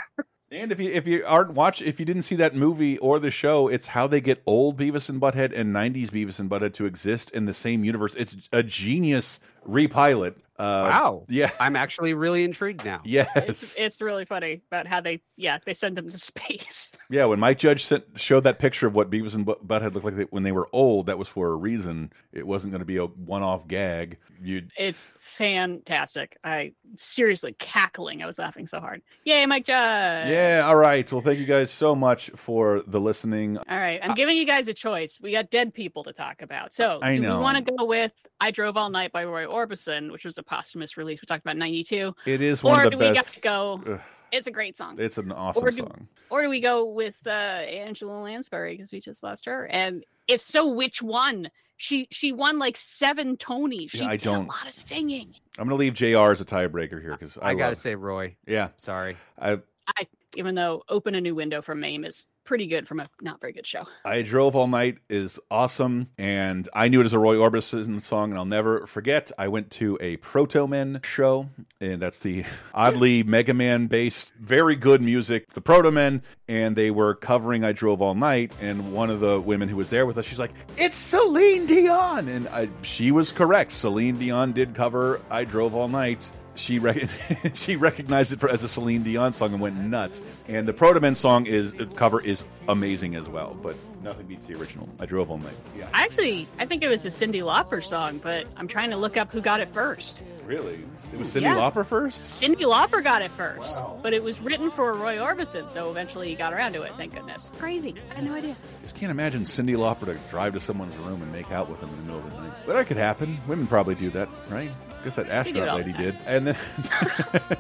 And if you if you aren't watch if you didn't see that movie or the show, it's how they get old Beavis and Butthead and '90s Beavis and Butthead to exist in the same universe. It's a genius repilot. Uh, Wow. Yeah. I'm actually really intrigued now. Yes. It's, it's really funny about how they, yeah, they send them to space. Yeah, when Mike Judge sent, showed that picture of what Beavis and Butt- Butthead looked like they, when they were old, that was for a reason. It wasn't going to be a one-off gag. You It's fantastic. I seriously cackling. I was laughing so hard. Yay, Mike Judge. Yeah, all right. Well, thank you guys so much for the listening. All right, I'm giving you guys a choice. We got dead people to talk about. So, I do know. we want to go with "I Drove All Night" by Roy Orbison, which was a posthumous release? We talked about '92. It is one Or of do the we got to go? Ugh, It's a great song. it's an awesome or do, song. Or do we go with uh, Angela Lansbury because we just lost her? And if so, which one? She she won like seven Tonys. She Yeah, I did don't- a lot of singing. I'm going to leave Jr. as a tiebreaker here because I, I, gotta love- say, Roy. yeah. Sorry. I I even though "Open a New Window" for Mame is pretty good from a not very good show. I drove all night is awesome, and I knew it as a Roy Orbison song, and I'll never forget. I went to a Protomen show, and that's the oddly Mega Man based, very good music. The Protomen, and they were covering "I Drove All Night," and one of the women who was there with us, she's like, "It's Celine Dion," and I, she was correct. Celine Dion did cover "I Drove All Night." She rec she recognized it for, as a Celine Dion song and went nuts. And the Protomen song is uh, cover is amazing as well, but nothing beats the original. I drove all night. Yeah, I actually I think it was a Cyndi Lauper song, but I'm trying to look up who got it first. really. It was Cyndi Yeah. Lauper first. Cyndi Lauper got it first, but it was written for Roy Orbison, so eventually he got around to it. Thank goodness. Crazy. I had no idea. Just can't imagine Cyndi Lauper to drive to someone's room and make out with them in the middle of the night. But that could happen. Women probably do that, right? I guess that astronaut lady time. did. And then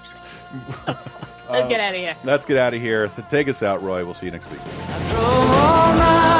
Let's Uh, get out of here. let's get out of here. Take us out, Roy. We'll see you next week. Drove all